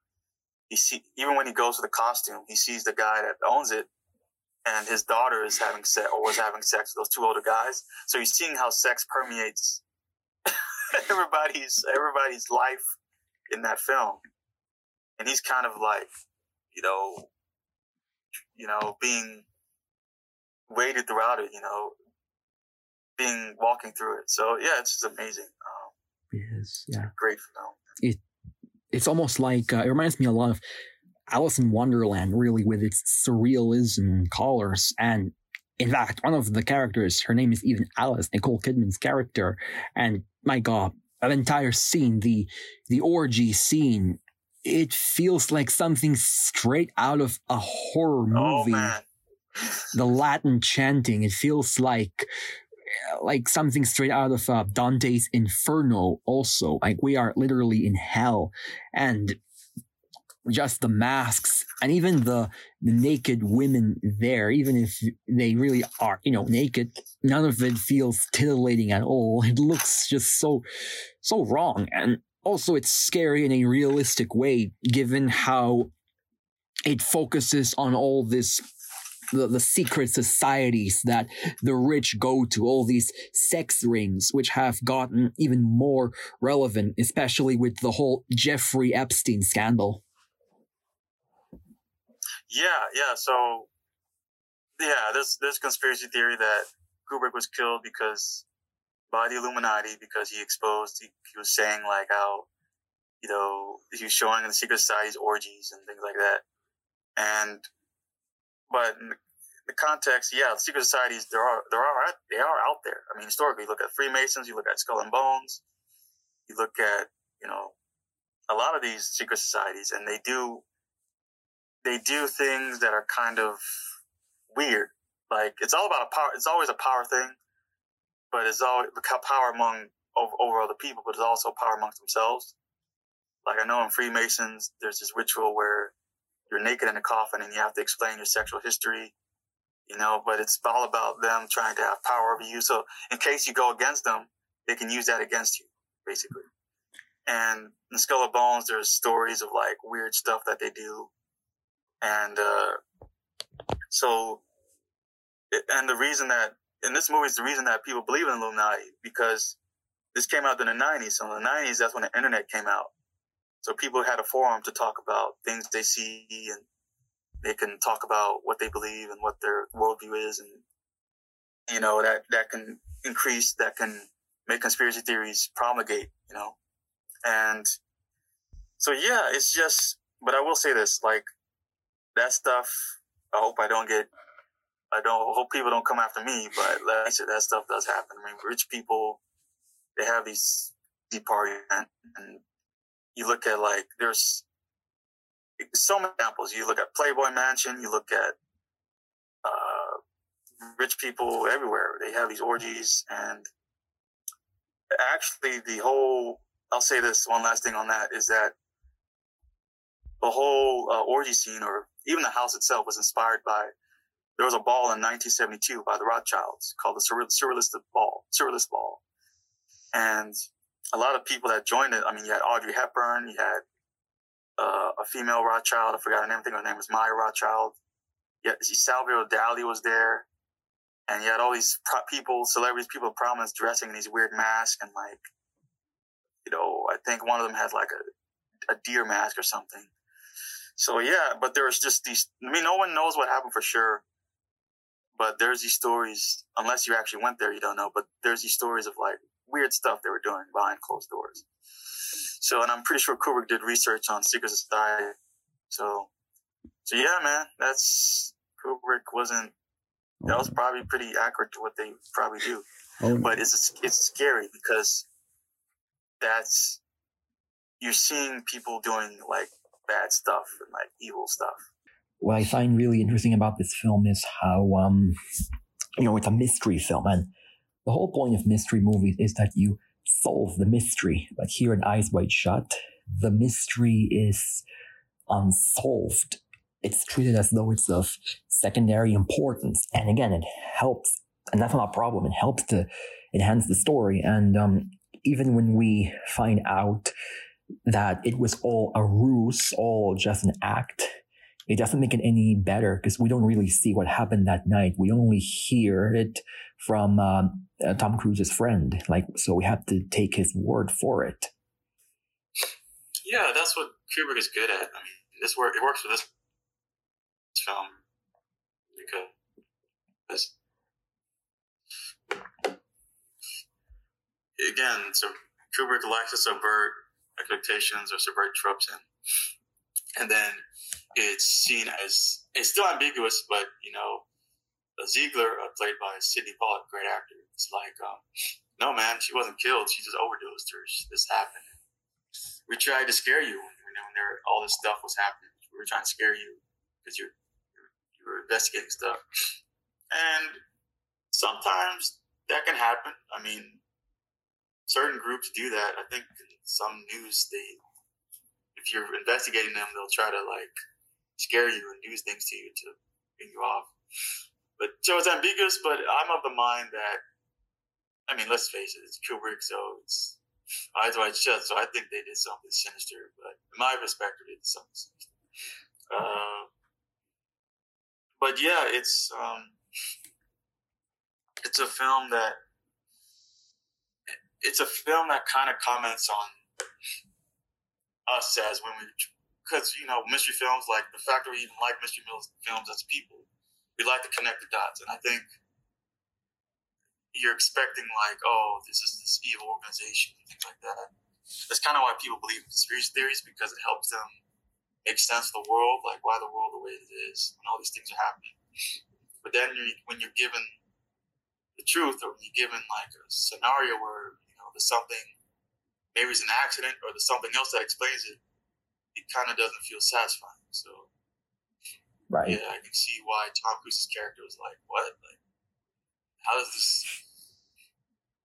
He see even when he goes to the costume he sees the guy that owns it and his daughter is having sex or was having sex with those two older guys. So he's seeing how sex permeates everybody's everybody's life in that film, and he's kind of like, you know, you know, being weighted throughout it. You know, being walking through it. So yeah, it's just amazing. Um, Yes, yeah. great film. It it's almost like uh, it reminds me a lot of Alice in Wonderland, really, with its surrealism colors. And in fact, one of the characters, her name is even Alice, Nicole Kidman's character. And my God, that entire scene, the the orgy scene, it feels like something straight out of a horror Oh movie. man, the Latin chanting, it feels like like something straight out of uh, Dante's Inferno. Also, like we are literally in hell, and just the masks and even the, naked women there, even if they really are, you know, naked, none of it feels titillating at all. It looks just so, so wrong. And also it's scary in a realistic way, given how it focuses on all this the, the secret societies that the rich go to, all these sex rings, which have gotten even more relevant, especially with the whole Jeffrey Epstein scandal. Yeah, yeah. So yeah, there's there's conspiracy theory that Kubrick was killed because by the Illuminati because he exposed he, he was saying like how you know he was showing the secret society's orgies and things like that and but in the context yeah the secret societies there are there are they are out there i mean historically you look at freemasons you look at skull and bones you look at you know a lot of these secret societies and they do they do things that are kind of weird. Like it's all about a power it's always a power thing but it's always power among over, over other people but it's also power amongst themselves. Like i know in freemasons there's this ritual where you're naked in a coffin and you have to explain your sexual history you know but it's all about them trying to have power over you. So in case you go against them they can use that against you basically. And in Skull of Bones, there's stories of like weird stuff that they do, and uh, so, and the reason that in this movie is the reason that people believe in Illuminati because this came out in the 90s. So in the 90s, that's when the internet came out. So people had a forum to talk about things they see and they can talk about what they believe and what their worldview is. And, you know, that, that can increase, that can make conspiracy theories promulgate, you know, and so, yeah, it's just, but I will say this, like that stuff, I hope I don't get I don't hope people don't come after me, but like that stuff does happen. I mean, rich people, they have these deep parties, and, and you look at like there's so many examples. You look at Playboy Mansion, you look at uh, rich people everywhere. They have these orgies, and actually, the whole I'll say this one last thing on that is that the whole uh, orgy scene, or even the house itself, was inspired by there was a ball in 1972 by the Rothschilds called the Surreal, Surrealist Ball, Surrealist Ball. And a lot of people that joined it, I mean, you had Audrey Hepburn, you had uh, a female Rothschild, I forgot her name, I think her name was Maya Rothschild. Yeah, Salvador Dali was there. And you had all these pro- people, celebrities, people of prominence dressing in these weird masks and like, you know, I think one of them had like a, a deer mask or something. So yeah, but there's just these, I mean, no one knows what happened for sure but there's these stories, unless you actually went there, you don't know, but there's these stories of like weird stuff they were doing behind closed doors. So, and I'm pretty sure Kubrick did research on secret society. So, so yeah, man, that's Kubrick wasn't, that was probably pretty accurate to what they probably do. Oh. But it's, it's scary because that's, you're seeing people doing like bad stuff and like evil stuff what I find really interesting about this film is how, um, you know, it's a mystery film. And the whole point of mystery movies is that you solve the mystery. But here in Eyes Wide Shut, the mystery is unsolved. It's treated as though it's of secondary importance. And again, it helps, and that's not a problem. It helps to enhance the story. And um, even when we find out that it was all a ruse, all just an act, it doesn't make it any better because we don't really see what happened that night. We only hear it from um, uh, Tom Cruise's friend. Like, so we have to take his word for it. Yeah, that's what Kubrick is good at. I mean, this work it works for this film because again, so Kubrick likes to subvert expectations or subvert tropes, and and then it's seen as it's still ambiguous, but you know, Ziegler, uh, played by Sydney Pollack, great actor. It's like, um, no, man, she wasn't killed. She just overdosed, or this happened. We tried to scare you when, when there all this stuff was happening. We were trying to scare you because you're, you're you were investigating stuff, and sometimes that can happen. I mean, certain groups do that. I think some news they if you're investigating them, they'll try to like scare you and do things to you to bring you off. But so it's ambiguous, but I'm of the mind that I mean, let's face it, it's Kubrick, so it's eyes wide shut. So I think they did something sinister, but in my perspective, they did something sinister. Uh, but yeah, it's um, it's a film that it's a film that kind of comments on us as when we, because you know, mystery films like the fact that we even like mystery films as people, we like to connect the dots, and I think you're expecting like, oh, this is this evil organization and things like that. That's kind of why people believe in conspiracy theories because it helps them make sense of the world, like why the world the way it is, when all these things are happening. But then when you're given the truth, or when you're given like a scenario where there's something maybe it's an accident or there's something else that explains it, it kind of doesn't feel satisfying. So, right. Yeah, I can see why Tom Cruise's character was like, what? Like, how does this,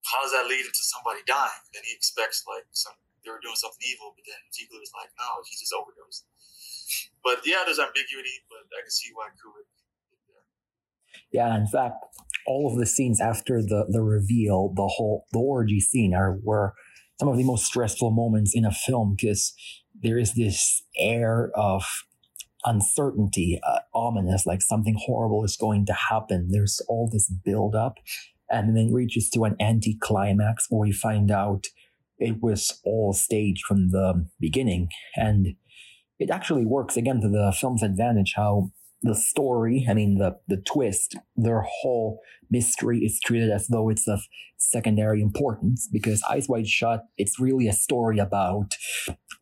how does that lead into somebody dying? And he expects like some, they were doing something evil, but then Ziegler was like, no, he just overdosed. But yeah, there's ambiguity, but I can see why Kubrick yeah, in fact, all of the scenes after the the reveal, the whole the orgy scene are were some of the most stressful moments in a film because there is this air of uncertainty, uh, ominous, like something horrible is going to happen. There's all this build up, and then it reaches to an anti climax where we find out it was all staged from the beginning. And it actually works again to the film's advantage how the story, I mean, the, the twist, their whole mystery is treated as though it's of secondary importance because Eyes Wide Shut, it's really a story about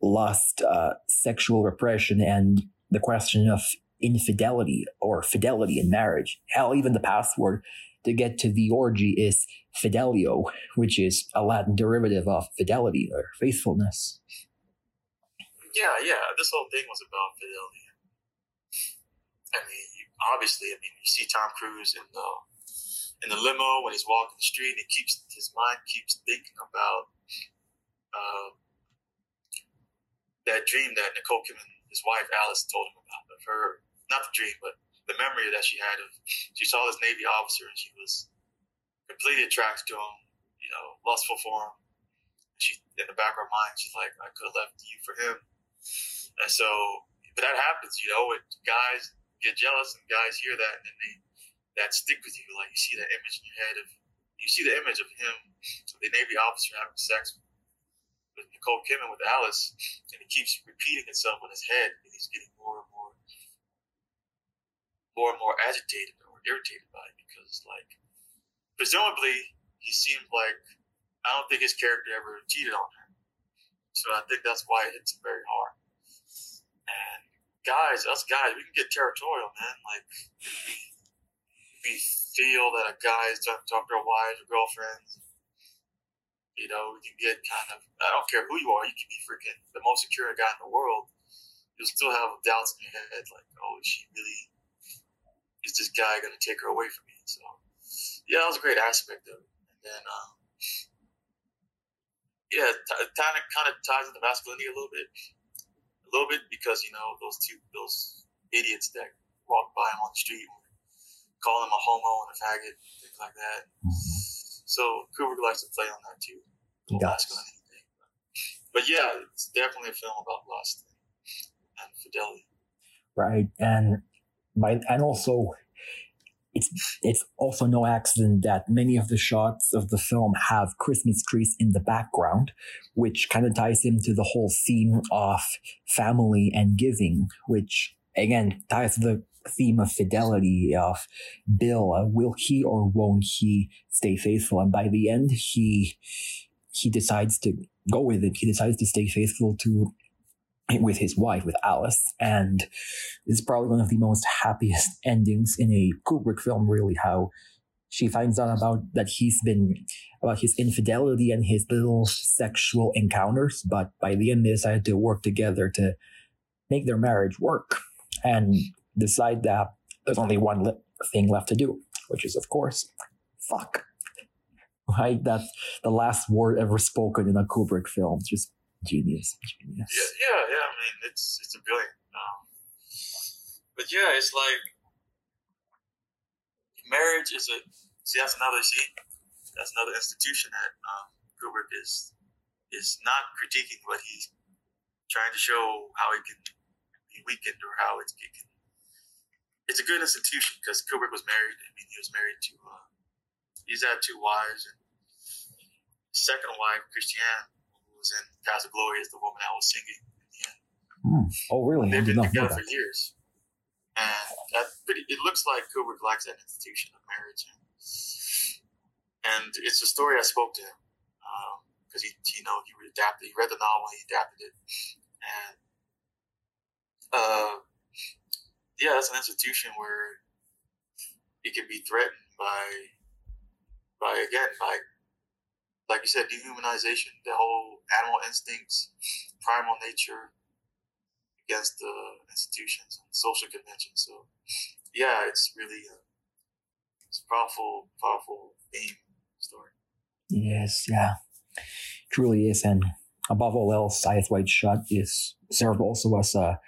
lust, uh, sexual repression, and the question of infidelity or fidelity in marriage. Hell, even the password to get to the orgy is fidelio, which is a Latin derivative of fidelity or faithfulness. Yeah, yeah. This whole thing was about fidelity. I mean, obviously, I mean, you see Tom Cruise in the in the limo when he's walking the street. and He keeps his mind keeps thinking about uh, that dream that Nicole Kidman, his wife Alice, told him about of her. Not the dream, but the memory that she had of she saw this Navy officer and she was completely attracted to him. You know, lustful for him. She in the back of her mind, she's like, I could have left you for him. And so, but that happens, you know, with guys get jealous and guys hear that and they that stick with you. Like you see that image in your head of you see the image of him, the Navy officer having sex with Nicole Kidman with Alice, and it keeps repeating itself in his head, and he's getting more and more more and more agitated or irritated by it because like presumably he seemed like I don't think his character ever cheated on her. So I think that's why it hits him very hard. And guys, us guys, we can get territorial, man. Like we, feel that a guy is trying to to our wives or girlfriends. You know, we can get kind of I don't care who you are, you can be freaking the most secure guy in the world. You'll still have doubts in your head, like, oh, is she really is this guy gonna take her away from me? So yeah, that was a great aspect of it. And then um, yeah, it kind of ties into masculinity a little bit a little bit because you know those two those idiots that walk by him on the street call him a homo and a faggot, things like that. Mm-hmm. So Kubrick likes to play on that too. Masculinity thing. But, but yeah, it's definitely a film about lust and fidelity. Right, and by and also it's it's also no accident that many of the shots of the film have Christmas trees in the background, which kind of ties into the whole theme of family and giving, which again ties to the theme of fidelity of Bill. Uh, will he or won't he stay faithful? And by the end, he he decides to go with it. He decides to stay faithful to with his wife, with Alice. And it's probably one of the most happiest endings in a Kubrick film, really, how she finds out about that he's been about his infidelity and his little sexual encounters, but by the end they decided to work together to make their marriage work and decide that there's only one li- thing left to do, which is of course fuck. Right? That's the last word ever spoken in a Kubrick film. Just Genius. Genius. Yeah, yeah, yeah. I mean, it's it's a brilliant. Um, but yeah, it's like marriage is a see that's another see that's another institution that um, Kubrick is is not critiquing, but he's trying to show how it can be weakened or how it can. It's a good institution because Kubrick was married. I mean, he was married to. Uh, he's had two wives, and second wife, Christiane, was in of Glory is the woman I was singing in. Mm. Oh, really? They've been together for years. And pretty, it looks like Kubrick likes that institution of marriage. And it's a story I spoke to him because um, he, you know, he adapted, he read the novel, he adapted it. And uh, yeah, it's an institution where it can be threatened by, by again, by like you said, dehumanization, the whole animal instincts, primal nature against the institutions and social conventions. So, yeah, it's really a, it's a powerful, powerful theme story. Yes, yeah, truly is, and above all else, Eyes Wide Shut is served also as a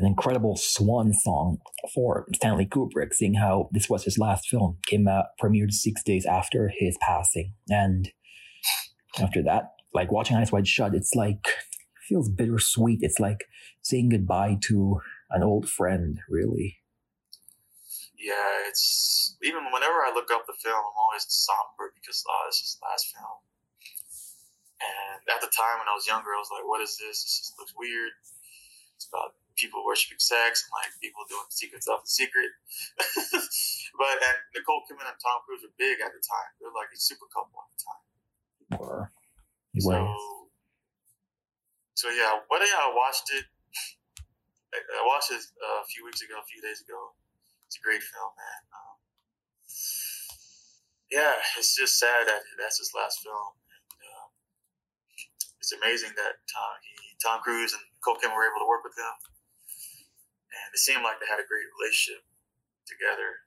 an incredible swan song for Stanley Kubrick, seeing how this was his last film, came out premiered six days after his passing, and after that, like watching Eyes Wide Shut, it's like feels bittersweet. It's like saying goodbye to an old friend, really. Yeah, it's even whenever I look up the film, I'm always somber because oh, this is the last film. And at the time when I was younger, I was like, "What is this? This just looks weird." It's about people worshiping sex and like people doing secret stuff in secret. but and Nicole Kidman and Tom Cruise were big at the time. They're like a super couple at the time. Were. So, so yeah, what I watched it. I watched it uh, a few weeks ago, a few days ago. It's a great film, man. Um, yeah, it's just sad that that's his last film. And, uh, it's amazing that Tom, he, Tom Cruise and Nicole Kidman were able to work with him, and it seemed like they had a great relationship together.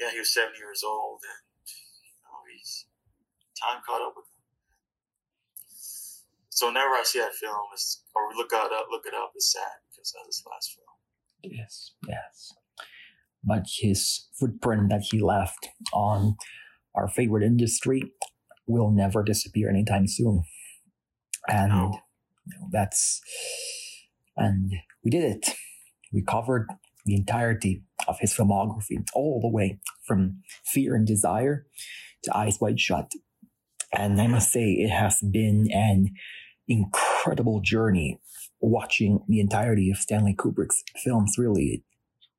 Yeah, he was seventy years old, and you know, he's time caught up with him. So whenever I see that film, or look it up, look it up, it's sad because that's his last film. Yes, yes. But his footprint that he left on our favorite industry will never disappear anytime soon. And no. you know, that's and we did it. We covered the entirety of his filmography, all the way from Fear and Desire to Eyes Wide Shut. And I must say, it has been an incredible journey watching the entirety of Stanley Kubrick's films. Really,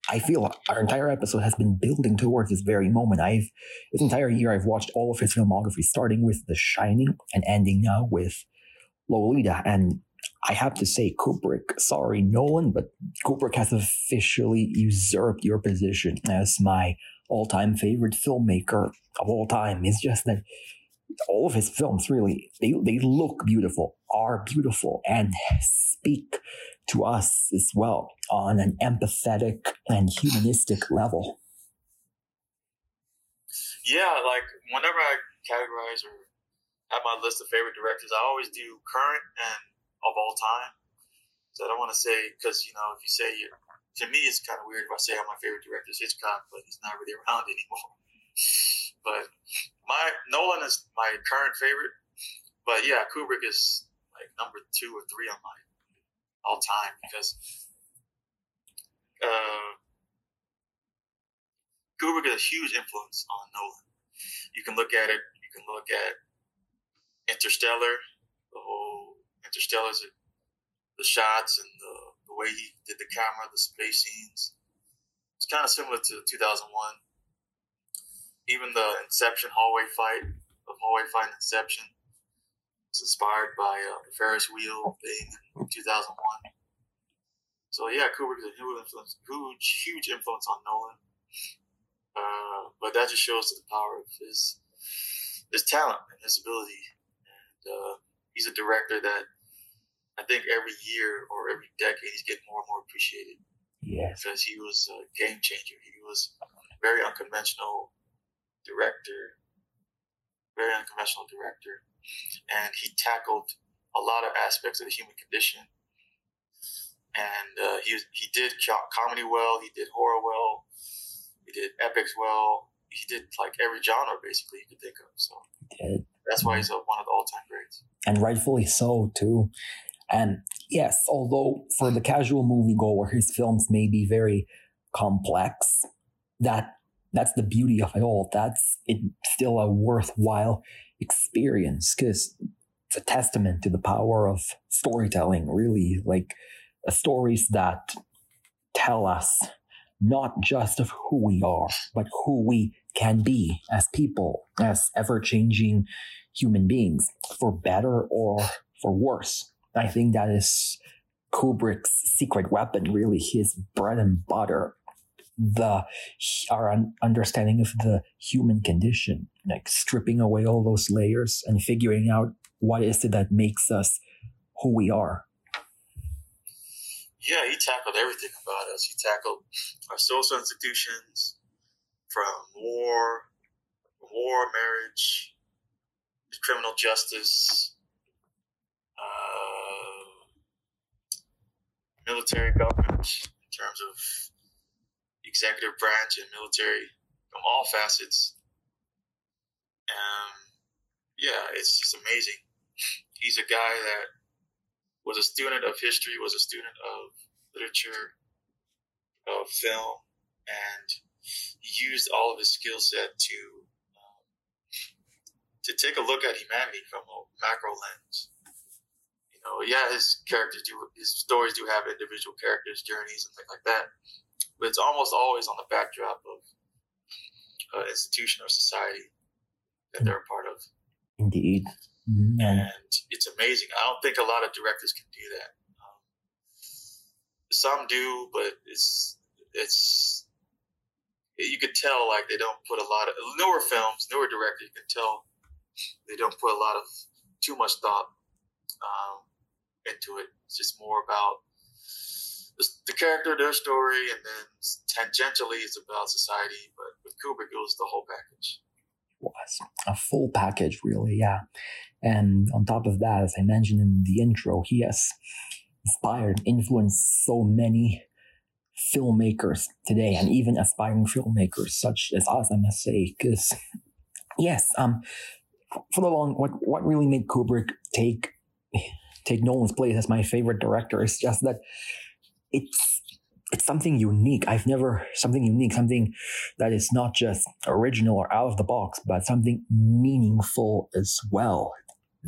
I feel our entire episode has been building towards this very moment. I've this entire year I've watched all of his filmography, starting with The Shining and ending now with Lolita. And I have to say, Kubrick, sorry, Nolan, but Kubrick has officially usurped your position as my all-time favorite filmmaker of all time. It's just that all of his films really they, they look beautiful are beautiful and speak to us as well on an empathetic and humanistic level. Yeah like whenever i categorize or have my list of favorite directors i always do current and of all time. So i don't want to say because you know if you say to me it's kind of weird if i say i'm my favorite director is hitchcock but he's not really around anymore but my Nolan is my current favorite, but yeah, Kubrick is like number two or three on my all time because uh, Kubrick is a huge influence on Nolan. You can look at it. You can look at Interstellar. The whole Interstellar, the shots and the, the way he did the camera, the space scenes. It's kind of similar to 2001 even the Inception hallway fight, the hallway fight in Inception, was inspired by uh, the Ferris wheel thing in 2001. So yeah, Kubrick is a huge influence, huge, huge influence on Nolan. Uh, but that just shows the power of his his talent and his ability. And uh, he's a director that I think every year or every decade he's getting more and more appreciated. Yes. Because he was a game changer. He was very unconventional director, very unconventional director, and he tackled a lot of aspects of the human condition. And uh, he he did comedy well, he did horror well, he did epics well. He did like every genre basically you could think of. So that's why he's a, one of the all time greats, and rightfully so too. And yes, although for the casual moviegoer, his films may be very complex, that that's the beauty of it all. That's it, still a worthwhile experience because it's a testament to the power of storytelling, really. Like uh, stories that tell us not just of who we are, but who we can be as people, as ever changing human beings, for better or for worse. I think that is Kubrick's secret weapon, really, his bread and butter the our understanding of the human condition, like stripping away all those layers and figuring out what is it that makes us who we are. Yeah, he tackled everything about us. He tackled our social institutions, from war, war, marriage, criminal justice, uh, military government, in terms of executive branch and military from all facets. Um, yeah, it's just amazing. He's a guy that was a student of history, was a student of literature, of film, and he used all of his skill set to um, to take a look at humanity from a macro lens. You know, yeah, his characters do, his stories do have individual characters, journeys, and things like that, but it's almost always on the backdrop of an institution or society that they're a part of. Indeed. Mm-hmm. And it's amazing. I don't think a lot of directors can do that. Um, some do, but it's it's you could tell like they don't put a lot of newer films, newer directors. You can tell they don't put a lot of too much thought um, into it. It's just more about the, character, their story, and then tangentially it's about society. But with Kubrick, it was the whole package. Was a full package, really, yeah. And on top of that, as I mentioned in the intro, he has inspired, and influenced so many filmmakers today, and even aspiring filmmakers such as us, I must say. Because yes, um, for the long, what what really made Kubrick take take Nolan's place as my favorite director is just that it's it's something unique. I've never something unique, something that is not just original or out of the box, but something meaningful as well.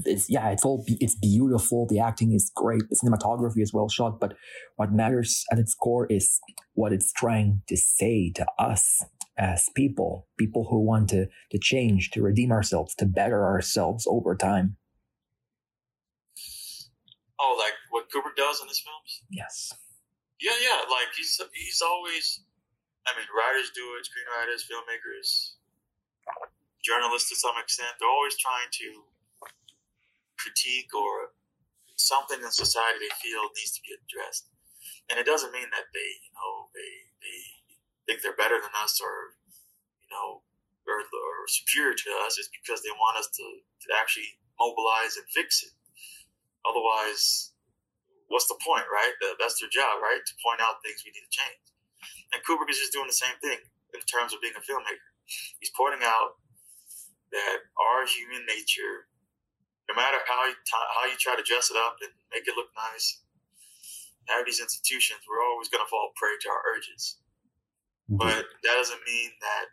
It's yeah, it's all it's beautiful. The acting is great. The cinematography is well shot. But what matters at its core is what it's trying to say to us as people, people who want to to change, to redeem ourselves, to better ourselves over time. Oh, like what Kubrick does in his films? Yes. Yeah, yeah. Like he's he's always. I mean, writers do it, screenwriters, filmmakers, journalists to some extent. They're always trying to critique or something in society they feel needs to be addressed. And it doesn't mean that they, you know, they they think they're better than us or, you know, or, or superior to us. It's because they want us to, to actually mobilize and fix it. Otherwise, what's the point, right? That's their job, right? To point out things we need to change. And Kubrick is just doing the same thing in terms of being a filmmaker. He's pointing out that our human nature, no matter how you, t- how you try to dress it up and make it look nice, have these institutions, we're always going to fall prey to our urges. Mm-hmm. But that doesn't mean that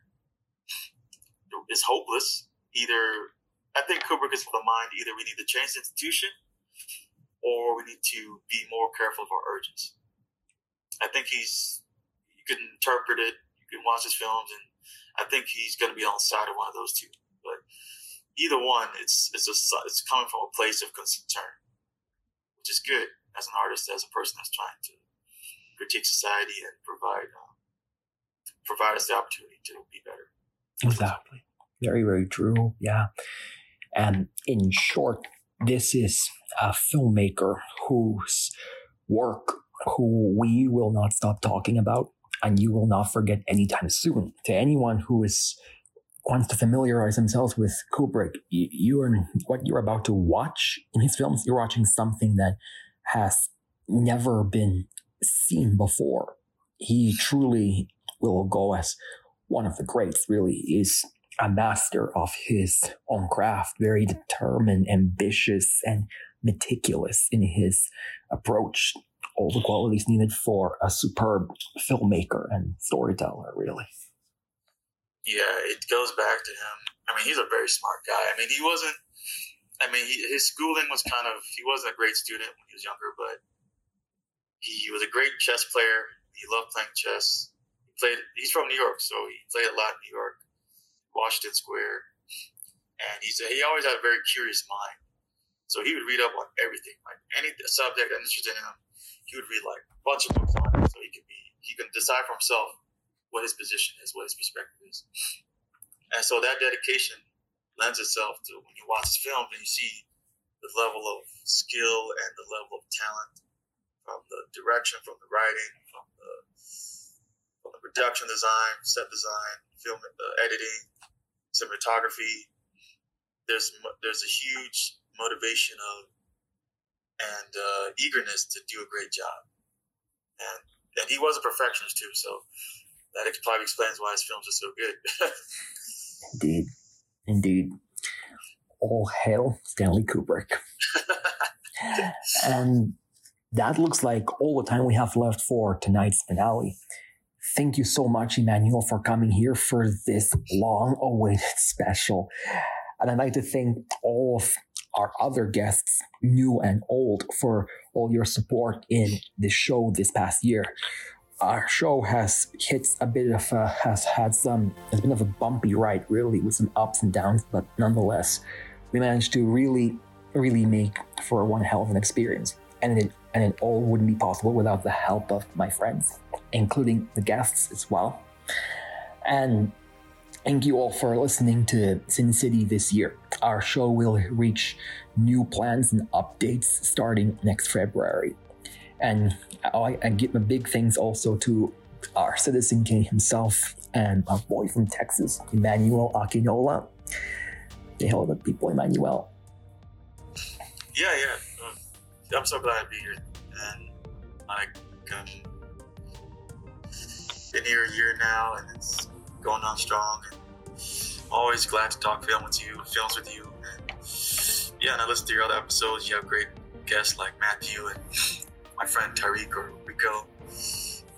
it's hopeless. Either, I think Kubrick is of the mind, either we need to change the institution or we need to be more careful of our urges. I think he's, you can interpret it, you can watch his films, and I think he's going to be on the side of one of those two. But either one, it's it's a, it's coming from a place of concern, which is good as an artist, as a person that's trying to critique society and provide uh, provide us the opportunity to be better. Exactly. Very very true. Yeah. And in short, this is a filmmaker whose work who we will not stop talking about and you will not forget anytime soon. To anyone who is wants to familiarize themselves with Kubrick, you, you are what you're about to watch in his films. You're watching something that has never been seen before. He truly will go as one of the greats. Really is a master of his own craft, very determined, ambitious, and meticulous in his approach. All the qualities needed for a superb filmmaker and storyteller, really. Yeah, it goes back to him. I mean, he's a very smart guy. I mean, he wasn't. I mean, he, his schooling was kind of. He wasn't a great student when he was younger, but he was a great chess player. He loved playing chess. He played. He's from New York, so he played a lot in New York. Washington Square, and he said he always had a very curious mind. So he would read up on everything, like any subject that interested him. He would read like a bunch of books on it, so he could be he can decide for himself what his position is, what his perspective is. And so that dedication lends itself to when you watch films and you see the level of skill and the level of talent from the direction, from the writing, from the from the production design, set design, film uh, editing, cinematography. There's there's a huge motivation of and uh, eagerness to do a great job, and and he was a perfectionist too. So that probably explains why his films are so good. Indeed, indeed. all hail Stanley Kubrick. and that looks like all the time we have left for tonight's finale. Thank you so much, Emmanuel, for coming here for this long awaited special. And I'd like to thank all of our other guests, new and old, for all your support in the show this past year. Our show has hit a bit of a, has had some, it's been of a bumpy ride, really, with some ups and downs, but nonetheless, we managed to really, really make for one hell of an experience. And it, and it all wouldn't be possible without the help of my friends, including the guests as well. And Thank you all for listening to Sin City this year. Our show will reach new plans and updates starting next February. And I, I give a big thanks also to our Citizen King himself and our boy from Texas, Emmanuel Akinola. Say hello to people, Emmanuel. Yeah, yeah. I'm so glad to be here. And I um, been here a year now, and it's going on strong. And always glad to talk film with you, films with you. And yeah, and I listen to your other episodes. You have great guests like Matthew and my friend Tariq or Rico,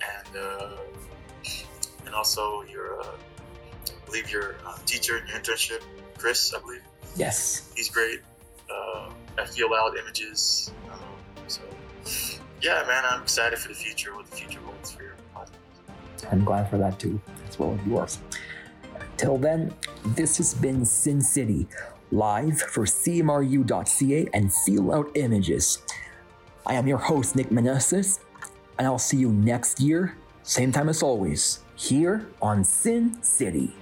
and uh, and also your, uh, I believe your uh, teacher in your internship, Chris, I believe. Yes. He's great. Uh, feel Loud Images. So yeah, man, I'm excited for the future. What the future holds for your podcast. I'm glad for that too, as well as yours. Till then, this has been Sin City, live for CMRU.ca and Feel Out Images. I am your host, Nick Meneses, and I'll see you next year, same time as always, here on Sin City.